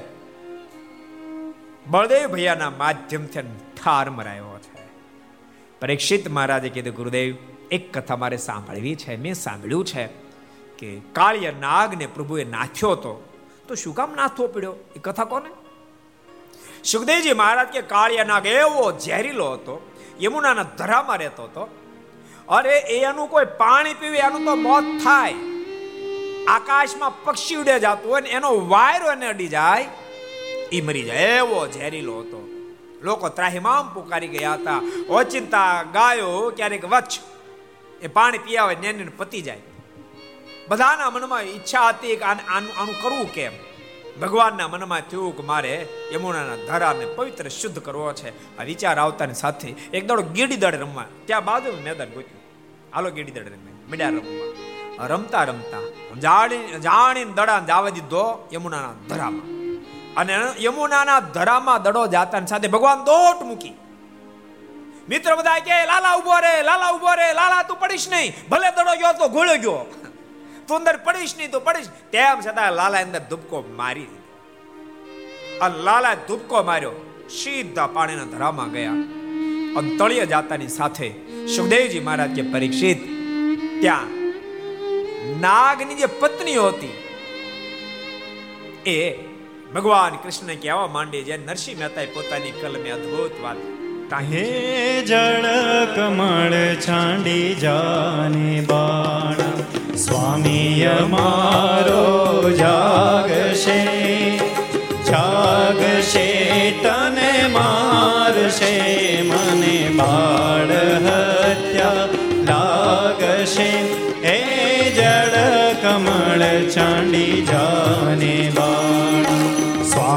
બળદેવ ભૈયાના માધ્યમથી ઠાર મરાયો છે. પરીક્ષિત મહારાજે કીધું, ગુરુદેવ, એક કથા મારે સાંભળવી છે. મેં સાંભળ્યું છે કે કાળિય નાગને પ્રભુએ નાથ્યો હતો. તો શું કામ નાથવો પડ્યો? એ કથા કોને? સુખદેવજી મહારાજ કે કાળિયા નાગ એવો ઝેરીલો હતો, યમુનાના ધરામાં રહેતો હતો. અરે એનું કોઈ પાણી પીવે એનું તો મોત થાય. આકાશમાં પક્ષી ઉડે જતું હોય ને એનો વાયરો એને અડી જાય એ મરી જાય. એવો ઝેરીલો હતો. લોકો ત્રાહિમામ પુકારી ગયા હતા. ઓચિંતા ગાયો ક્યારેક વચ્ચ એ પાણી પીયાવે ને પતી જાય. બધાના મનમાં ઈચ્છા હતી કે આનું આનું કરવું કેમ? ભગવાનના મનમાં થયું કે મારે યમુનાના ધરાને પવિત્ર શુદ્ધ કરવો છે. આ વિચાર આવતાની સાથે એક દાડો ગીડી દળ રમવા, ત્યાં બાજુ મેદાન ગોત્યું. હાલો ગીડી દળ રમે મીડા રમવા. રમતા રમતા જાણી, જાણીને દડા જાવા દીધો યમુનાના ધરામાં. અને યમુનાના ધરામાં દડો જાતા સાથે ભગવાન દોટ મૂકી. મિત્ર બધા કે, લાલા ઊભો રે, લાલા ઊભો રે, લાલા તું પડીશ નહીં. ભલે દડો ગયો તો ગોળ્યો ગયો. તું અંદર પડીશ નહીં, તો પડીશ. તેમ છતાં લાલા અંદર ધુબકો મારી અને લાલા ધુબકો માર્યો. સીધા પાણીના ધરામાં ગયા. અને તળિયે જાતાની સાથે સુખદેવજી મહારાજ કે પરીક્ષિત, ત્યાં નાગની જે પત્ની હતી, એ ભગવાન કૃષ્ણ કહેવા માંડે જે નરસિંહ મહેતાએ પોતાની કલમે અદ્ભુત વાત હે જળ કમળ છાંડી જાને બાણ સ્વામી અમારો જાગશે જાગશે તને મારશે, મને બાળ હત્યા લાગશે. હે જળ કમળ ચાંડી જાને બાણ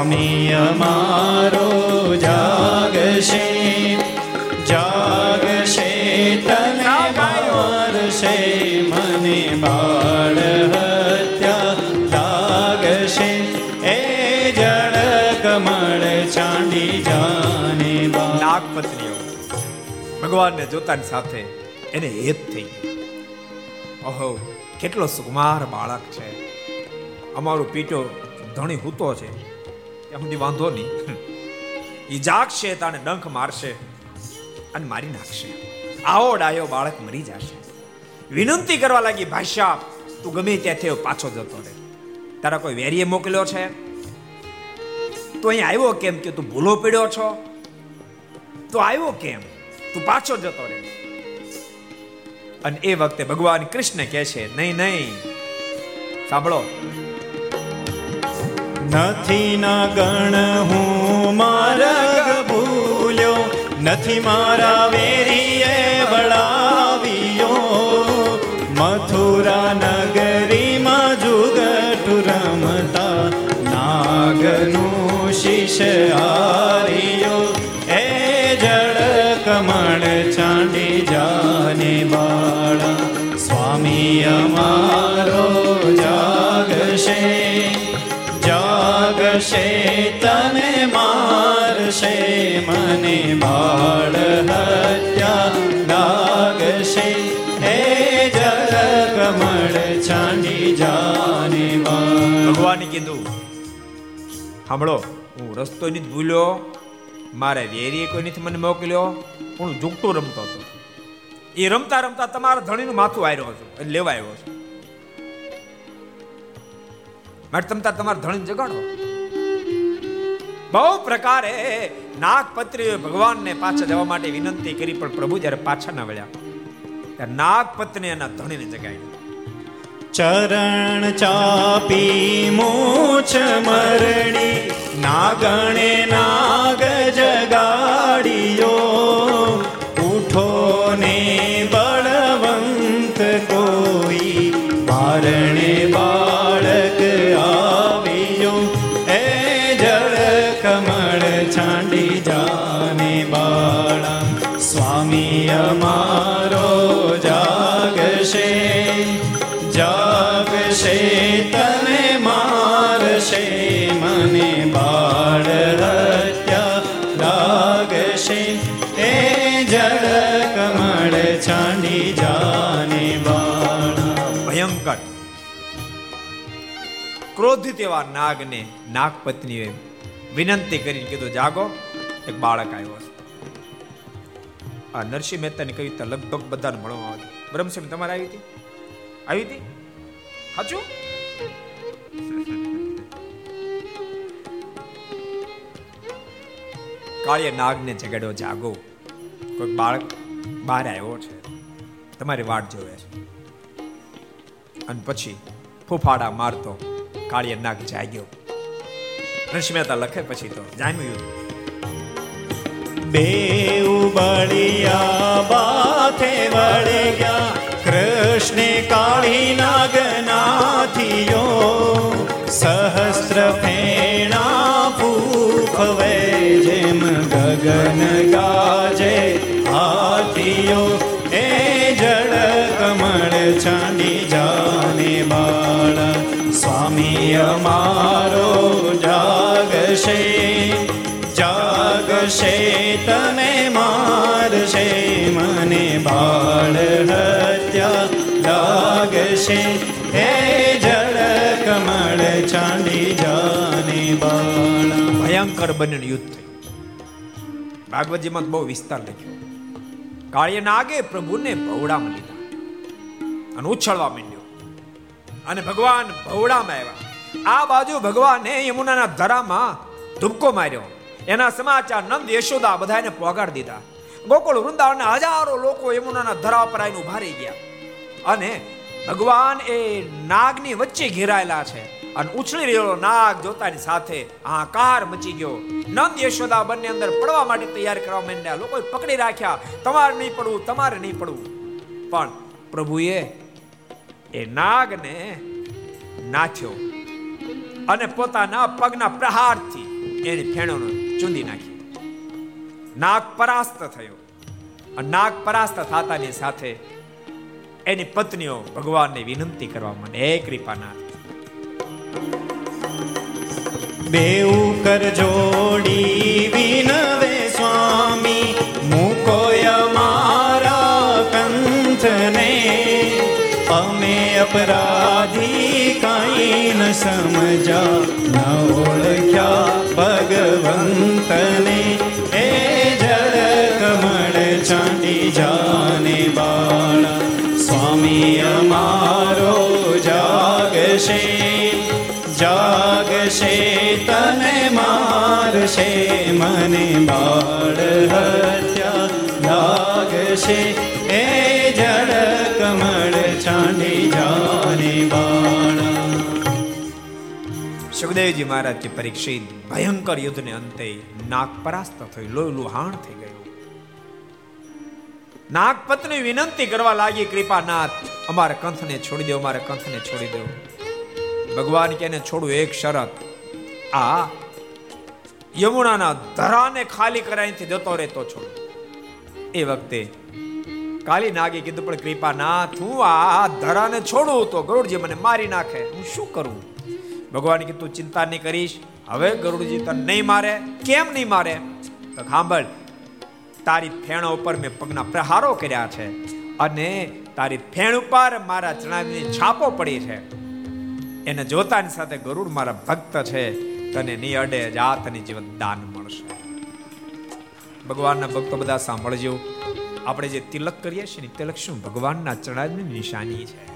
સ્વામી અમારો જાગશે જાગશે તને મારશે મને બાળ હત્યા લાગશે. એ જળ કમળ ચાંડી જાને બા નાગ પત્નીઓ ભગવાનને જોતાની સાથે એને હેત થઈ ઓહો કેટલો સુકુમાર બાળક છે. અમારો પીટો ધણી હૂતો છે. ત્યાં વાંધો નહીં. એ જાગશે તાને ડંખ મારશે અને મારી નાખશે. આવો ડાયો બાળક મરી જશે. વિનંતી કરવા લાગી ભાષ્યા તું ગમે ત્યાંથી પાછો જતો રહે. તારા કોઈ વેરીએ મોકલ્યો છે? તું અહીં આવ્યો કેમ કે તું ભૂલો પડ્યો છો? તો આવ્યો કેમ? તું પાછો જતો રહે. અને એ વખતે ભગવાન કૃષ્ણ કહે છે, નહીં નહીં. સાંભળો નથી ના ગણ હું માર્ગ ભૂલ્યો, નથી મારા વેરીએ વળાવ્યો. મથુરા નગરીમાં જુગઠ રમતા નાગનું શીશ કીધું. સાંભળો, હું રસ્તો નથી ભૂલ્યો. મારે વેરીએ કોઈ નથી મને મોકલ્યો. હું ઝૂકટું રમતો હતો. એ રમતા રમતા તમારા ધણીનું માથું આવ્યો છે લેવા આવ્યો છું. માટે તમતા તમારા ધણી જગાડો. બહુ પ્રકારે નાગપત્રીએ ભગવાનને પાછા જવા માટે વિનંતી કરી, પણ પ્રભુ જ્યારે પાછા ના વળ્યા, ત્યારે નાગપત્ની એના ધણીને જગાડી ચરણ ચાપી મૂછ મરણી નાગણે નાગ ક્રોધિત તેવા નાગને નાગપત્નીએ વિનંતી કરીને કીધું, જાગો, એક બાળક આવ્યો છે. આ નરસિંહ મહેતાની કવિતા લગભગ બધાને મળવા આવી બ્રહ્મસિંહ તમારે આવી હતી? આવી હતી? સાચું? કાળીએ નાગને જગાડ્યો, જાગો કોઈ બાળક બહાર આવ્યો છે. તમારી વાટ જોવે છે. અને પછી ફૂફાડા મારતો કાળીએ નાગ જાગ્યો. નરસિંહ લખે પછી તો જામ્યું બે બળિયા બાથે વળે ગયા કાળી નાગનાથિયો સહસ્ત્ર ફેણા ફૂફવે જેમ ગગન ગાજે હાથીઓ, એ જળ કમળ છાંડી અમારો જાગશે જાગશે, તને મારશે, મને બાળ હત્યા લાગશે. હે જળ કમળ ચાંદી જાને બાળ. ભયંકર બન્યું યુદ્ધ ભાગવતજીમાં બહુ વિસ્તાર લખ્યો. કાળીએ નાગે પ્રભુને ભવડામાં લીધા. અને ઉછળવા માંડ્યો. અને ભગવાન ભવડામાં આવ્યા. આ બાજુ ભગવાને યમુનાના ધરામાં ધુબકો માર્યો. એના સમાચાર નંદ યશોદા બધાને પોગાડી દીધા. ગોકુળ વૃંદાવનના હજારો લોકો યમુનાના ધરા પર આવીને ઊભા રહી ગયા. અને ભગવાન એ નાગની વચ્ચે ઘેરાયેલા છે. અને ઉછળી રહેલો નાગ જોતાની સાથે હાકાર મચી ગયો. નંદ યશોદા બંને અંદર પડવા માટે તૈયાર કરવા માંડ્યા. લોકોએ પકડી રાખ્યા. તમારે નહીં પડવું, તમારે નહીં પડવું. પણ પ્રભુએ એ નાગને નાથ્યો. અને પોતાના પગના પ્રહારથી એની ફેણોનો ચૂંદી નાખી. નાગ પરાસ્ત થયો. નાગ પરાસ્ત થતાની સાથે એની પત્નીઓ ભગવાનને વિનંતી કરવા માંડે. હે કૃપાનાથ. બેઉ કર જોડી વિનવે સ્વામી. મુકોય અમારા કંથને અમે અપરાધી કાંઈ ન સમજા. ન ઓળખ્યા ભગવંતને. એ જળ કમળ ચાંદી જાને બાળા સ્વામી અમારો જાગશે જાગશે, તને મારશે, મને બાળ હત્યા લાગશે. સુખદેવજી મહારાજ કે પરીક્ષિત, ભયંકર યુદ્ધને અંતે નાગ પરાસ્ત થઈ લોહી લુહાણ થઈ ગયું. નાગ પત્ની વિનંતી કરવા લાગી, કૃપાનાથ, અમારા કંથને છોડી દો, અમારા કંથને છોડી દો. ભગવાન કે એને છોડું એક શરત, આ યમુનાના ધરાને ખાલી કરાઈથી જતો રહેતો છોડ. એ વખતે કાલી નાગે કીધું, પણ કૃપાનાથ, હું આ ધરાને છોડું તો ગરુડજી મને મારી નાખે, હું શું કરું? ભગવાન કીધું, ચિંતા નહીં કરીશ. હવે ગરુડજી તને નહીં મારે. કેમ નહીં મારે? તો સાંભળ તારી ફેણ ઉપર મેં પગના પ્રહારો કર્યા છે અને તારી ફેણ ઉપર મારા ચણાની છાપો પડી છે. એને જોતાની સાથે ગરુડ મારા ભક્ત છે. તને નહીં અડે, જાતની જીવન દાન મળશે. ભગવાનના ભક્તો બધા સાંભળજો. આપણે જે તિલક કરીએ છીએ ને, તિલક શું? ભગવાનના ચરણની નિશાની છે.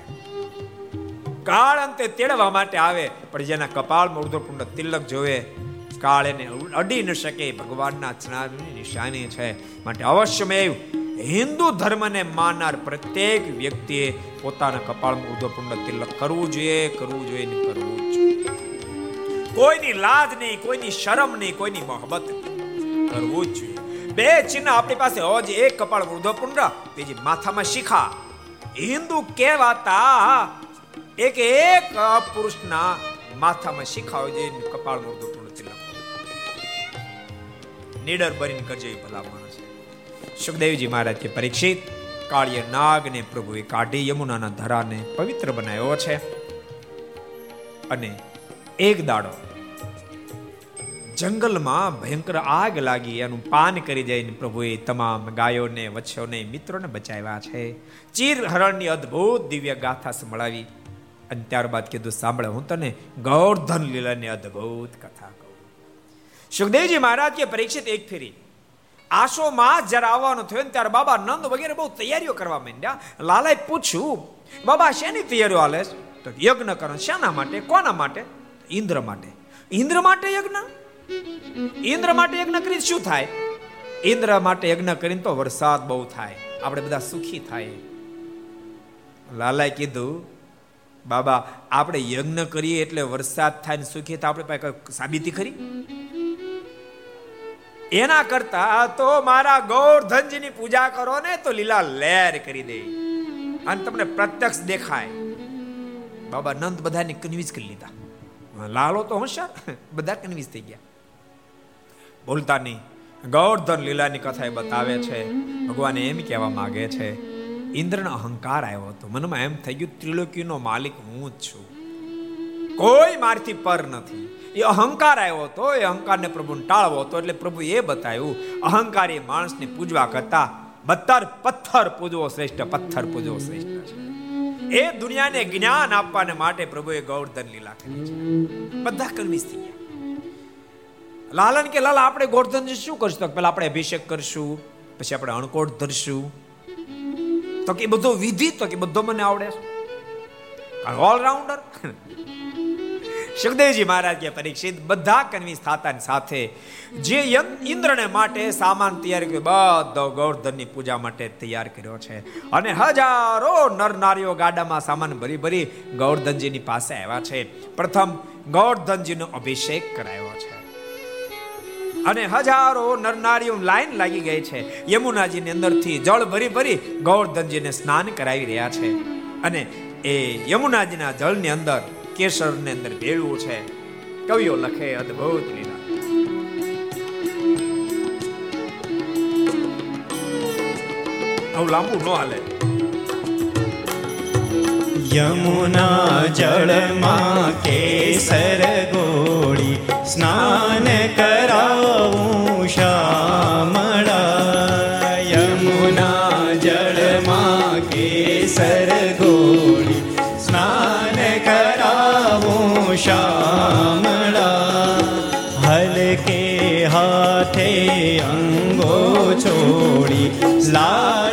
કાળ અંતે તેડવા માટે આવે, પણ જેના કપાળમાં ઉર્ધ્વપુંડ તિલક જોવે કાળ એને અડી ન શકે ભગવાનના ચરણની નિશાની છે. માટે અવશ્યમેવ હિન્દુ ધર્મને માનનાર પ્રત્યેક વ્યક્તિએ પોતાના કપાળમાં ઉર્ધ્વપૂર્ણ તિલક કરવું જોઈએ કરવું જોઈએ ને કરવું જોઈએ. કોઈની લાજ નહીં, કોઈની શરમ નહીં, કોઈની મોહબત કરવું જ જોઈએ. બે ચિહ્ન આપણી પાસે જોઈએ. એક કપાળ ઉર્ધ્વપૂર્ણ, બીજી માથામાં શિખા. હિન્દુ કહેવાતા એક એક પુરુષના માથામાં શિખા હોય જોઈએ કપાળ વૃદ્ધપુંડ તિલક નીડર બનીને કરજે ભલા માણસ. સુખદેવજી મહારાજ પરીક્ષિત, કાળીય નાગને પ્રભુએ કાઢી યમુનાના ધરાને પવિત્ર બનાવ્યો છે. અને એક દાડો જંગલમાં ભયંકર આગ લાગી, એનું પાન કરી જઈને પ્રભુએ તમામ ગાયોને, વચ્છોને, મિત્રોને બચાવ્યા છે. ચીર હરણની અદ્ભુત દિવ્ય ગાથા સંભળાવી અને ત્યારબાદ કીધું, સાંભળે, હું તને ગૌરધન લીલાની અદ્ભુત કથા કહું. સુખદેવજી મહારાજ કે, પરીક્ષિત એક ફેરી. આશો માસ જ્યારે આવવાનું થયો ને ત્યારે બાબા નંદ વગેરે બહુ તૈયારીઓ કરવા માંડ્યા. લાલાએ પૂછ્યું, બાબા, શેની તૈયારીઓ હાલે તો યજ્ઞ કરો. શેના માટે? કોના માટે? ઇન્દ્ર માટે. ઇન્દ્ર માટે યજ્ઞ? ઇન્દ્ર માટે યજ્ઞ કરી શું થાય? ઇન્દ્ર માટે યજ્ઞ કરીને તો વરસાદ બહુ થાય. આપણે બધા સુખી થાય. લાલાએ કીધું બાબા, આપણે યજ્ઞ કરીએ એટલે વરસાદ થાય ને સુખી થાય, આપણે પાસે સાબિતી ખરી? એના કરતા તો મારા ગૌરધનજીની પૂજા કરો ને તો લીલા લહેર કરી દે. અને તમને પ્રત્યક્ષ દેખાય. બાબા નંદ બધાને કન્વિન્સ કરી લીધા. લાલો તો હોશિયાર બધા કન્વિન્સ થઈ ગયા. બોલતા નહીં. ગૌરધન લીલાની કથા એ બતાવે છે. ભગવાન એમ કહેવા માંગે છે ઇન્દ્રનો અહંકાર આવ્યો હતો. મનમાં એમ થઈ ગયું, ત્રિલોકીનો માલિક હું જ છું. કોઈ મારથી પર નથી. એ અહંકાર આવ્યો હતો, એ અહંકારને પ્રભુ ટાળવો હતો, એટલે પ્રભુ એ બતાવ્યું, અહંકારી માણસને પૂજવા કરતા બત્તર પથ્થર પૂજવો શ્રેષ્ઠ, પથ્થર પૂજવો શ્રેષ્ઠ છે. એ દુનિયાને જ્ઞાન આપવાને માટે પ્રભુએ ગૌરધન લીલા કરી છે. બધા કન્વિન્સ થઈ ગયા. લાલન કે લાલા, આપણે ગોરધન શું કરશું? તો પેલા આપણે અભિષેક કરશું, પછી આપણે અણકોટ ધરશું તો કે બધો વિધિ, તો કે બધો મને આવડે છે. ઓલરાઉન્ડર સુખદેવજી મહારાજ કે પરીક્ષિત બધા કન્વિન્સ થતાની સાથે જે ઇન્દ્રને માટે સામાન તૈયાર કર્યો, બધો ગૌરધનની પૂજા માટે તૈયાર કર્યો છે. અને હજારો નર નારીઓ ગાડામાં સામાન ભરી ભરી ગૌરધનજીની પાસે આવ્યા છે. પ્રથમ ગૌરધનજીનો અભિષેક કરાયો છે. અને હજારો નરનારીઓ લાઈન લાગી ગઈ છે. યમુનાજીની અંદરથી જળ ભરી ભરી ગૌરધનજીને સ્નાન કરાવી રહ્યા છે. અને એ યમુનાજીના જળની અંદર કેસરની અંદર ભેળવું છે. કવિઓ લખે અદ્ભુત લીલા. આવું લાંબુ ન હાલે. યમુના જળમાં કેસર ગોળી સ્નાન કરાવું શામળા યમુના જળમાં કેસર ગોળી સ્નાન કરાવું શામળા હલકે હાથે અંગો છોડી લાડ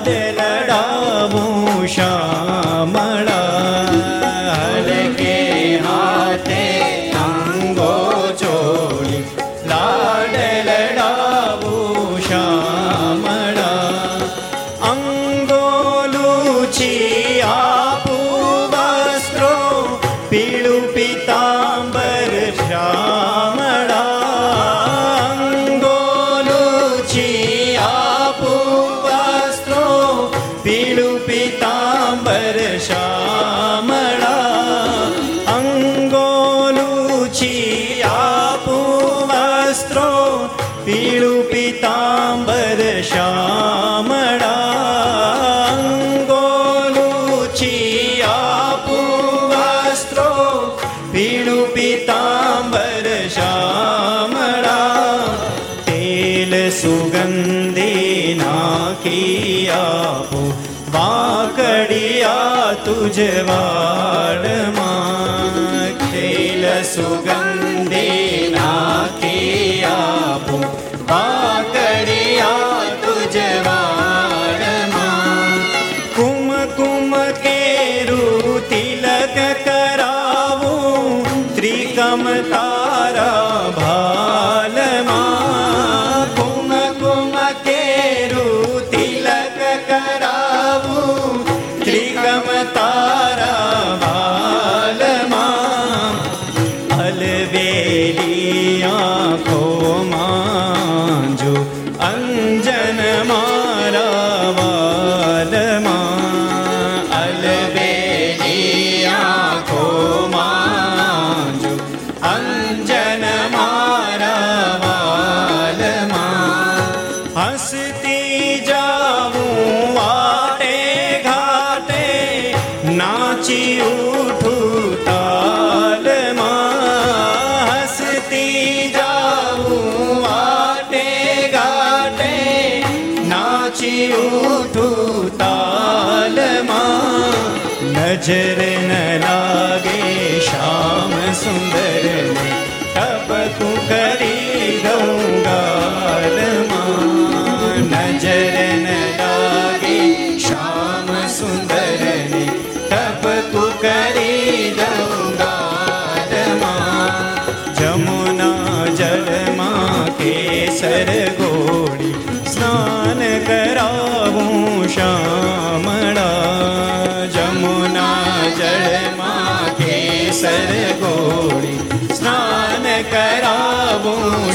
தேவா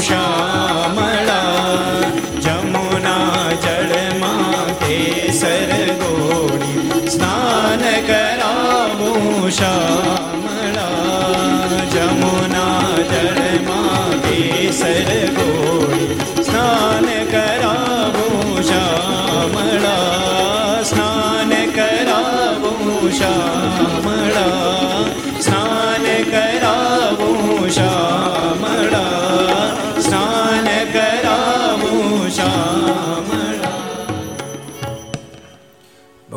કરાવું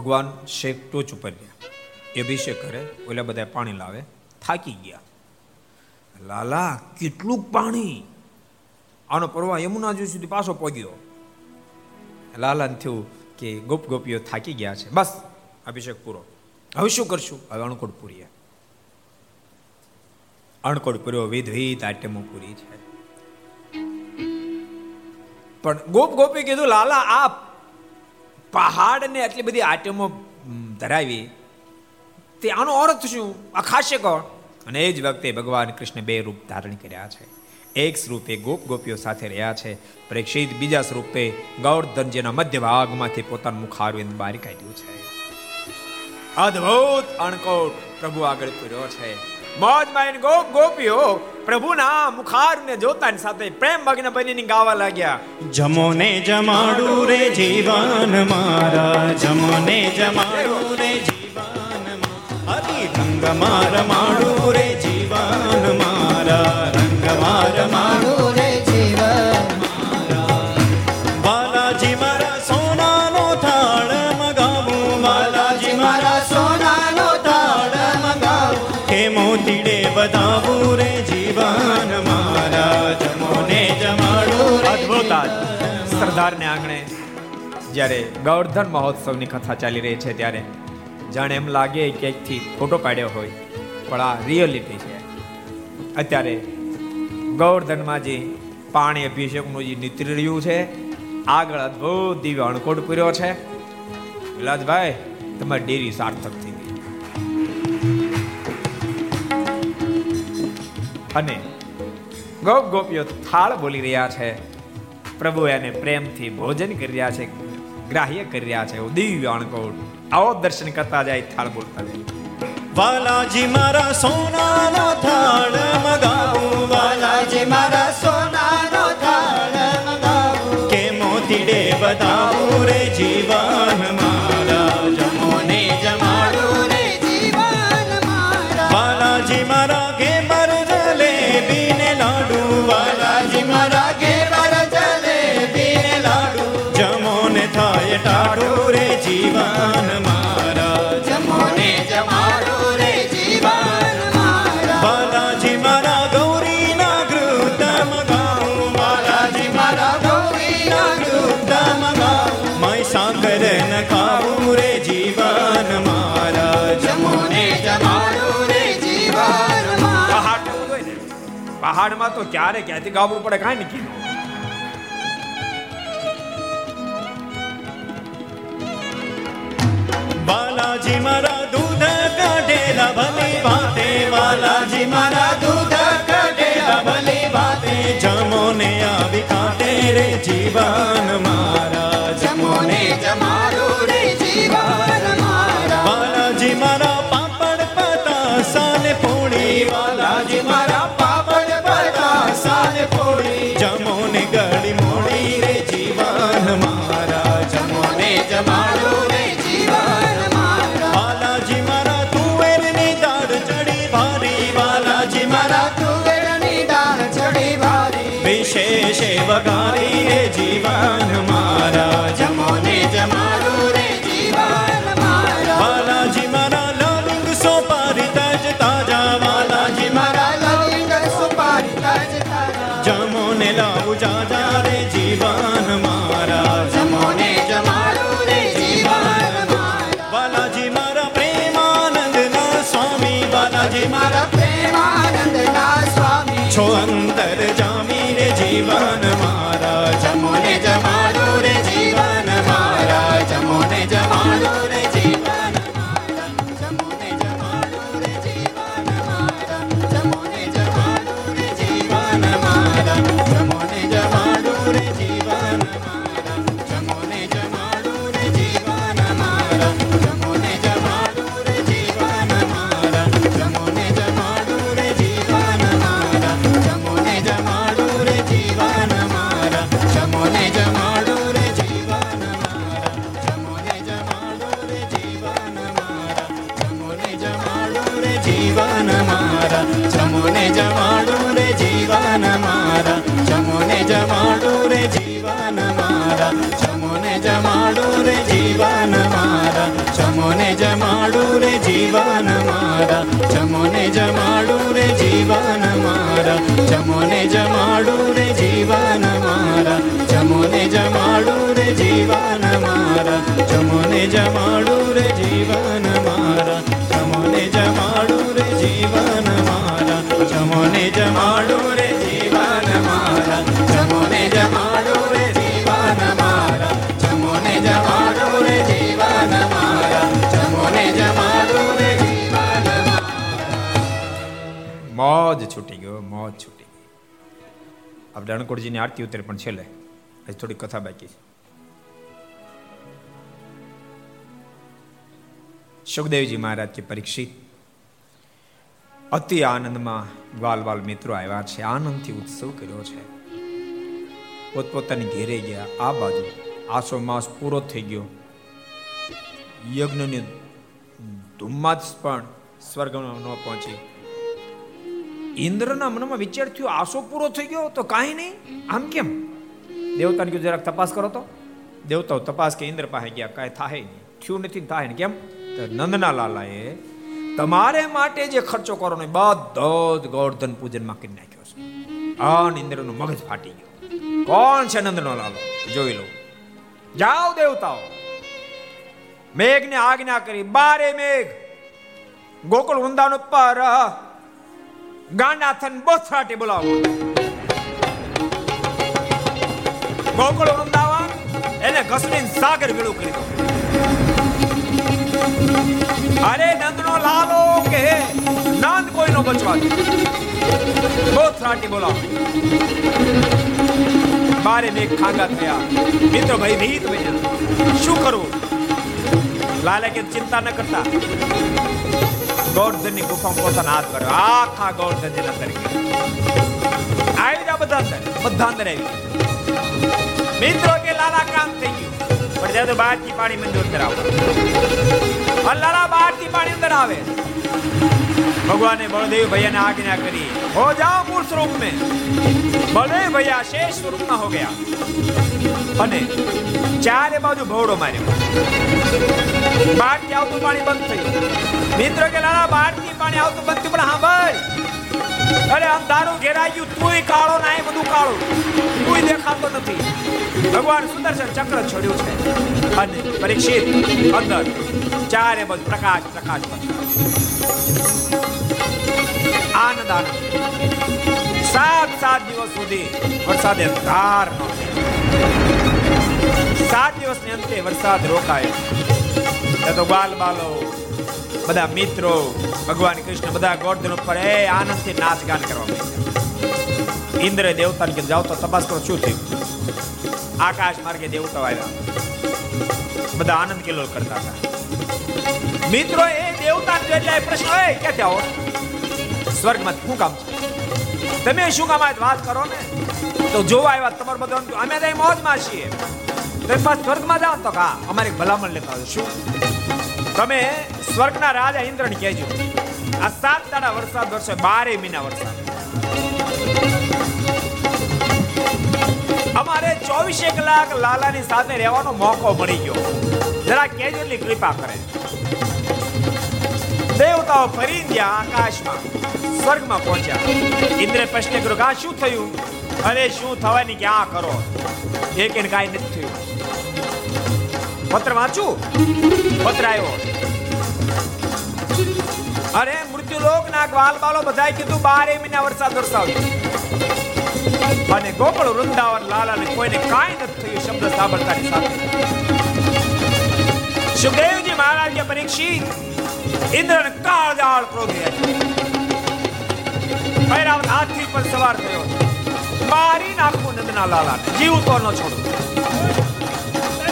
ભગવાન શેખ ટોચ ઉપર ગયા. અભિષેક કરે, ઓલા બધા પાણી લાવે, થાકી ગયા. લાલા, કેટલું પાણી? આનો પ્રવાહ યમુના જી સુધી પાછો પગ્યો લાલાને થયું કે ગોપ ગોપીઓ થાકી ગયા છે. બસ, અભિષેક પૂરો. હવે શું કરશું? હવે અણકોટ પૂરીએ. અણકોટ પૂર્યો વિધ વિધ આઈટમો પૂરી છે. પણ ગોપ ગોપી કીધું, લાલા આ પહાડને આટલી બધી આઈટમો ધરાવી, તે આનો અર્થ શું? આ ખાશે કોણ? અને એ જ વખતે ભગવાન કૃષ્ણ બે રૂપ ધારણ કર્યા છે. એક સ્વરૂપે ગોપ ગોપીઓ સાથે રહ્યા છે. પ્રેક્ષિત બીજા સ્વરૂપે ગૌરધનજીના મધ્ય ભાગમાંથી પોતાનું મુખારવિંદ બહાર કાઢ્યું છે. અદ્ભુત અણકોટ પ્રભુ આગળ પૂર્યો છે. મોજ માઈન ગોપ ગોપીઓ પ્રભુના મુખારને જોતાની સાથે પ્રેમ મગ્ન બનીને ગાવા લાગ્યા. જમો ને જમાડું રે જીવન મારા જમો ને જમાડું રે જીવન હરિ રંગ માર માડું રે સરદારને આંગણે જ્યારે ગૌરધન મહોત્સવની કથા ચાલી રહી છે ત્યારે જાણે એમ લાગે ક્યાંકથી ફોટો પાડ્યો હોય, પણ આ રિયલિટી છે. અત્યારે ગૌરધનમાં જે પાણી અભિષેકનું જે નીતરી રહ્યું છે, આગળ અદભુત દિવ્ય અણકોટ પૂર્યો છે. વિલાસભાઈ, તમારી ડેરી સાર્થક થઈ ગઈ. અને ગોપ ગોપીઓ થાળ બોલી રહ્યા છે. પ્રભુ એને પ્રેમથી ભોજન કરી રહ્યા છે, ગ્રાહ્ય કરી રહ્યા છે. દિવ્ય અણકોટ. આવો દર્શન કરતા જાય થાળ બોલતા જાય. વાલાજી મારા સોનાનો થાળ મગાવું વાલાજી મારા સોનાનો થાળ હાડમાં તો ક્યારે ક્યાંથી ગાબરું પડે કાંઈ નક્કી બાલાજી મારા દૂધ કાઢેલા ભલે ભાતે, બાલાજી મારા દૂધ કાઢેલા ભલે ભાતે, જમોને આવી કાઢે રે જીવનમાં. जीवन माराडूर जीवन मार जमोने जाड जीवन मार जमोने जामाड जीवन मार जमोने जाड जीवन मार जमोने जामा जीवन मार जमोने जाड અણકોટજીની આરતી ઉતરે, પણ છેલ્લે હજી થોડી કથા બાકી છે. સુખદેવજી મહારાજ કે પરીક્ષિત. અતિ આનંદમાં વાલ વાલ મિત્રો આવ્યા છે. આનંદથી ઉત્સવ કર્યો છે. પોતપોતાની ઘેરે ગયા. આ બાજુ આસો માસ પૂરો થઈ ગયો. યજ્ઞની ધુમ્માજ પણ સ્વર્ગમાં ન પહોંચી. ઇન્દ્રના મનમાં વિચાર થયો આસો પૂરો થઈ ગયો તો કાંઈ નહીં. આમ કેમ? દેવતાને કીધું, જરાક તપાસ કરો તો. દેવતાઓ તપાસ કે ઇન્દ્ર પાસે ગયા, કાંઈ થાય નહીં. થયું નથી થાય ને કેમ? તો નંદના લાલાએ તમારે માટે જે ખર્ચો કરવાનો બધો જ પૂજન પૂજનમાં કરી નાખ્યો છે. અન ઇન્દ્રનું મગજ ફાટી ગયું. કોણ છે નંદનો લાલો જોઈ લો. જાઓ દેવતાઓ. મેઘને આજ્ઞા કરી, બારે મેઘ. ગોકુળ વૃંદાવન ઉપર ગાંડાથન બોથરાટી બોલાવો. ગોકુળ વૃંદાવન, એને ઘસડીને સાગર વેળું કરી દો. અરે નંદનો લાલો કે નંદ કોઈનો બચવા દે. બોથરાટી બોલાવો. બારે બે ખાંગા થયા. મિત્રો ભાઈ ભીત બન્યા શું કરવું લાલે કે ચિંતા ન કરતા. ગોર્ધનની ગુફામાં પોતાનો હાથ કર્યો. આખા ગોર્ધન જેના તરીકે આવી જા બધા બધા અંદર આવી મિત્રો, કે લાલા કામ થઈ ગયું. પણ જ્યારે બહારથી પાણી મંજૂર કરાવો. લાલા બહારથી પાણી અંદર આવે. ભગવાને બળદેવ ભૈયાને આજ્ઞા કરી, હો જાઓ મૂળ સ્વરૂપ મેં બળદેવ ભૈયા શેષ સ્વરૂપમાં હો ગયા. અને ચારે બાજુ ભવડો માર્યો. બહાર આવતું પાણી બંધ થયું મિત્ર કે, લાલા બહાર પાણી આવતું બંધ થયું. પણ હા, ભાઈ. અરે અંધારું ઘેરાઈ ગયું કાળો ના બધું કાળું. તુંય દેખાતો નથી. ભગવાન સુદર્શન ચક્ર છોડ્યું છે. અને પરીક્ષિત, અંદર ચારે બધું પ્રકાશ પ્રકાશ આનંદ આનંદ. સાત સાત દિવસ સુધી વરસાદે ધાર ન સાત દિવસની અંતે વરસાદ રોકાયો. તો બાલ બાલો. બધા મિત્રો, ભગવાન કૃષ્ણ, બધા ગોર્ધન ઉપર, એ, આનંદથી નાચ ગાન કરવા માંડ્યા. ઇન્દ્ર દેવતાને કીધું, જાઓ તો તપાસ કરો, શું થયું? આકાશ માર્ગે દેવતાઓ આવ્યા. બધા આનંદ કિલ્લો કરતા હતા. મિત્રો, એ દેવતા એટલે પ્રશ્ન હોય કે આવો? સ્વર્ગમાં શું કામ છે? તમે શું કામ વાત કરો ને? તો જોવા આવ્યા તમારું બધા અમે તો મોજમાં છીએ. તમે સ્વર્ગમાં જાઓ તો કા, અમારી ભલામણ લેતા શું? તમે સ્વર્ગના રાજા ઇન્દ્રને કહેજો, આ સાત દાડા વરસાદ વરસે બારે મહિના વરસાદ. અમારે ચોવીસે કલાક લાલાની સાથે રહેવાનો મોકો મળી ગયો. જરા કેજો એટલી કૃપા કરે. દેવતાઓ ફરી ગયા આકાશમાં, સ્વર્ગમાં પહોંચ્યા. ઇન્દ્રે પ્રશ્ન કર્યો, કે આ શું થયું? અરે, શું થવાની, ક્યાં કરો? એક કાંઈ નથી થયું. પત્ર વાંચું? પત્ર આવ્યો. અરે, મૃત્યુલોક ના ગ્વાલ બાલો બધાય કીધું બારે મહિના વરસાદ વરસાવ્યો અને ગોકળ, વૃંદાવન, લાલા ને કોઈને કાંઈ નથી થયું, શબ્દ સાંભળતાની સાથે. સુખદેવજી મહારાજ કે પરીક્ષિત ઇન્દ્ર કાળ જાળ ક્રોધી ભૈરવ હાથી પર સવાર થયો. મારી નાખું નંદના લાલા જીવ તો ન છોડું.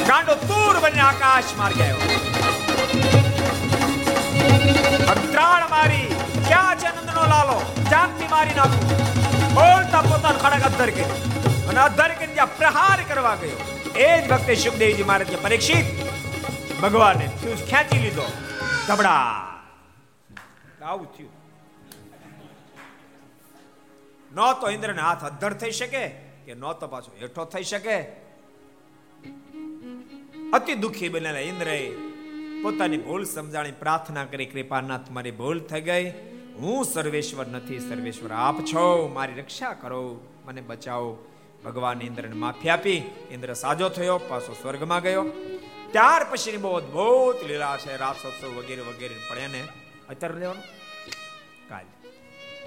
ગાંડો તૂર બને આકાશ માર ગયો ત્રાણ મારી ક્યાં છે નંદનો લાલો જાનથી મારી નાખું. બોલતા પોતાનો ખડક અધર કે અને અધર કે ત્યાં પ્રહાર કરવા ગયો. એ જ વખતે સુખદેવજી મહારાજ પરીક્ષિત ભગવાને ખેંચી લીધો. ધબડા આવું થયું. ન તો ઇન્દ્રને હાથ અધ્ધર થઈ શકે કે ન તો પાછો હેઠો થઈ શકે. અતિ દુઃખી બનેલા ઇન્દ્રએ પોતાની ભૂલ સમજાણી પ્રાર્થના કરી, કૃપાનાથ, મારી ભૂલ થઈ ગઈ. હું સર્વેશ્વર નથી, સર્વેશ્વર આપ છો. મારી રક્ષા કરો. મને બચાવો. ભગવાન ઇન્દ્રને માફી આપી. ઇન્દ્ર સાજો થયો, પાછો સ્વર્ગમાં ગયો. ત્યાર પછીની બહુ અદભુત લીલા છે રાસોત્સવ વગેરે વગેરે પણ એને અત્યારે લેવાનું કાલે.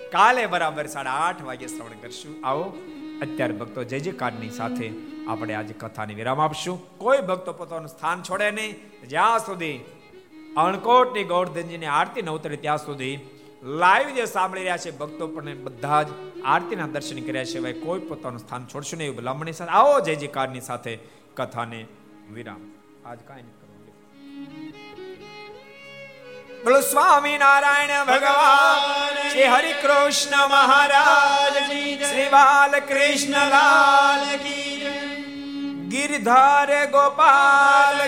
કાલે બરાબર સાડા આઠ વાગે શ્રવણ કરશું. આવો. અત્યારે ભક્તો જય જય સાથે આપણે આજે કથાને વિરામ આપશું. કોઈ ભક્તો પોતાનું સ્થાન છોડે નહીં. જ્યાં સુધી અણકોટની ગૌરધનજીની આરતી ન ઉતરે, ત્યાં સુધી લાઈવ જે સાંભળી રહ્યા છે ભક્તો પણ બધા જ આરતીના દર્શન કર્યા સિવાય કોઈ પોતાનું સ્થાન છોડશું નહીં. ભલામણી સાથે આવો જય જયકારની સાથે કથાને વિરામ. આજ કાંઈ બોલો સ્વામી નારાયણ ભગવાન શ્રી હરિ કૃષ્ણ મહારાજ શ્રી બાલ કૃષ્ણ લાલ ગિરધાર ગોપાલ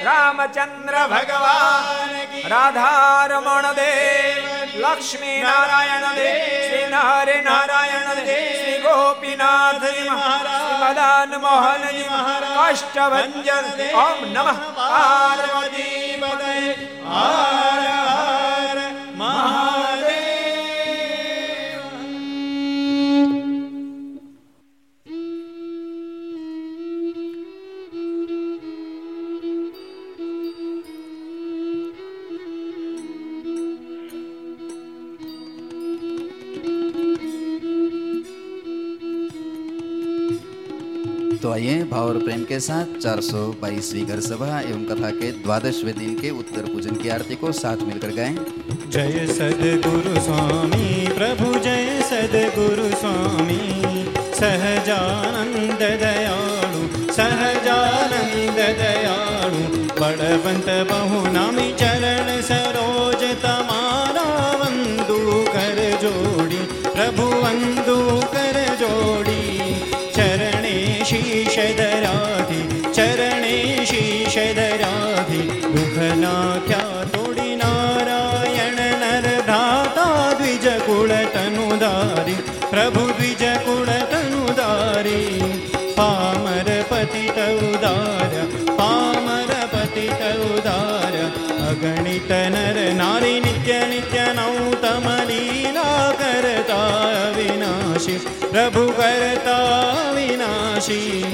રામચંદ્ર ભગવાન રાધારમણ દેવ લક્ષ્મી નારાયણ દેવ શ્રી નારે નારાયણ દેવ શ્રી ગોપીનાથ મદન મોહન કષ્ટભંજન ઓમ નમઃ પાર્વતી પદે હર હર મહાદેવ तो आइए भाव और प्रेम के साथ 422वीं घर सभा एवं कथा के द्वादशवें दिन के उत्तर पूजन की आरती को साथ मिलकर गाएँ। जय सदगुरु स्वामी, प्रभु जय सदगुरु स्वामी। सहजानंद दयालु, सहजानंद दयाळु बड़वंत बहु नामी चरण પ્રભુ વિજય કુળ તનુદારી પામર પતિ ઉદાર પામર પતિ ઉદાર અગણિત નર નારી નિત્ય નિત્ય નૌતમ લીલા કરતા વિનાશી, પ્રભુ કરતા વિનાશી.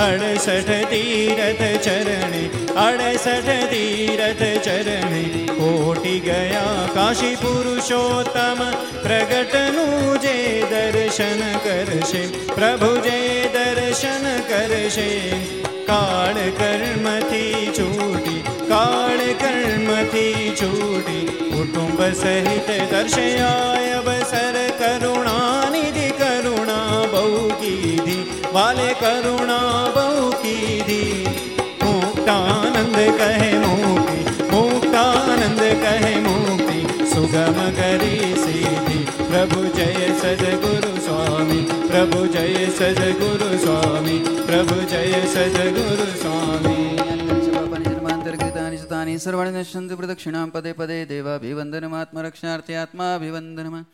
અડસઠ તીરથ ચરણે, અડસઠ તીરથ ચરણે, કોટી ગયા કાશી પુરુષોત્તમ પ્રગટનું જે દર્શન કરશે પ્રભુ જે દર્શન કરશે કાળ કર્મથી છૂટી કાળ કર્મથી છૂટી કુટુંબ સહિત દર્શયાય અવસર કરુણાનિધિ કરુણા બહુ કીધી વાલે કરુણા બહુ કીધી મુક્તાનંદ કહે મુક્તાનંદ કહે સુગમ કરી સીધી પ્રભુ જય સદગુરુ સ્વામી પ્રભુ જય સદગુરુ સ્વામી પ્રભુ જય સદગુરુ સ્વામી સર્વાણી સંત પ્રદક્ષિણા પદે પદે દેવાભિવંદનમાત્મરક્ષાર્થે આત્માભિવંદનમાં